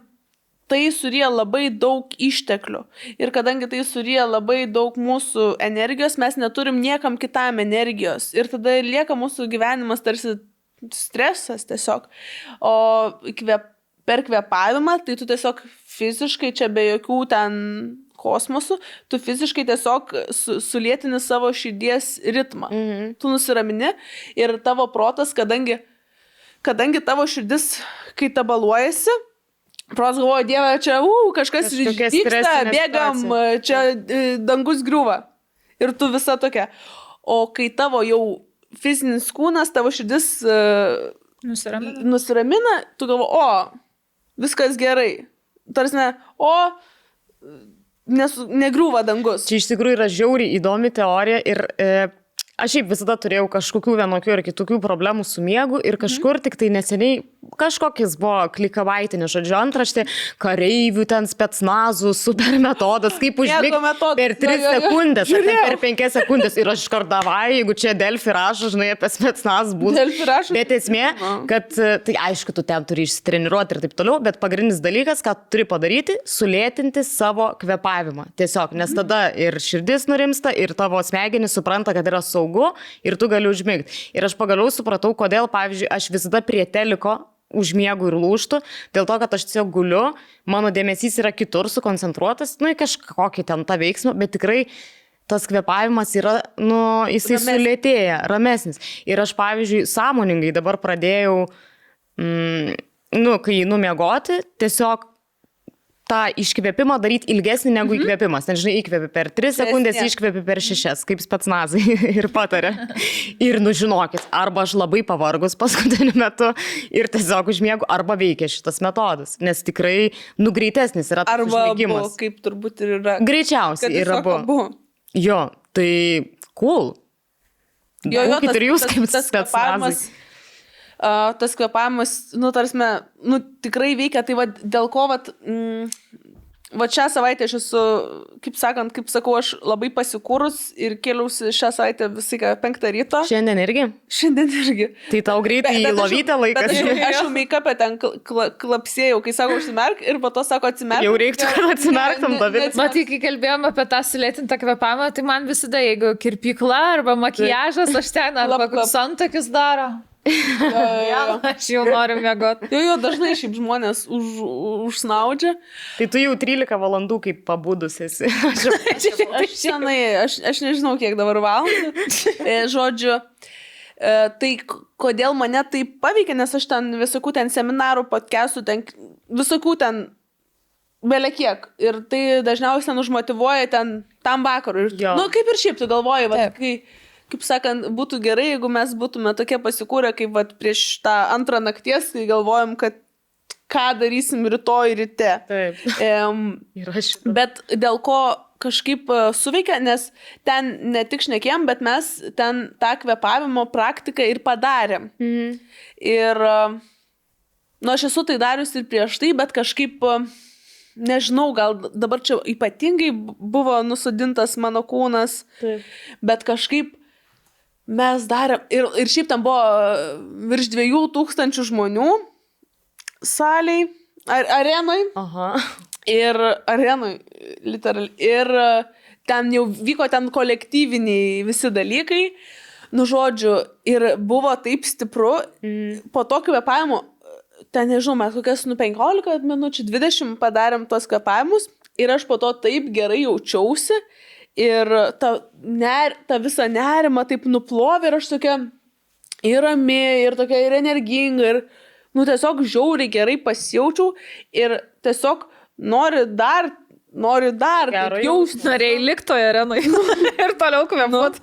tai suryja labai daug išteklių. Ir kadangi tai suryja labai daug mūsų energijos, mes neturim niekam kitam energijos. Ir tada ir lieka mūsų gyvenimas tarsi stresas tiesiog. O kvep, per kvepavimą, tai tu tiesiog fiziškai čia be jokių ten kosmosų, tu fiziškai tiesiog su, sulėtini savo širdies ritmą. Mhm. Tu nusiramini ir tavo protas, kadangi, kadangi tavo širdis, kai tabaluojasi, Pros galvoja, Dieve, čia, u, kažkas vyksta, bėgam, situacija. čia e, dangus griūva. Ir tu visa tokia. O kai tavo jau fizinis kūnas, tavo širdis uh, Nusiramina. nusiramina, tu galvo, o, viskas gerai. Tarsi, o, nes, negriūva dangus. Čia iš tikrųjų yra žiauriai įdomi teorija ir e, aš šiaip visada turėjau kažkokių vienokių ir kitokių problemų su miegu ir kažkur tik tai neseniai kažkokias buvo klikavaitinis, žodžiu, antraštė, kareivių ten spetsnazų, super (laughs) metodas, kaip metodas, per 3 jo, jo, jo. sekundės, per 5 sekundės ir aš iškardavai, jeigu čia Delfi rašo, žinai, apie spetsnazų būtų. Delfi rašo? Bet esmė, kad e, tai aišku, tu ten turi išsitreniruoti ir taip toliau, bet pagrindinis dalykas, ką tu turi padaryti, sulėtinti savo kvepavimą. Tiesiog, nes tada ir širdis nurimsta, ir tavo smegenys supranta, kad yra saugu ir tu gali užmigti. Ir aš pagaliau supratau, kodėl, pavyzdžiui, aš visada prie teliko užmiegu ir lūštų, dėl to, kad aš tiesiog guliu, mano dėmesys yra kitur sukoncentruotas, nu, į kažkokį ten tą veiksmą, bet tikrai tas kvepavimas yra, nu, jisai Ramesnis. sulėtėja, ramesnis. Ir aš, pavyzdžiui, sąmoningai dabar pradėjau, mm, nu, kai numiegoti, tiesiog tą iškvėpimą daryti ilgesnį negu mhm. įkvėpimas. Nes, žinai, įkvėpi per 3 sekundės, iškvėpi per 6, kaip spetsnazai (laughs) ir patarė. Ir, nu, žinokit, arba aš labai pavargus paskutiniu metu ir tiesiog užmiegu, arba veikia šitas metodas. Nes tikrai, nu, greitesnis yra tas Arba abu, užmiegimas. kaip turbūt ir yra. Greičiausiai yra abu. Jo, tai cool. Jo, jo, Būkit tas- ir jūs tas- kaip tas spetsnazai. kvėpavimas, a, tas kvepavimas, nu, tarsi, nu, tikrai veikia, tai va, dėl ko, va, mm, va šią savaitę aš esu, kaip sakant, kaip sakau, aš labai pasikūrus ir keliausi šią savaitę visai ką penktą ryto. Šiandien irgi. Šiandien irgi. Tai tau greitai į lovytę laikas. Aš jau, aš jau make-up'e ten kl kl klapsėjau, kai sako užsimerk ir po to sako atsimerk. Jau reiktų, kad atsimerktum, Dovilė. Matai, kai kalbėjom apie tą sulėtintą kvepavimą, tai man visada, jeigu kirpykla arba makiažas, aš ten arba santokius daro. Jo, Aš jau noriu mėgoti. jo, jo, dažnai šiaip žmonės už, užsnaudžia. Tai tu jau 13 valandų kaip pabudus esi. (laughs) Aš Aš senai, aš, aš nežinau, kiek dabar valandų. E, Žodžiu, e, tai kodėl mane tai paveikė, nes aš ten visokių ten seminarų, podcastų, ten visokių ten belia kiek. Ir tai dažniausiai ten užmotivuoja ten tam vakarui. Jo. nu, kaip ir šiaip, tu galvoji, va, Taip. Kai, kaip sakant, būtų gerai, jeigu mes būtume tokie pasikūrę, kaip va, prieš tą antrą nakties, kai galvojam, kad ką darysim rytoj ryte. Taip. Em, (laughs) Ir aš. Bet dėl ko kažkaip e, suveikia, nes ten ne tik šnekėjom, bet mes ten tą kvepavimo praktiką ir padarėm. Mhm. Ir, e, nu, aš esu tai darius ir prieš tai, bet kažkaip, e, nežinau, gal dabar čia ypatingai buvo nusudintas mano kūnas, Taip. bet kažkaip mes darėm. Ir, ir šiaip ten buvo e, virš dviejų tūkstančių žmonių saliai, ar, arenoj. Aha. Ir arenui, literal. Ir e, ten jau vyko ten kolektyviniai visi dalykai. Nu, žodžiu, ir buvo taip stipru. Mhm. Po to kvepavimo, ten nežinau, mes kokias, nu, 15 minučių, 20 padarėm tos kvepavimus. Ir aš po to taip gerai jaučiausi. Ir ta, ner, ta visa nerima taip nuplovė ir aš tokia ir rami, ir tokia ir energinga, ir, nu, tiesiog žiauriai gerai pasijaučiau ir tiesiog nori dar, nori dar, jausti. Norėjai liktoje arenai (laughs) ir toliau kvėpuoti.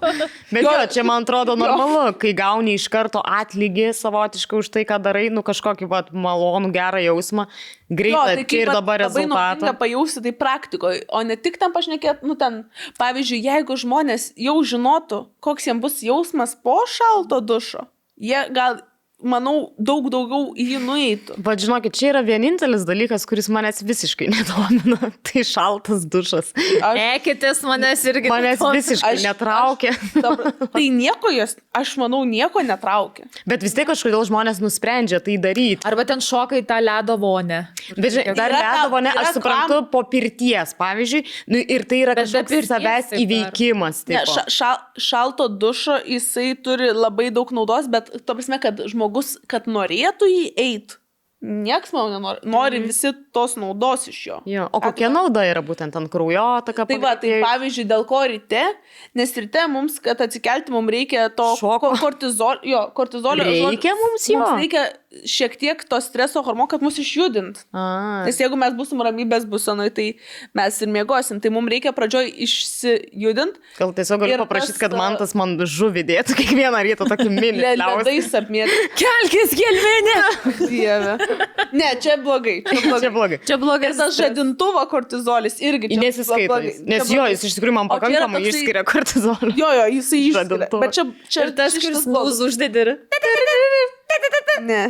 Bet Jo. jo, čia man atrodo normalu, kai gauni iš karto atlygį savotiškai už tai, ką darai, nu kažkokį vat, malonų, gerą jausmą, greitą tai čia ir dabar rezultatą. naudinga pajausti tai praktikoje, o ne tik ten pašnekėt, nu ten, pavyzdžiui, jeigu žmonės jau žinotų, koks jiems bus jausmas po šalto dušo, jie gal manau, daug daugiau į jį nueitų. Bet žinokit, čia yra vienintelis dalykas, kuris manęs visiškai (laughs) nedomina. Tai šaltas dušas. Aš, Ekitės manęs irgi. Manęs nedomina. visiškai Aš- netraukia. dabar, tai nieko jos, aš manau, nieko netraukia. Bet vis tiek kažkodėl žmonės nusprendžia tai daryti. Arba ten šoka į tą ledo vonę. Bet žinai, dar ledo, yra aš suprantu, kam- po pirties, pavyzdžiui, nu, ir tai yra kažkoks pirties savęs tai įveikimas. Ne, ša, ša, šalto dušo jisai turi labai daug naudos, bet to prasme, kad žmogus, kad norėtų jį eiti, nieks man nenori. Nori Mhm. visi tos naudos iš jo. Jo, o kokia nauda yra būtent ant kraujotaka? Tai va, tai pavyzdžiui, dėl ko ryte, nes ryte mums, kad atsikelti, mums reikia to Šoko. ko- kortizol, jo, kortizolio. Reikia mums jo? Mums reikia šiek tiek to streso hormono, kad mus išjudint. A, Nes jeigu mes busim ramybės būsenoj, tai mes ir mėgosim. Tai mums reikia pradžioj išsijudint. gal tiesiog galiu ir paprašyti, tas, kad man tas man žuvį dėtų kiekvieną rytą tokį liausį. Ledais apmėti. (laughs) Kelkis, gelmenė. (laughs) Dieve. Ne, čia blogai. Čia blogai. Čia blogai. Čia blogai. Ir tas žadintuvo kortizolis irgi jis. Nes jo, jis iš tikrųjų man pakankamai toksai- išskiria kortizolį. Jo, jo, jisai išskiria. Bet čia, čia Ir tas, kuris šitas blogas. mūsų uždedi. Ne.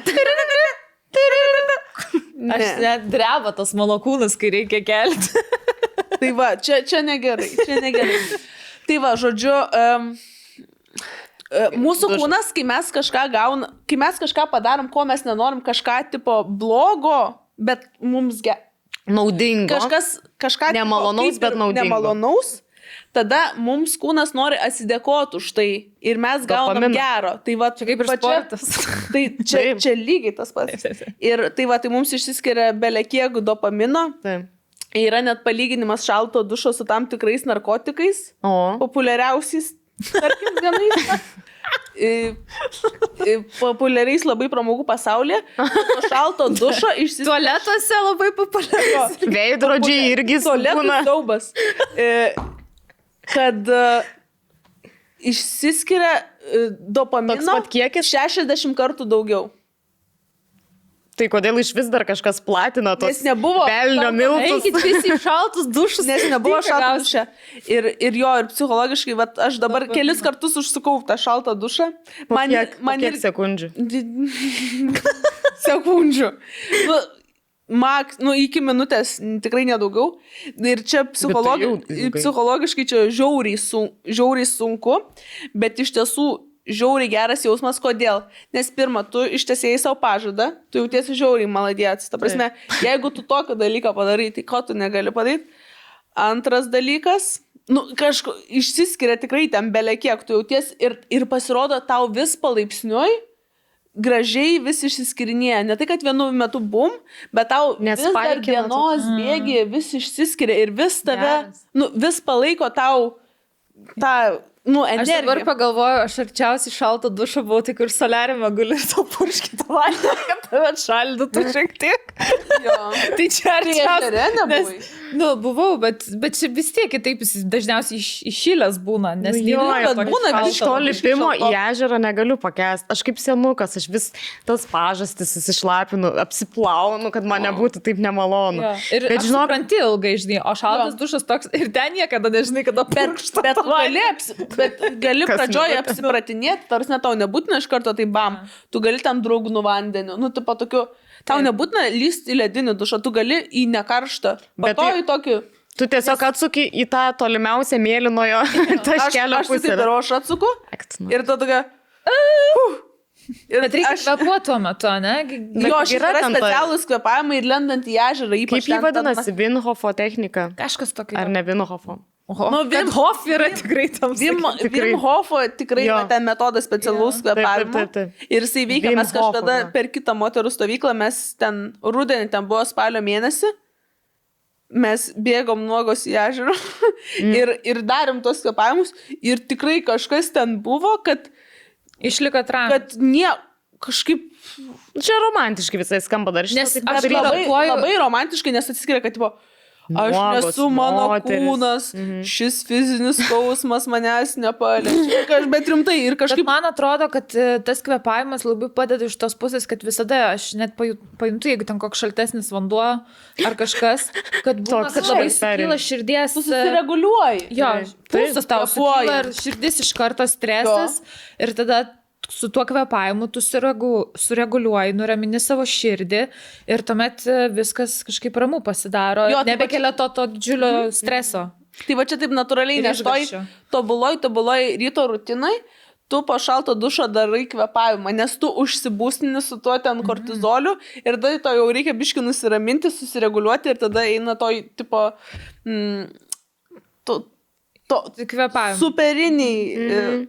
Aš Ne. net dreba tas mano kūnas, kai reikia kelti. Tai va, čia, čia negerai. Čia negerai. Tai va, žodžiu. Um, Mūsų kūnas, kai mes kažką gaunam, kai mes kažką padarom, ko mes nenorim, kažką tipo blogo, bet mums ge... Naudinga. kažkas, kažką tipo Nemalonaus, kaip bet ir naudingo. Nemalonaus, tada mums kūnas nori atsidėkoti už tai ir mes gaunam Dopamino. gero. Tai va, Čia kaip ir va čia- sportas. (laughs) Tai čia, Taip. čia lygiai tas pats. Taip, taip, taip. Ir tai va, tai mums išsiskiria belekiek dopamino. Taip. Yra net palyginimas šalto dušo su tam tikrais narkotikais, O. populiariausiais, tarkim, vienais. (laughs) Populiariais labai pramogų pasaulyje. Po šalto dušo išsiskiria. Tualetuose labai populiarus. Veidrodžiai irgi Tualetų būna. Kad e, išsiskiria dopamino Toks pat kiekis? 60 kartų daugiau. Tai kodėl iš vis dar kažkas platina tos Nes nebuvo velnio šalto- miltus? Eikit visi į šaltus dušus. Nes nebuvo šalto duše. Ir, ir jo, ir psichologiškai, vat, aš dabar kelis kartus užsukau tą šaltą dušą. Po Man, kiek, po man kiek ir sekundžių? (laughs) sekundžių. Nu, Maks, nu, iki minutės, tikrai nedaugiau. Ir čia psichologi, jau ilgai. psichologiškai čia žiauriai, sun, žiauriai sunku, bet iš tiesų žiauriai geras jausmas, kodėl. Nes pirmą, tu ištiesėjai savo pažadą, tu jautiesi žiauriai maladėjas. Ta prasme, (laughs) jeigu tu tokį dalyką padarai, tai ko tu negali padaryti. Antras dalykas, nu, kažko išsiskiria tikrai ten belekiek, tu jauties ir, ir pasirodo tau vis palaipsniui gražiai vis išsiskirinėja. Ne tai, kad vienu metu bum, bet tau Nes vis dar dienos bėgi vis išsiskiria ir vis tave, Geras. nu, vis palaiko tau tą, nu, Aš dabar energiją. pagalvoju, aš arčiausiai šalto dušo buvau, tai kur soliariumą guli ir to purškito vandenį, kad tave atšaldytų šiek tiek. (laughs) Tai čia Tai? Nes, nu, buvau, bet, bet čia vis tiek kitaip jis dažniausiai iš, iššilęs būna, nes Nu jo, bet būna. Aš to lipimo į ežerą negaliu pakęsti. Aš kaip senukas, aš vis tas pažastis įsišlapinu, apsiplaunu, kad man nebūtų taip nemalonu. Jo. Ir Bet aš žinok, supranti ilgai, žinai, o šaltas Jo. dušas toks ir ten niekada nežinai, kada Bet, purkšta. bet, gali, (laughs) apsi, bet gali pradžioje apsipratinėti, tarsi net tau nebūtina iš karto tai bam, tu gali tam draugnų vandeniu, nu, tu patokiu, tau Taip. nebūtina lysti į ledinį dušą, tu gali į nekarštą, Bet to tai- į tokį, tu tiesiog atsuki į tą tolimiausią mėlynojo (laughs) (laughs) aš, taškelio aš tai pusę. darau, aš atsuku ir tada tokia, ir Bet reikia aš, kvepuoti tuo metu, ne? Bet jo, aš yra specialūs kvepavimai ir lendant į ežerą, ypač Kaip jį vadinasi? Vinhofo technika. Kažkas tokio. Ar ne Vinhofo? Oho, Nu, Vim- Hof yra tikrai tam. Vim, Tikrai. Vim Hofo tikrai Jo. ten metodas specialus kvepavimo. Ir jisai veikia, mes kažkada Hofo, per kitą moterų stovyklą, mes ten rudenį, ten buvo spalio mėnesį, mes bėgom nuogos į ežerą mm. (laughs) ir, ir darėm tos kvepavimus ir tikrai kažkas ten buvo, kad, Išliko tram. kad nie, kažkaip Čia romantiškai visai skamba dar šitas. aš labai, labai, romantiškai, nes atsiskiria, kad tipo, aš Nuogos nesu mano moterys. kūnas, mhm. šis fizinis skausmas manęs nepaliečia. (laughs) Kaž- Bet rimtai ir Bet kažkaip man atrodo, kad e, tas kvepavimas labai padeda iš tos pusės, kad visada aš net paju- pajuntu, jeigu ten koks šaltesnis vanduo ar kažkas, kad, būna, Toks kad labai sukyla širdies. e, susireguliuoji. Jo, pulsas tau sukyla ir širdis iš karto stresas ir tada su tuo kvepavimu tu suregu, sureguliuoji, nuramini savo širdį ir tuomet e, viskas kažkaip ramu pasidaro. Jo, tai nebekelia to, to didžiulio streso. Tai va čia taip natūraliai, nes toj tobuloj, tobuloj ryto rutinai, tu po šalto dušo darai kvepavimą, nes tu užsibūstini su tuo ten Mhm. kortizoliu ir tada to jau reikia biški nusiraminti, susireguliuoti ir tada eina toj tipo... Mm, to, to, Kvepavimas. superiniai. Mm.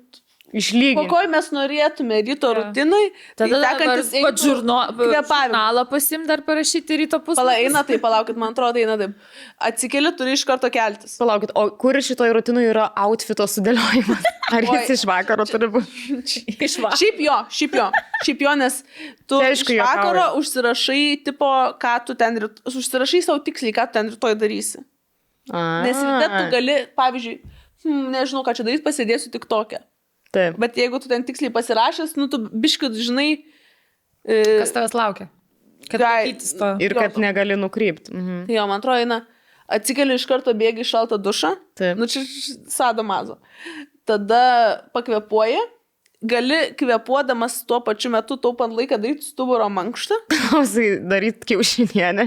Išlyginti. Kokoj mes norėtume ryto Jo. rutinai, Tada tai tekantis tekantis pat žurno, žurnalą pasim dar parašyti ryto Pala puslapį. eina, tai palaukit, man atrodo, eina taip. Atsikeli, turi iš karto keltis. Palaukit, o kur šitoj rutinui yra outfito sudėliojimas? Ar Oi. jis iš vakaro turi būti? Iš va. Šiaip jo, šiaip jo, šiaip jo, nes tu Tai aišku, iš vakaro juokauju. užsirašai, tipo, ką tu ten, užsirašai savo tiksliai, ką tu ten rytoj darysi. Nes ryte tu gali, pavyzdžiui, hmm, nežinau, ką čia daryti, pasėdėsiu tik tokią. Taip. Bet jeigu tu ten tiksliai pasirašęs, nu tu biškit, žinai, e, Kas tavęs laukia? Kad Gai- to. Ir Jo, kad to- negali nukrypti. Mhm. jo, man atrodo, eina, atsikeli iš karto bėgi į šaltą dušą. Taip. Nu čia sado mazo. Tada pakvepuoji. Gali kvepuodamas tuo pačiu metu taupant laiką daryti stuburo mankštą. Klausiai, daryti kiaušinienę.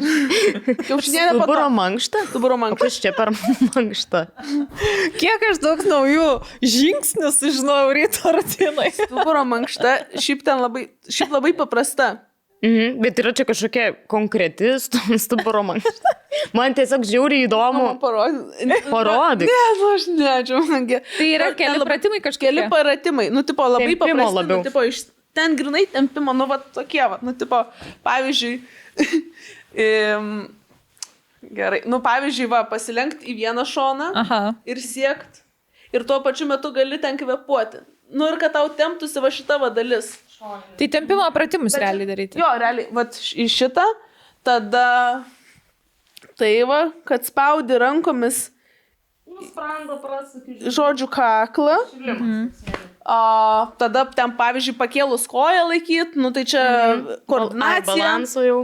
Kiaušinienę. Stuburo mankštą? Stuburo mankštą. kas čia per mankštą? Kiek aš daug naujų žingsnių sužinojau ryto rutinai. Stuburo mankšta šiaip ten labai, šiaip labai paprasta. Mhm. Bet yra čia kažkokia konkreti stu- (laughs) stuburo mankšta. Man tiesiog žiauriai įdomu. Man parodė. Parodyk. Ne, nu aš ne, čia man ge. Tai yra keli pratimai kažkokie. Keli pratimai, nu, tipo, labai Tempimo paprasti. labiau. Nu, tipo, iš, ten grinai tempimo, nu, va, tokie, va, nu, tipo, pavyzdžiui, (laughs) im, gerai, nu, pavyzdžiui, va, pasilenkti į vieną šoną Aha. ir siekti, ir tuo pačiu metu gali ten kvepuoti. Nu, ir kad tau temptųsi va šita va dalis. Tai tempimo pratimus realiai daryti. Jo, realiai, va, į šitą, tada, tai va, kad spaudi rankomis žodžių kaklą. A, tada ten, pavyzdžiui, pakėlus koją laikyti, nu tai čia Ai, koordinacija. balanso jau.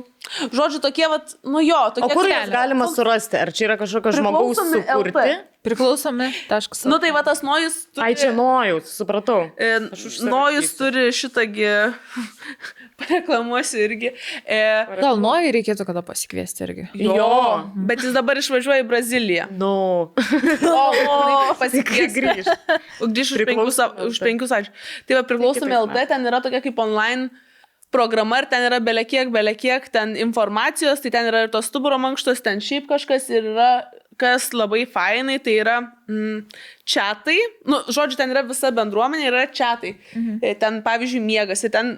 Žodžiu, tokie, vat, nu jo, O tokie. kur kokie- jas galima surasti? Ar čia yra kažkokio žmogaus sukurti? LP. Priklausomi. Taškas. Nu tai va tas nojus turi. Ai, čia nojaus, supratau. E. Nojus turi šitągi, (laughs) pareklamuosiu irgi. E, Gal nori reikėtų kada pasikviesti irgi. Jo. Bet jis dabar išvažiuoja į Braziliją. Nu. (laughs) O, Kai pasikviesti. grįž. Grįžus už sa- už LT. penkių savaičių. Tai va priklausomi LT, ten yra tokia kaip online programa ir ten yra belekiek, belekiek ten informacijos, tai ten yra ir tos stuburo mankštos, ten šiaip kažkas ir yra, kas labai fainai, tai yra mm, čatai, nu, žodžiu, ten yra visa bendruomenė, yra čatai. Mhm. Ten, pavyzdžiui, miegas, ir ten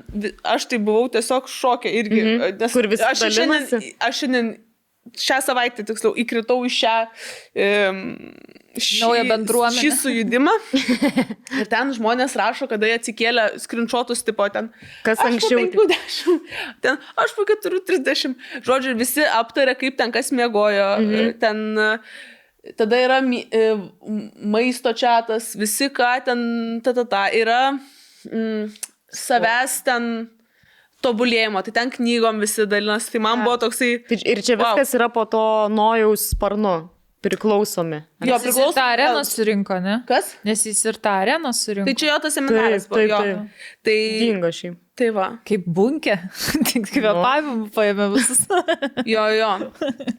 aš tai buvau tiesiog šokė irgi. Mhm. nes Kur visi aš šiandien, aš šiandien šią savaitę, tiksliau, įkritau į šią šį, Naują bendruomenę. Šį sujudimą. (laughs) Ir ten žmonės rašo, kada jie atsikėlė skrinčiotus tipo ten. Kas anksčiau, Po 50, ten aš po 430. Žodžiu, visi aptarė, kaip ten kas miegojo. Mhm. Ten tada yra e, maisto čatas, visi ką ten, ta, ta, ta, yra mm, savęs ten tobulėjimo, tai ten knygom visi dalinasi, tai man buvo toksai... Tai Ir čia Wow. viskas yra po to nojaus sparnu. Priklausomi. Jo, Nes jis tą areną surinko, ne? Kas? Nes jis ir tą areną surinko. Tai čia jo tas seminaras Taip, buvo. taip, taip. Tai, Dingo šiaip. Tai va. Kaip bunkė. (laughs) Tik kvėpavimu paėmė visus. (laughs) Jo, jo.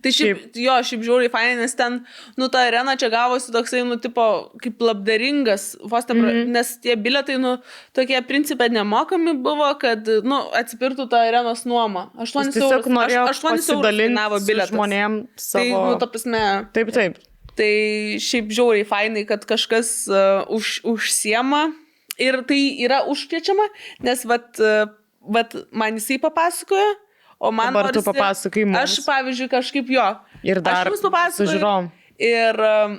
Tai šiaip, jo, šiaip žiūri fainai, nes ten, nu, ta arena čia gavosi toksai, nu, tipo, kaip labdaringas, vos ne, mm -hmm. nes tie biletai, nu, tokie principai nemokami buvo, kad, nu, atsipirktų tą arenos nuomą. Jis 8 tiesiog norėjo 8 eurų kainavo biletas. žmonėm Tai, savo. nu, ta prasme, Taip, taip. Tai šiaip žiauriai fainai, kad kažkas uh, už, užsiema ir tai yra užkrečiama, nes vat, uh, vat man jisai papasakojo, o man... Dabar tu papasakai mums. Aš, pavyzdžiui, kažkaip jo. Ir dar Aš jums papasakoju. Ir, um,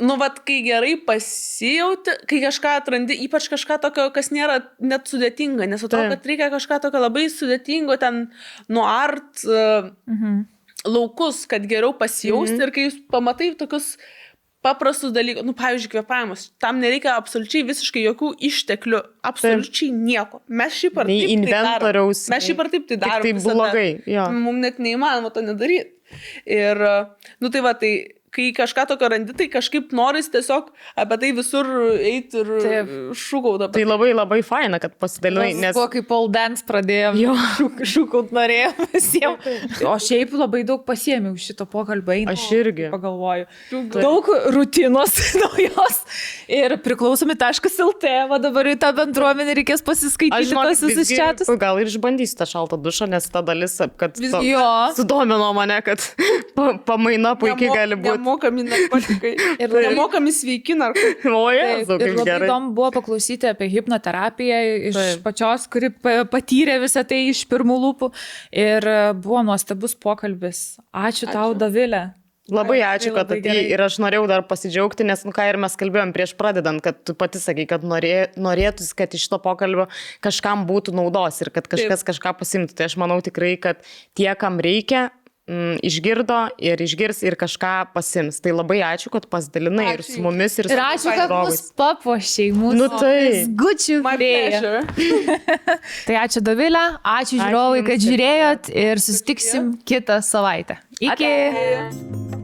nu, vat, kai gerai pasijauti, kai kažką atrandi, ypač kažką tokio, kas nėra net sudėtinga, nes atrodo, kad reikia kažką tokio labai sudėtingo, ten nuart uh, Mhm. laukus, kad geriau pasijausti Mhm. ir kai jūs pamatai tokius paprastus dalykus, nu, pavyzdžiui, kvepavimas, tam nereikia absoliučiai visiškai jokių išteklių, absoliučiai nieko. Mes šiaip ar taip. tai inventoriaus, Mes šiaip ar taip tai darome. tai blogai, jo. Mums net neįmanoma to nedaryti. Ir, nu tai va, tai kai kažką tokio randi, tai kažkaip noris tiesiog apie tai visur eiti ir Taip. šūkauti. Tai labai labai faina, kad pasidalinai, Nes buvo kaip Paul Dance pradėjom. Jo. Šūk, šūkaut norėjom visiems. (laughs) O šiaip labai daug pasiemiau šito pokalbio. Aš irgi. Pagalvoju. Daug rutinos (laughs) naujos. Ir priklausomi taškas LT, va dabar į tą bendruomenę reikės pasiskaityti tos visus čatus. Gal ir išbandysiu tą šaltą dušą, nes ta dalis, kad Vis- to- jo. sudomino mane, kad (laughs) pa- pamaina puikiai gali būti. Nemokami narkotikai. (laughs) Ir nemokami sveiki narkotikai. (laughs) O, jezu, ir labai gerai. įdomu buvo paklausyti apie hipnoterapiją iš Taip. Pačios, kuri pa- patyrė visą tai iš pirmų lūpų. Ir e, buvo nuostabus pokalbis. Ačiū, Ačiū. tau, Davilė. Labai Ai, ačiū, kad atėjai ir aš norėjau dar pasidžiaugti, nes, nu ką ir mes kalbėjom prieš pradedant, kad tu pati sakai, kad norė, norėtųsi, kad iš to pokalbio kažkam būtų naudos ir kad kažkas Taip. kažką pasimtų. Tai aš manau tikrai, kad tie, kam reikia, išgirdo ir išgirs ir kažką pasims. Tai labai ačiū, kad pasidalinai ir Ačiū. su mumis, ir, Ir su ačiū, kad mus papuošiai, mūsų Nu tai. gučių. My pleasure. (laughs) Tai ačiū Davilė, ačiū žiūrovai, kad žiūrėjot ir susitiksim kitą savaitę. Iki. Ate.